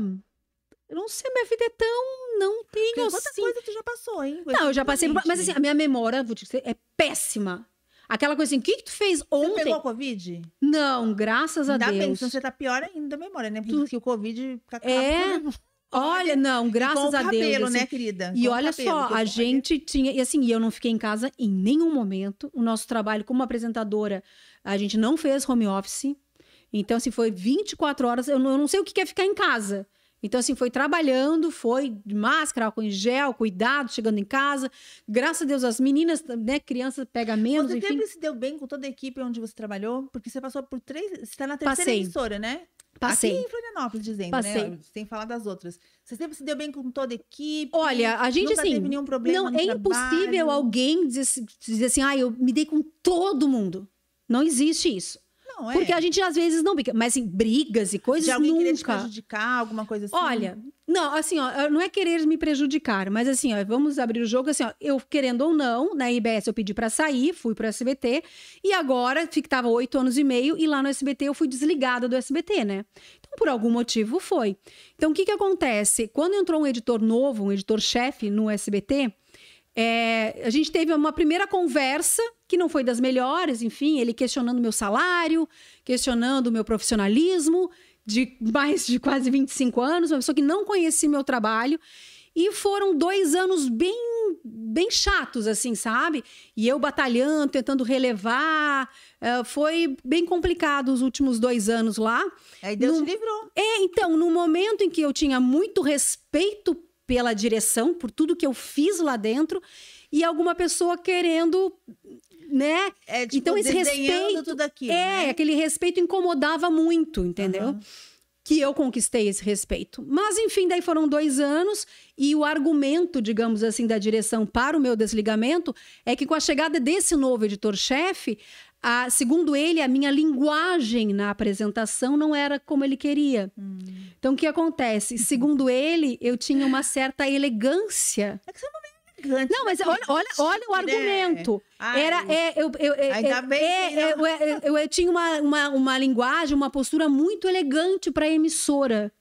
[SPEAKER 2] eu não sei, minha vida é tão. Não tenho
[SPEAKER 3] Porque quanta
[SPEAKER 2] assim.
[SPEAKER 3] coisa tu já passou, hein?
[SPEAKER 2] Não, eu já passei por. Mas assim, a minha memória, vou te dizer, é péssima. Aquela coisa assim, o que, que tu fez
[SPEAKER 3] Você
[SPEAKER 2] ontem?
[SPEAKER 3] pegou Covid?
[SPEAKER 2] Não, graças a
[SPEAKER 3] Ainda bem,
[SPEAKER 2] Deus.
[SPEAKER 3] senão você tá pior ainda da memória, né? Porque
[SPEAKER 2] Tu-
[SPEAKER 3] o Covid
[SPEAKER 2] É, Olha, não,
[SPEAKER 3] com
[SPEAKER 2] graças
[SPEAKER 3] o
[SPEAKER 2] a Deus.
[SPEAKER 3] cabelo,
[SPEAKER 2] assim.
[SPEAKER 3] né, querida?
[SPEAKER 2] E
[SPEAKER 3] Com
[SPEAKER 2] olha
[SPEAKER 3] cabelo,
[SPEAKER 2] só, a gente tinha, e assim, eu não fiquei em casa em nenhum momento. O nosso trabalho como apresentadora, a gente não fez home office. Então, assim, foi 24 horas. Eu não, eu não sei o que é ficar em casa. Então, assim, foi trabalhando, foi de máscara, álcool em gel, cuidado, chegando em casa. Graças a Deus, as meninas, né, crianças pegam menos,
[SPEAKER 3] Você
[SPEAKER 2] enfim.
[SPEAKER 3] sempre se deu bem com toda a equipe onde você trabalhou? Porque você passou por três. Você está na terceira
[SPEAKER 2] Passei.
[SPEAKER 3] emissora, né?
[SPEAKER 2] Passei.
[SPEAKER 3] Aqui em Florianópolis, dizendo,
[SPEAKER 2] Passei.
[SPEAKER 3] né? Sem falar das outras. Você sempre se deu bem com toda a equipe?
[SPEAKER 2] Olha, a gente,
[SPEAKER 3] nunca
[SPEAKER 2] assim,
[SPEAKER 3] teve nenhum problema
[SPEAKER 2] Não, é
[SPEAKER 3] trabalho?
[SPEAKER 2] impossível alguém dizer, dizer assim, ah, eu me dei com todo mundo. Não existe isso.
[SPEAKER 3] Não, é.
[SPEAKER 2] Porque a gente às vezes não briga, mas assim, brigas e coisas
[SPEAKER 3] De alguém querer te
[SPEAKER 2] nunca.
[SPEAKER 3] prejudicar, alguma coisa assim?
[SPEAKER 2] Olha, não, assim, ó, não é querer me prejudicar, mas assim, ó, vamos abrir o jogo assim, ó, eu querendo ou não, na IBS eu pedi pra sair, fui pro SBT, e agora ficava oito anos e meio, e lá no SBT eu fui desligada do SBT, né? Então, por algum motivo foi. Então, o que que acontece? Quando entrou um editor novo, um editor-chefe no SBT, é, a gente teve uma primeira conversa que não foi das melhores, enfim, ele questionando meu salário, questionando o meu profissionalismo de mais de quase 25 anos, uma pessoa que não conhecia meu trabalho. E foram dois anos bem, bem chatos, assim, sabe? E eu batalhando, tentando relevar. eh, foi bem complicado os últimos dois anos lá.
[SPEAKER 3] Aí Deus te livrou.
[SPEAKER 2] É, então, no momento em que eu tinha muito respeito pela direção, por tudo que eu fiz lá dentro, e alguma pessoa querendo, né?
[SPEAKER 3] É, tipo,
[SPEAKER 2] Então, esse respeito-
[SPEAKER 3] tudo aquilo,
[SPEAKER 2] é,
[SPEAKER 3] né?
[SPEAKER 2] aquele respeito incomodava muito, entendeu?
[SPEAKER 3] Aham.
[SPEAKER 2] Que eu conquistei esse respeito. Mas, enfim, daí foram dois anos, e o argumento, digamos assim, da direção para o meu desligamento é que com a chegada desse novo editor-chefe, a- segundo ele, a minha linguagem na apresentação não era como ele queria.
[SPEAKER 3] Hum.
[SPEAKER 2] Então, o que acontece? Segundo ele, eu tinha uma certa elegância.
[SPEAKER 3] É que você não é elegante.
[SPEAKER 2] Não, mas olha, olha, olha o
[SPEAKER 3] né?
[SPEAKER 2] argumento.
[SPEAKER 3] Ai,
[SPEAKER 2] Era, é, eu, eu, é,
[SPEAKER 3] Ainda
[SPEAKER 2] é,
[SPEAKER 3] bem
[SPEAKER 2] é, é, eu, eu- eu- eu tinha uma, uma, uma linguagem, uma postura muito elegante para a emissora.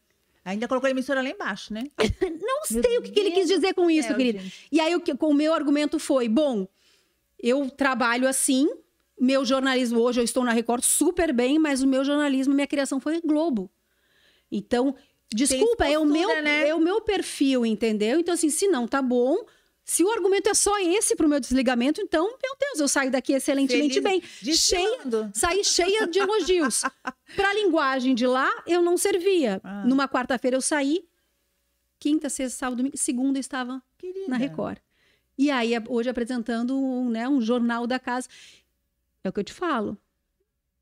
[SPEAKER 3] Ainda colocou a emissora lá embaixo, né?
[SPEAKER 2] Não
[SPEAKER 3] Meu
[SPEAKER 2] sei o que, que ele quis dizer com isso,
[SPEAKER 3] céu,
[SPEAKER 2] querida.
[SPEAKER 3] gente.
[SPEAKER 2] E aí, o, que, o meu argumento foi: bom, eu trabalho assim, meu jornalismo hoje, eu estou na Record super bem, mas o meu jornalismo, minha criação foi Globo. Então, desculpa, é o,
[SPEAKER 3] postura,
[SPEAKER 2] meu,
[SPEAKER 3] né?
[SPEAKER 2] é o meu perfil, entendeu? Então, assim, se não tá bom. Se o argumento é só esse pro meu desligamento, então, meu Deus, eu saio daqui excelentemente
[SPEAKER 3] Feliz,
[SPEAKER 2] bem. Cheia, saí cheia de elogios. Para a linguagem de lá, eu não servia.
[SPEAKER 3] Ah.
[SPEAKER 2] Numa quarta-feira eu saí, quinta, sexta, sábado, domingo, segunda estava
[SPEAKER 3] Querida.
[SPEAKER 2] na Record. E aí, hoje apresentando um, né, um jornal da casa. É o que eu te falo.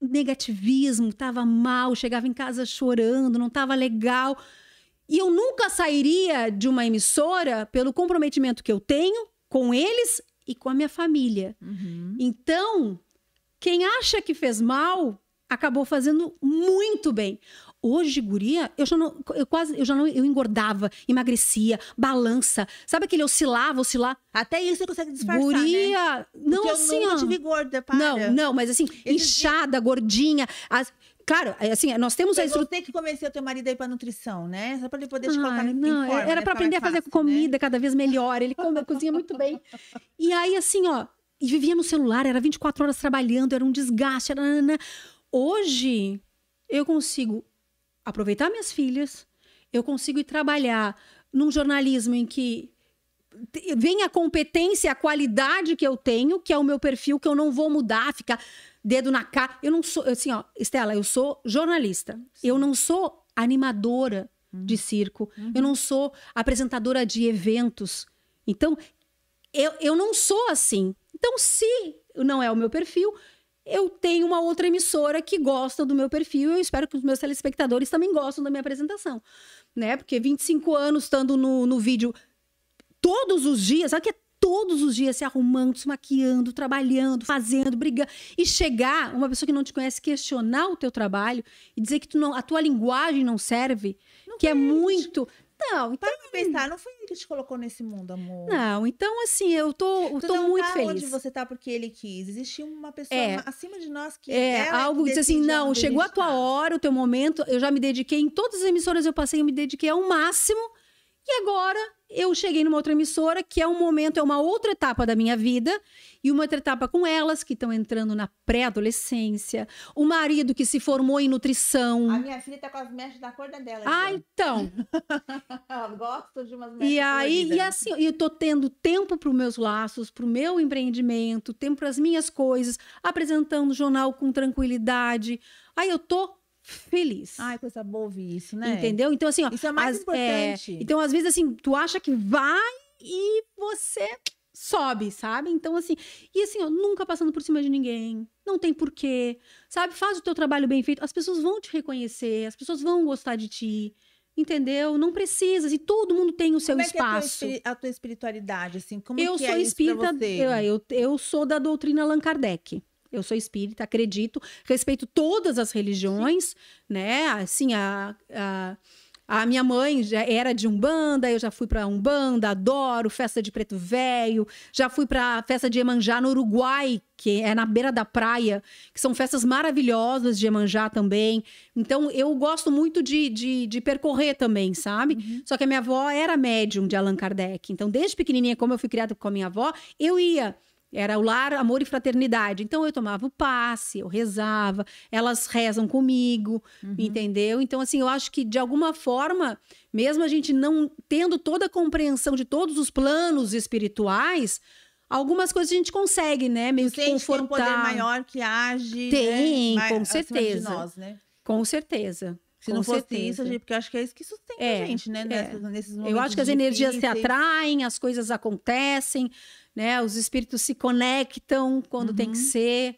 [SPEAKER 2] Negativismo, tava mal, chegava em casa chorando, não tava legal. E eu nunca sairia de uma emissora pelo comprometimento que eu tenho com eles e com a minha família.
[SPEAKER 3] Uhum.
[SPEAKER 2] Então, quem acha que fez mal acabou fazendo muito bem. Hoje, guria, eu já não, eu quase, eu já não, eu engordava, emagrecia, balança, sabe aquele oscilava, oscilar?
[SPEAKER 3] Até isso você consegue disfarçar, né?
[SPEAKER 2] Guria, não
[SPEAKER 3] Porque
[SPEAKER 2] assim,
[SPEAKER 3] eu nunca
[SPEAKER 2] ó.
[SPEAKER 3] tive gorda, para.
[SPEAKER 2] Não, não, mas assim,
[SPEAKER 3] Esses
[SPEAKER 2] inchada, gordinha, as- claro, é assim, nós temos a
[SPEAKER 3] Foi
[SPEAKER 2] estrutura
[SPEAKER 3] você que convenceu teu marido a ir pra nutrição, né? Só pra ele poder te colocar
[SPEAKER 2] Ai,
[SPEAKER 3] em
[SPEAKER 2] não, era
[SPEAKER 3] né?
[SPEAKER 2] para
[SPEAKER 3] Ficar
[SPEAKER 2] aprender a fazer
[SPEAKER 3] fácil, né?
[SPEAKER 2] comida cada vez melhor. Ele come, cozinha muito bem. E aí, assim, ó, e vivia no celular, era 24 horas trabalhando, era um desgaste. Era... nananã. Hoje, eu consigo aproveitar minhas filhas, eu consigo ir trabalhar num jornalismo em que vem a competência, a qualidade que eu tenho, que é o meu perfil, que eu não vou mudar, ficar dedo na cara. Eu não sou, assim, ó, Estela, eu sou jornalista. Eu não sou animadora. de circo, eu não sou apresentadora de eventos. Então, eu, eu não sou assim. Então, se não é o meu perfil, eu tenho uma outra emissora que gosta do meu perfil e eu espero que os meus telespectadores também gostem da minha apresentação, né? Porque 25 anos estando no, no vídeo todos os dias, sabe que é todos os dias se arrumando, se maquiando, trabalhando, fazendo, brigando. E chegar, uma pessoa que não te conhece, questionar o teu trabalho e dizer que tu não, a tua linguagem não serve, que é muito. Não, então.
[SPEAKER 3] Para pensar, não foi ele que te colocou nesse mundo, amor.
[SPEAKER 2] Não, então assim, eu tô, eu
[SPEAKER 3] Tu
[SPEAKER 2] tô
[SPEAKER 3] não
[SPEAKER 2] muito
[SPEAKER 3] tá
[SPEAKER 2] feliz.
[SPEAKER 3] onde você tá porque ele quis. Existia uma pessoa
[SPEAKER 2] É.
[SPEAKER 3] ma- acima de nós que
[SPEAKER 2] É,
[SPEAKER 3] ela
[SPEAKER 2] algo
[SPEAKER 3] que
[SPEAKER 2] diz assim, não, chegou a tua hora, o teu momento, eu já me dediquei, em todas as emissoras eu passei, eu me dediquei ao máximo, e agora eu cheguei numa outra emissora, que é um momento, é uma outra etapa da minha vida, e uma outra etapa com elas, que estão entrando na pré-adolescência, o marido que se formou em nutrição.
[SPEAKER 3] A minha filha tá com as mechas da cor da dela.
[SPEAKER 2] Ah,
[SPEAKER 3] então.
[SPEAKER 2] então.
[SPEAKER 3] Ela gosta de umas mechas
[SPEAKER 2] E aí,
[SPEAKER 3] coloridas.
[SPEAKER 2] e assim, eu tô tendo tempo para os meus laços, para o meu empreendimento, tempo para as minhas coisas, apresentando o jornal com tranquilidade. Aí eu tô feliz.
[SPEAKER 3] Ai, coisa boa ouvir isso, né?
[SPEAKER 2] Entendeu? Então, assim, ó.
[SPEAKER 3] Isso é mais
[SPEAKER 2] as-
[SPEAKER 3] importante.
[SPEAKER 2] então, às vezes, assim, tu acha que vai e você sobe, sabe? Então, assim, e assim, ó, nunca passando por cima de ninguém. Não tem porquê, sabe? Faz o teu trabalho bem feito. As pessoas vão te reconhecer, as pessoas vão gostar de ti. Entendeu? Não precisa, assim, todo mundo tem o seu
[SPEAKER 3] Como é que é a tua,
[SPEAKER 2] espaço.
[SPEAKER 3] a tua espiritualidade, assim? Como
[SPEAKER 2] eu
[SPEAKER 3] que
[SPEAKER 2] sou
[SPEAKER 3] é
[SPEAKER 2] espírita, eu, eu, eu sou da doutrina Allan Kardec. Eu sou espírita, acredito, respeito todas as religiões, né? Assim, a, a, a minha mãe já era de Umbanda, eu já fui para Umbanda, adoro festa de preto velho, já fui para festa de Iemanjá no Uruguai, que é na beira da praia, que são festas maravilhosas de Iemanjá também. Então, eu gosto muito de, de, de percorrer também, sabe? Só que a minha avó era médium de Allan Kardec. Então, desde pequenininha, como eu fui criada com a minha avó, eu ia. Era o lar, amor e fraternidade. Então eu tomava o passe, eu rezava, elas rezam comigo, entendeu? Então, assim, eu acho que de alguma forma, mesmo a gente não tendo toda a compreensão de todos os planos espirituais, algumas coisas a gente consegue, né? Meio que
[SPEAKER 3] que tem um poder
[SPEAKER 2] confortar.
[SPEAKER 3] maior que age,
[SPEAKER 2] Tem,
[SPEAKER 3] né?
[SPEAKER 2] com certeza.
[SPEAKER 3] Nós, né?
[SPEAKER 2] Com certeza.
[SPEAKER 3] Se
[SPEAKER 2] com
[SPEAKER 3] não fosse
[SPEAKER 2] certeza.
[SPEAKER 3] isso, gente, porque eu acho que é isso que sustenta
[SPEAKER 2] É,
[SPEAKER 3] a gente, né?
[SPEAKER 2] é.
[SPEAKER 3] Nesses momentos
[SPEAKER 2] Eu acho que as energias se atraem, as coisas acontecem, né? Os espíritos se conectam quando tem
[SPEAKER 3] Uhum.
[SPEAKER 2] que ser,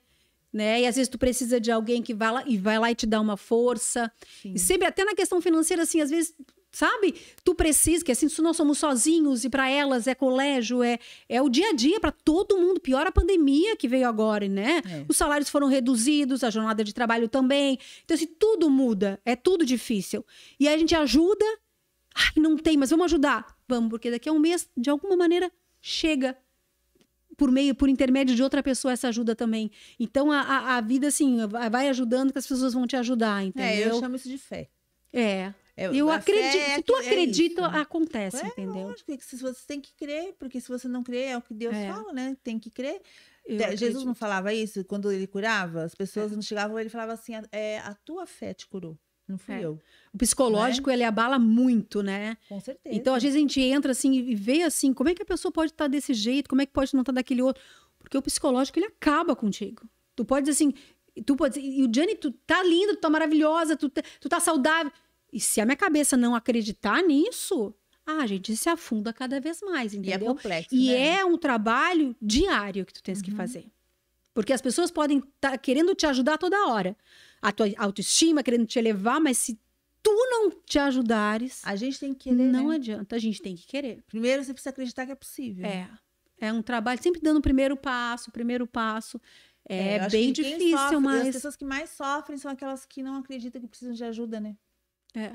[SPEAKER 2] né? E às vezes tu precisa de alguém que vai lá e vai lá e te dá uma força.
[SPEAKER 3] Sim.
[SPEAKER 2] E sempre até na questão financeira assim, às vezes, sabe? Tu precisa, que assim, se nós somos sozinhos e para elas é colégio, é é o dia a dia para todo mundo, pior a pandemia que veio agora, né?
[SPEAKER 3] É.
[SPEAKER 2] Os salários foram reduzidos, a jornada de trabalho também. Então assim, tudo muda, é tudo difícil. E a gente ajuda Ai, não tem, mas vamos ajudar. Vamos, porque daqui a um mês, de alguma maneira, chega por meio, por intermédio de outra pessoa essa ajuda também. Então a, a, a vida, assim, vai ajudando que as pessoas vão te ajudar,
[SPEAKER 3] É, eu
[SPEAKER 2] entendeu?
[SPEAKER 3] chamo isso de fé.
[SPEAKER 2] É.
[SPEAKER 3] É,
[SPEAKER 2] Eu
[SPEAKER 3] a
[SPEAKER 2] acredito.
[SPEAKER 3] é
[SPEAKER 2] se tu
[SPEAKER 3] é
[SPEAKER 2] acredita,
[SPEAKER 3] isso.
[SPEAKER 2] acontece,
[SPEAKER 3] É,
[SPEAKER 2] entendeu?
[SPEAKER 3] Lógico que se você tem que crer, porque se você não crer, é o que Deus
[SPEAKER 2] É.
[SPEAKER 3] fala, né? Tem que crer.
[SPEAKER 2] Eu
[SPEAKER 3] Jesus
[SPEAKER 2] acredito.
[SPEAKER 3] não falava isso quando ele curava? As pessoas não chegavam, ele falava assim: é, a tua fé te curou, não fui
[SPEAKER 2] É.
[SPEAKER 3] eu.
[SPEAKER 2] O psicológico, ele abala muito, né?
[SPEAKER 3] Com certeza.
[SPEAKER 2] Então, às vezes, a gente entra assim e vê assim, como é que a pessoa pode estar desse jeito, como é que pode não estar daquele outro. Porque o psicológico, ele acaba contigo. Tu pode dizer assim, tu pode dizer, e o Gianni, tu tá linda, tu tá maravilhosa, tu, tá- tu tá saudável. E se a minha cabeça não acreditar nisso, ah, a gente se afunda cada vez mais,
[SPEAKER 3] e é
[SPEAKER 2] entendeu?
[SPEAKER 3] complexo.
[SPEAKER 2] E
[SPEAKER 3] né?
[SPEAKER 2] é um trabalho diário que tu tens
[SPEAKER 3] Uhum.
[SPEAKER 2] que fazer. Porque as pessoas podem estar querendo te ajudar toda hora. A tua autoestima querendo te elevar, mas se tu não te ajudares,
[SPEAKER 3] A gente tem que querer.
[SPEAKER 2] não
[SPEAKER 3] né?
[SPEAKER 2] adianta, a gente tem que querer.
[SPEAKER 3] Primeiro você precisa acreditar que é possível.
[SPEAKER 2] É. É um trabalho sempre dando o primeiro passo, o primeiro passo. É,
[SPEAKER 3] acho
[SPEAKER 2] bem difícil,
[SPEAKER 3] sofre- As
[SPEAKER 2] mas.
[SPEAKER 3] pessoas que mais sofrem são aquelas que não acreditam que precisam de ajuda, né?
[SPEAKER 2] É.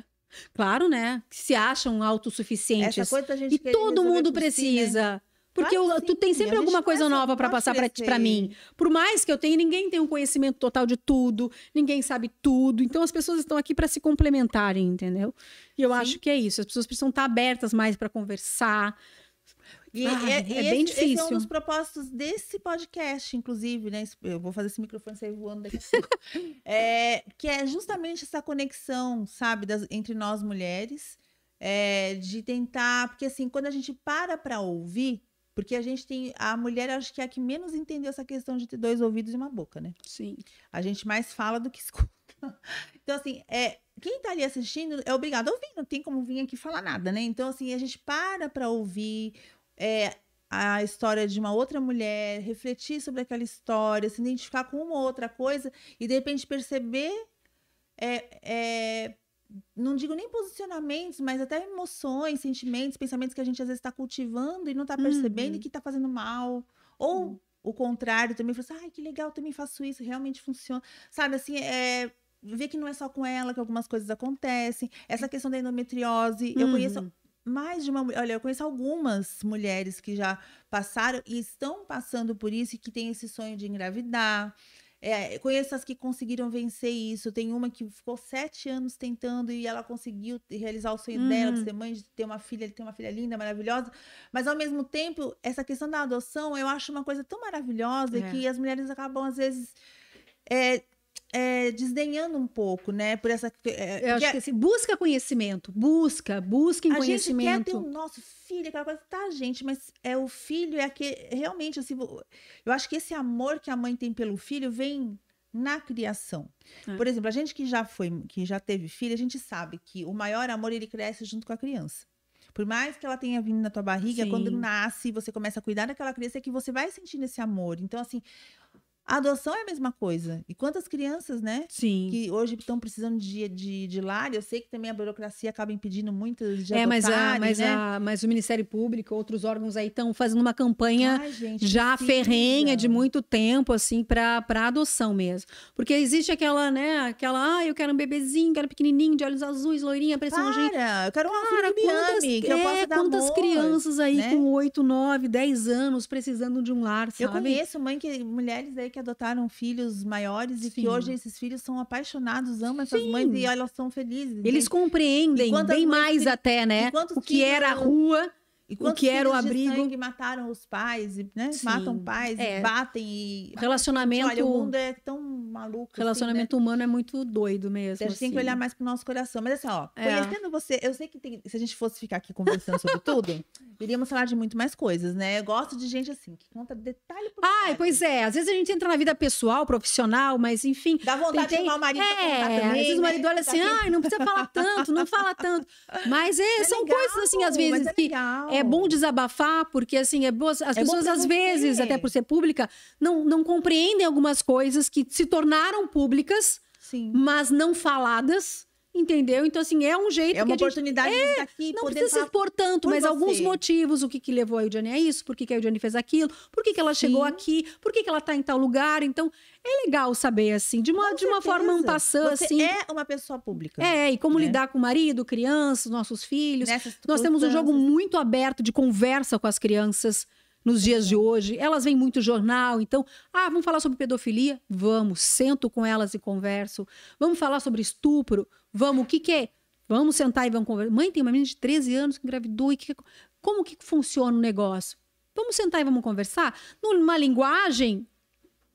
[SPEAKER 2] Claro, né? Que se acham autossuficientes.
[SPEAKER 3] Essa coisa gente
[SPEAKER 2] E todo mundo
[SPEAKER 3] por si, né?
[SPEAKER 2] Porque eu- tu tem sempre alguma
[SPEAKER 3] gente
[SPEAKER 2] coisa nova para passar para mim. Por mais que eu tenha, ninguém tem um conhecimento total de tudo, ninguém sabe tudo. Então as pessoas estão aqui para se complementarem, entendeu? E eu
[SPEAKER 3] Sim.
[SPEAKER 2] acho que é isso. As pessoas precisam estar abertas mais para conversar.
[SPEAKER 3] E, e-
[SPEAKER 2] é
[SPEAKER 3] e
[SPEAKER 2] bem
[SPEAKER 3] esse, Esse é um
[SPEAKER 2] difícil.
[SPEAKER 3] dos propósitos desse podcast, inclusive, né? Eu vou fazer esse microfone sair voando daqui a pouco. É, que é justamente essa conexão, sabe, das- entre nós mulheres, é, de tentar. Porque, assim, quando a gente para para ouvir, porque a gente tem. A mulher, acho que é a que menos entendeu essa questão de ter dois ouvidos e uma boca, né?
[SPEAKER 2] Sim.
[SPEAKER 3] A gente mais fala do que escuta. Então, assim, é, quem tá ali assistindo é obrigado a ouvir, não tem como vir aqui falar nada, né? Então, assim, a gente para pra ouvir é, a história de uma outra mulher, refletir sobre aquela história, se identificar com uma ou outra coisa e, de repente, perceber. É, é, não digo nem posicionamentos, mas até emoções, sentimentos, pensamentos que a gente às vezes está cultivando e não está percebendo
[SPEAKER 2] Uhum.
[SPEAKER 3] que está fazendo mal. Ou o contrário, também fala assim, ai, que legal, eu também faço isso, realmente funciona. Sabe, assim, é, ver que não é só com ela que algumas coisas acontecem. Essa questão da endometriose, eu
[SPEAKER 2] Uhum.
[SPEAKER 3] conheço mais de uma mulher, olha, eu conheço algumas mulheres que já passaram e estão passando por isso e que têm esse sonho de engravidar. É, conheço as que conseguiram vencer isso. Tem uma que ficou sete anos tentando e ela conseguiu realizar o sonho dela de
[SPEAKER 2] Uhum.
[SPEAKER 3] ser mãe, de ter uma filha, ter uma filha linda, maravilhosa. Mas ao mesmo tempo, essa questão da adoção, eu acho uma coisa tão maravilhosa
[SPEAKER 2] É.
[SPEAKER 3] que as mulheres acabam às vezes é, é, desdenhando um pouco, né? Por essa. é,
[SPEAKER 2] Eu acho que assim, busca conhecimento, busca, busquem
[SPEAKER 3] a gente quer
[SPEAKER 2] conhecimento.
[SPEAKER 3] ter o nosso filho, aquela coisa, tá, gente, mas é o filho, é aquele. Realmente, assim, eu acho que esse amor que a mãe tem pelo filho vem na criação.
[SPEAKER 2] É.
[SPEAKER 3] Por exemplo, a gente que já foi, que já teve filho, a gente sabe que o maior amor ele cresce junto com a criança. Por mais que ela tenha vindo na tua barriga,
[SPEAKER 2] Sim.
[SPEAKER 3] quando nasce, você começa a cuidar daquela criança, é que você vai sentindo esse amor. Então, assim, a adoção é a mesma coisa. E quantas crianças, né?
[SPEAKER 2] Sim.
[SPEAKER 3] que hoje estão precisando de, de, de lar. Eu sei que também a burocracia acaba impedindo muitas de
[SPEAKER 2] É, mas, a, mas,
[SPEAKER 3] né?
[SPEAKER 2] a, mas o Ministério Público, outros órgãos aí estão fazendo uma campanha
[SPEAKER 3] Ai, gente,
[SPEAKER 2] já ferrenha de muito tempo, assim, para adoção mesmo. Porque existe aquela, né, aquela, ah, eu quero um bebezinho, quero pequenininho, de olhos azuis, loirinha, pressão gente.
[SPEAKER 3] Para, eu quero uma
[SPEAKER 2] Cara,
[SPEAKER 3] que
[SPEAKER 2] quantas,
[SPEAKER 3] ame, que eu
[SPEAKER 2] é,
[SPEAKER 3] possa dar
[SPEAKER 2] quantas
[SPEAKER 3] amor,
[SPEAKER 2] crianças aí
[SPEAKER 3] né?
[SPEAKER 2] com 8, 9, 10 anos precisando de um lar, sabe?
[SPEAKER 3] Eu conheço mãe que, mulheres aí que adotaram filhos maiores e
[SPEAKER 2] Sim.
[SPEAKER 3] que hoje esses filhos são apaixonados, amam essas
[SPEAKER 2] Sim.
[SPEAKER 3] mães e elas são felizes.
[SPEAKER 2] Eles
[SPEAKER 3] entende?
[SPEAKER 2] compreendem
[SPEAKER 3] E
[SPEAKER 2] bem mais
[SPEAKER 3] que-
[SPEAKER 2] até, né?
[SPEAKER 3] e
[SPEAKER 2] O que era a rua,
[SPEAKER 3] E
[SPEAKER 2] o que era o abrigo.
[SPEAKER 3] sangue mataram os pais, e, né?
[SPEAKER 2] Sim.
[SPEAKER 3] Matam pais,
[SPEAKER 2] É.
[SPEAKER 3] e batem e...
[SPEAKER 2] relacionamento,
[SPEAKER 3] Olha, o mundo é tão maluco. assim, né?
[SPEAKER 2] relacionamento humano é muito doido mesmo.
[SPEAKER 3] A gente tem que
[SPEAKER 2] assim.
[SPEAKER 3] olhar mais pro nosso coração. Mas assim, ó,
[SPEAKER 2] É.
[SPEAKER 3] conhecendo você, eu sei que tem- se a gente fosse ficar aqui conversando sobre tudo, iríamos falar de muito mais coisas, né? Eu gosto de gente assim, que conta detalhe por
[SPEAKER 2] Ai,
[SPEAKER 3] detalhe.
[SPEAKER 2] pois é. Às vezes a gente entra na vida pessoal, profissional, mas enfim.
[SPEAKER 3] Dá vontade
[SPEAKER 2] tem-
[SPEAKER 3] de chamar o marido pra contar
[SPEAKER 2] É,
[SPEAKER 3] também,
[SPEAKER 2] às vezes o
[SPEAKER 3] né?
[SPEAKER 2] marido olha assim, ai, não precisa falar tanto, não fala tanto. Mas é,
[SPEAKER 3] É
[SPEAKER 2] são
[SPEAKER 3] legal,
[SPEAKER 2] coisas assim, às vezes,
[SPEAKER 3] é
[SPEAKER 2] que é bom desabafar, porque assim, é boa, as
[SPEAKER 3] É
[SPEAKER 2] pessoas
[SPEAKER 3] pra
[SPEAKER 2] às vezes, até por ser pública, não, não compreendem algumas coisas que se tornaram públicas,
[SPEAKER 3] Sim.
[SPEAKER 2] mas não faladas, entendeu? Então, assim, é um jeito
[SPEAKER 3] É uma
[SPEAKER 2] que a gente
[SPEAKER 3] oportunidade de estar aqui
[SPEAKER 2] não precisa se expor tanto, mas alguns
[SPEAKER 3] você.
[SPEAKER 2] motivos, o que, que levou a Eudiane a isso, por que, que a Eudiane fez aquilo, por que, que ela chegou
[SPEAKER 3] Sim.
[SPEAKER 2] aqui, por que, que ela tá em tal lugar. Então, é legal saber, assim, de uma,
[SPEAKER 3] Com
[SPEAKER 2] de uma forma um
[SPEAKER 3] Você
[SPEAKER 2] assim.
[SPEAKER 3] é uma pessoa pública.
[SPEAKER 2] É, e como
[SPEAKER 3] né?
[SPEAKER 2] lidar com o marido, crianças, nossos filhos.
[SPEAKER 3] Nessas
[SPEAKER 2] Nós temos um jogo muito aberto de conversa com as crianças nos dias de hoje. Elas veem muito jornal, então, ah, vamos falar sobre pedofilia? Vamos, sento com elas e converso. Vamos falar sobre estupro? Vamos, o que que é? Vamos sentar e vamos conversar. Mãe, tem uma menina de 13 anos que engravidou e que... como que funciona o negócio? Vamos sentar e vamos conversar numa linguagem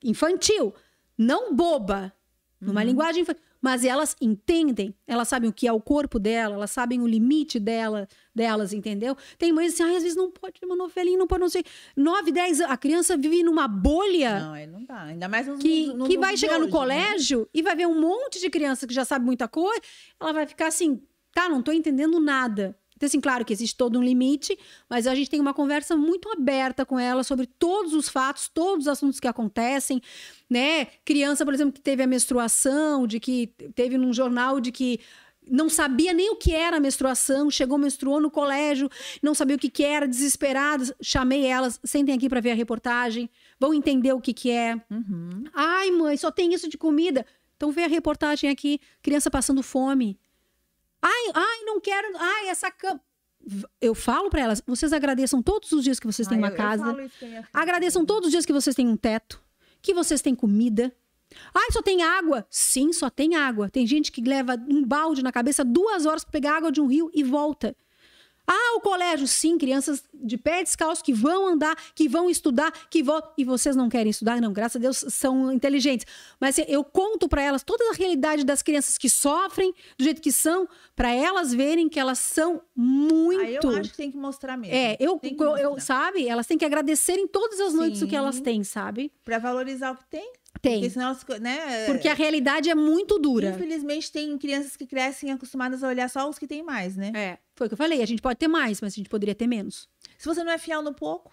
[SPEAKER 2] infantil, não boba, numa linguagem infantil. Mas elas entendem, elas sabem o que é o corpo dela, elas sabem o limite dela, delas, entendeu? Tem mães assim, "Ai, às vezes não pode uma novelinha, não pode não sei. 9, 10 anos, a criança vive numa bolha
[SPEAKER 3] Não, aí não dá. Ainda mais nos
[SPEAKER 2] que,
[SPEAKER 3] no, no
[SPEAKER 2] que vai chegar no
[SPEAKER 3] hoje, né?
[SPEAKER 2] colégio e vai ver um monte de criança que já sabe muita coisa, ela vai ficar assim, tá, não tô entendendo nada. Então, assim, claro que existe todo um limite, mas a gente tem uma conversa muito aberta com ela sobre todos os fatos, todos os assuntos que acontecem, né? Criança, por exemplo, que teve a menstruação, de que teve num jornal de que não sabia nem o que era a menstruação, chegou, menstruou no colégio, não sabia o que, que era, desesperadas. Chamei elas, sentem aqui para ver a reportagem, vão entender o que, que é.
[SPEAKER 3] Uhum.
[SPEAKER 2] Ai, mãe, só tem isso de comida. Então vê a reportagem aqui, criança passando fome. Ai, ai, não quero. Ai, essa cama. Eu falo para elas, vocês agradeçam todos os dias que vocês têm
[SPEAKER 3] Ah,
[SPEAKER 2] uma
[SPEAKER 3] eu- eu
[SPEAKER 2] casa.
[SPEAKER 3] falo isso
[SPEAKER 2] Agradeçam todos os dias que vocês têm um teto, que vocês têm comida. Ai, só tem água? Sim, só tem água. Tem gente que leva um balde na cabeça duas horas para pegar água de um rio e volta. Ah, o colégio, sim, crianças de pé descalço que vão andar, que vão estudar, que vão. E vocês não querem estudar? Não, graças a Deus são inteligentes. Mas assim, eu conto para elas toda a realidade das crianças que sofrem, do jeito que são, para elas verem que elas são muito.
[SPEAKER 3] Aí eu acho que tem que mostrar mesmo.
[SPEAKER 2] É, eu, eu, eu- sabe? Elas têm que agradecer em todas as noites o que elas
[SPEAKER 3] Sim.
[SPEAKER 2] têm, sabe?
[SPEAKER 3] Pra valorizar o que tem.
[SPEAKER 2] Tem.
[SPEAKER 3] Porque senão elas, né?
[SPEAKER 2] Porque a realidade é muito dura.
[SPEAKER 3] Infelizmente, tem crianças que crescem acostumadas a olhar só os que têm mais, né?
[SPEAKER 2] É, foi o que eu falei. A gente pode ter mais, mas a gente poderia ter menos.
[SPEAKER 3] Se você não é fiel no pouco,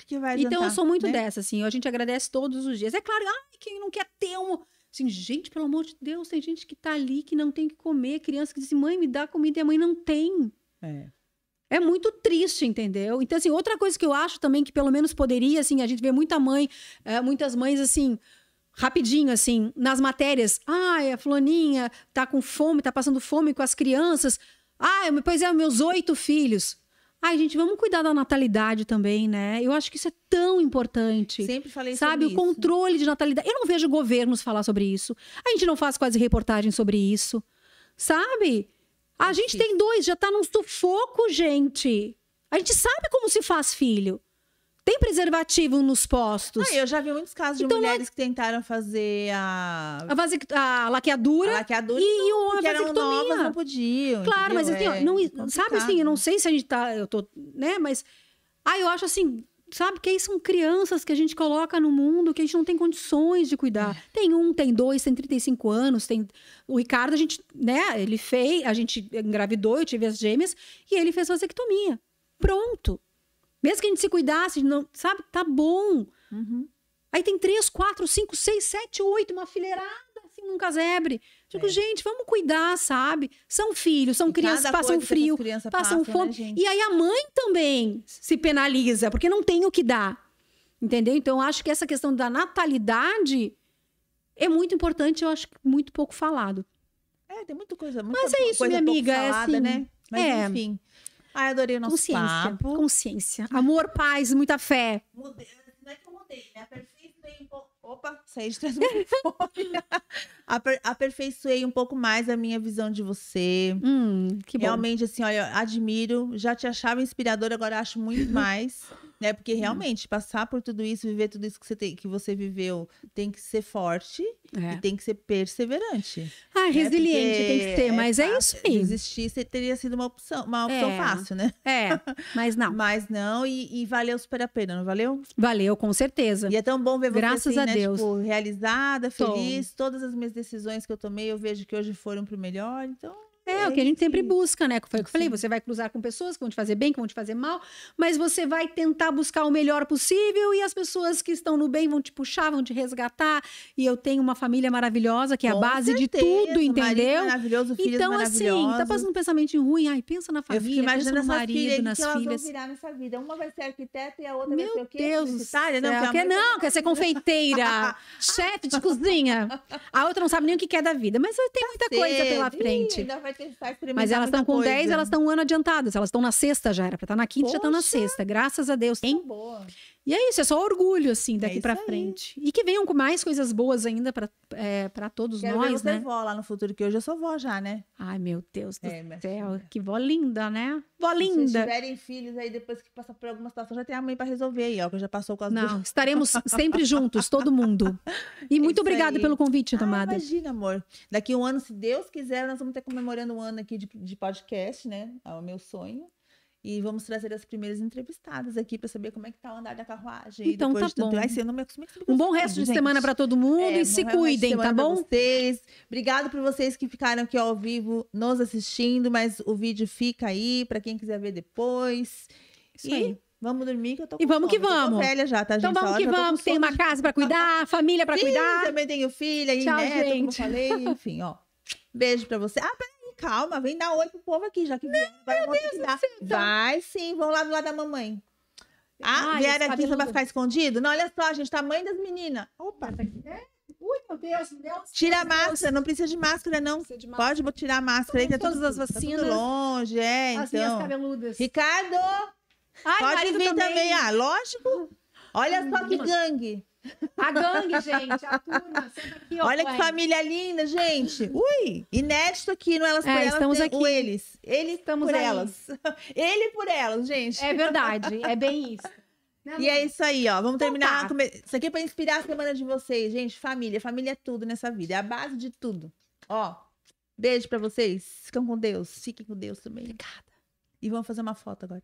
[SPEAKER 3] o que vai adiantar?
[SPEAKER 2] Então eu sou muito
[SPEAKER 3] né?
[SPEAKER 2] dessa, assim. A gente agradece todos os dias. É claro, ai, quem não quer ter um. Assim, gente, pelo amor de Deus, tem gente que tá ali que não tem que comer. Criança que diz, mãe, me dá comida e a mãe não tem.
[SPEAKER 3] É.
[SPEAKER 2] É muito triste, entendeu? Então, assim, outra coisa que eu acho também que pelo menos poderia, assim, a gente vê muita mãe, eh, muitas mães, assim, rapidinho, assim, nas matérias. Ai, a fulaninha tá com fome, tá passando fome com as crianças. Ai, pois é, meus oito filhos. Ai, gente, vamos cuidar da natalidade também, né? Eu acho que isso é tão importante.
[SPEAKER 3] Sempre falei
[SPEAKER 2] Sabe,
[SPEAKER 3] sobre
[SPEAKER 2] o
[SPEAKER 3] isso.
[SPEAKER 2] controle de natalidade. Eu não vejo governos falar sobre isso. A gente não faz quase reportagem sobre isso. Sabe? A
[SPEAKER 3] É
[SPEAKER 2] gente tem dois, já tá num sufoco, gente. A gente sabe como se faz filho. Tem preservativo nos postos.
[SPEAKER 3] Ah, eu já vi muitos casos de
[SPEAKER 2] Então,
[SPEAKER 3] mulheres que tentaram fazer a,
[SPEAKER 2] A, vasect... a laqueadura
[SPEAKER 3] a laqueadura
[SPEAKER 2] e, e o, a
[SPEAKER 3] que eram
[SPEAKER 2] vasectomia.
[SPEAKER 3] novas, não podiam.
[SPEAKER 2] Claro, mas
[SPEAKER 3] entendeu?
[SPEAKER 2] assim, ó,
[SPEAKER 3] É
[SPEAKER 2] não,
[SPEAKER 3] complicado.
[SPEAKER 2] sabe assim, eu não sei se a gente tá, eu tô, né, mas ah, eu acho assim, sabe que aí são crianças que a gente coloca no mundo que a gente não tem condições de cuidar.
[SPEAKER 3] É.
[SPEAKER 2] Tem um, tem dois, tem 35 anos, tem o Ricardo, a gente, né, ele fez, a gente engravidou, eu tive as gêmeas e ele fez vasectomia. Pronto. Mesmo que a gente se cuidasse, não, sabe, tá bom.
[SPEAKER 3] Uhum.
[SPEAKER 2] Aí tem três, quatro, cinco, seis, sete, oito, uma fileirada assim num casebre. Digo,
[SPEAKER 3] É.
[SPEAKER 2] gente, vamos cuidar, sabe? São filhos, são
[SPEAKER 3] E
[SPEAKER 2] crianças,
[SPEAKER 3] cada
[SPEAKER 2] passam frio,
[SPEAKER 3] crianças
[SPEAKER 2] passam
[SPEAKER 3] passam,
[SPEAKER 2] fome.
[SPEAKER 3] né,
[SPEAKER 2] e aí a mãe também se penaliza, porque não tem o que dar. Entendeu? Então, eu acho que essa questão da natalidade é muito importante, eu acho que muito pouco falado.
[SPEAKER 3] É, tem muita coisa. Muita
[SPEAKER 2] Mas é isso,
[SPEAKER 3] coisa
[SPEAKER 2] minha amiga, é
[SPEAKER 3] falada,
[SPEAKER 2] assim,
[SPEAKER 3] né? Mas
[SPEAKER 2] é.
[SPEAKER 3] enfim. Ai, adorei o nosso
[SPEAKER 2] consciência.
[SPEAKER 3] papo.
[SPEAKER 2] Consciência. Amor, paz, muita fé.
[SPEAKER 3] Mudei, não é que eu mudei, né? Aperfeiçoei um pouco. Opa, saí de microfone. Aper- Aperfeiçoei um pouco mais a minha visão de você.
[SPEAKER 2] Hum, que bom.
[SPEAKER 3] Realmente, assim, olha, admiro. Já te achava inspiradora, agora acho muito mais. Né? Porque
[SPEAKER 2] Hum.
[SPEAKER 3] realmente, passar por tudo isso, viver tudo isso que você, tem, que você viveu, tem que ser forte
[SPEAKER 2] É.
[SPEAKER 3] e tem que ser perseverante.
[SPEAKER 2] Ah,
[SPEAKER 3] né?
[SPEAKER 2] resiliente
[SPEAKER 3] Porque
[SPEAKER 2] tem que ser, mas é isso
[SPEAKER 3] fácil.
[SPEAKER 2] aí.
[SPEAKER 3] Desistir você teria sido uma opção, uma opção
[SPEAKER 2] É.
[SPEAKER 3] fácil, né?
[SPEAKER 2] É, mas não.
[SPEAKER 3] Mas não, e, e valeu super a pena, não valeu?
[SPEAKER 2] Valeu, com certeza.
[SPEAKER 3] E é tão bom ver você
[SPEAKER 2] Graças
[SPEAKER 3] assim,
[SPEAKER 2] a
[SPEAKER 3] né,
[SPEAKER 2] Deus.
[SPEAKER 3] tipo, realizada, feliz. Todas as minhas decisões que eu tomei, eu vejo que hoje foram pro melhor. Então,
[SPEAKER 2] É, o que a gente sempre busca, né? Foi o que eu falei, você vai cruzar com pessoas que vão te fazer bem, que vão te fazer mal, mas você vai tentar buscar o melhor possível e as pessoas que estão no bem vão te puxar, vão te resgatar. E eu tenho uma família maravilhosa, que é a
[SPEAKER 3] Com
[SPEAKER 2] base de
[SPEAKER 3] certeza,
[SPEAKER 2] tudo,
[SPEAKER 3] marido
[SPEAKER 2] entendeu?
[SPEAKER 3] maravilhoso, filhos
[SPEAKER 2] Então, assim, tá passando um pensamento ruim, ai, pensa na família, pensa no marido,
[SPEAKER 3] filhas aí,
[SPEAKER 2] nas
[SPEAKER 3] que elas
[SPEAKER 2] filhas.
[SPEAKER 3] vão virar nessa vida. Uma vai ser arquiteta e a outra vai
[SPEAKER 2] Meu
[SPEAKER 3] ser o quê?
[SPEAKER 2] Deus céu,
[SPEAKER 3] Não, a
[SPEAKER 2] quer não, quer ser confeiteira, chefe de cozinha. A outra não sabe nem o que quer da vida, mas tem muita coisa
[SPEAKER 3] cedo.
[SPEAKER 2] pela
[SPEAKER 3] Ih,
[SPEAKER 2] frente.
[SPEAKER 3] ainda vai
[SPEAKER 2] Mas elas estão com
[SPEAKER 3] coisa.
[SPEAKER 2] 10, elas estão um ano adiantadas. Elas estão na sexta já, era pra estar na quinta, já estão na
[SPEAKER 3] Poxa.
[SPEAKER 2] sexta. Graças a Deus.
[SPEAKER 3] Tá
[SPEAKER 2] Hein?
[SPEAKER 3] boa.
[SPEAKER 2] E é isso, é só orgulho, assim, daqui
[SPEAKER 3] isso
[SPEAKER 2] pra
[SPEAKER 3] aí.
[SPEAKER 2] frente. E que venham com mais coisas boas ainda pra, é, pra todos
[SPEAKER 3] Quero ver
[SPEAKER 2] nós,
[SPEAKER 3] você
[SPEAKER 2] né?
[SPEAKER 3] vó lá no futuro, que hoje eu sou vó já, né?
[SPEAKER 2] Ai, meu Deus do
[SPEAKER 3] É,
[SPEAKER 2] céu.
[SPEAKER 3] filha.
[SPEAKER 2] Que vó linda, né? Vó
[SPEAKER 3] Se
[SPEAKER 2] linda.
[SPEAKER 3] tiverem filhos aí, depois que passar por alguma situação, já tem a mãe pra resolver aí, ó, que já passou com as
[SPEAKER 2] Não, estaremos sempre juntos, todo mundo. E muito
[SPEAKER 3] isso
[SPEAKER 2] obrigada pelo convite,
[SPEAKER 3] Ah,
[SPEAKER 2] Tomada.
[SPEAKER 3] imagina, amor. Daqui um ano, se Deus quiser, nós vamos estar comemorando um ano aqui de, de podcast, né? É o meu sonho. E vamos trazer as primeiras entrevistadas aqui para saber como é que tá o andar da carruagem.
[SPEAKER 2] Então tá bom.
[SPEAKER 3] Ai, não me
[SPEAKER 2] Um bom resto de semana pra todo mundo
[SPEAKER 3] É,
[SPEAKER 2] e se cuidem, tá bom?
[SPEAKER 3] Vocês. Obrigado por vocês que ficaram aqui ao vivo nos assistindo, mas o vídeo fica aí para quem quiser ver depois.
[SPEAKER 2] Isso
[SPEAKER 3] e
[SPEAKER 2] aí.
[SPEAKER 3] vamos dormir que eu tô
[SPEAKER 2] E
[SPEAKER 3] com
[SPEAKER 2] vamos que vamos.
[SPEAKER 3] velha já, tá, gente?
[SPEAKER 2] Então vamos que vamos. Tem uma casa pra cuidar, família pra
[SPEAKER 3] Sim,
[SPEAKER 2] cuidar.
[SPEAKER 3] também tenho filha e
[SPEAKER 2] Tchau,
[SPEAKER 3] neto, como eu
[SPEAKER 2] gente.
[SPEAKER 3] falei, enfim, ó. Beijo pra você. Ah, peraí, calma, vem dar oi pro povo aqui, já que vieram. Vai, dar. Vai sim, vão lá do lado da mamãe. Ah,
[SPEAKER 2] Ai,
[SPEAKER 3] vieram aqui só
[SPEAKER 2] cabeludo.
[SPEAKER 3] pra ficar escondido? Não, olha só, gente, tamanho das meninas. Opa,
[SPEAKER 2] Ui, meu Deus, meu Deus.
[SPEAKER 3] tira a máscara, não precisa de máscara, não.
[SPEAKER 2] De máscara.
[SPEAKER 3] Pode tirar a máscara aí, é tudo,
[SPEAKER 2] todas as
[SPEAKER 3] tá tudo
[SPEAKER 2] vacinas.
[SPEAKER 3] longe, é,
[SPEAKER 2] As
[SPEAKER 3] então.
[SPEAKER 2] cabeludas.
[SPEAKER 3] Ricardo,
[SPEAKER 2] Ai,
[SPEAKER 3] pode vir também. ah, lógico. Olha só que gangue.
[SPEAKER 2] A gangue, gente, a turma. Aqui, ó,
[SPEAKER 3] Olha que
[SPEAKER 2] mãe.
[SPEAKER 3] família linda, gente. Ui, inédito aqui no Elas
[SPEAKER 2] É,
[SPEAKER 3] por Elas.
[SPEAKER 2] estamos aqui.
[SPEAKER 3] O eles. Ele
[SPEAKER 2] Estamos
[SPEAKER 3] por
[SPEAKER 2] aí.
[SPEAKER 3] elas. Ele por elas, gente.
[SPEAKER 2] É verdade, é bem isso.
[SPEAKER 3] E é isso aí, ó. Vamos
[SPEAKER 2] Então
[SPEAKER 3] terminar.
[SPEAKER 2] tá.
[SPEAKER 3] Isso aqui é pra inspirar a semana de vocês, gente. Família. Família é tudo nessa vida. É a base de tudo. Ó, beijo pra vocês. Ficam com Deus. Fiquem com Deus também. Obrigada. E vamos fazer uma foto agora.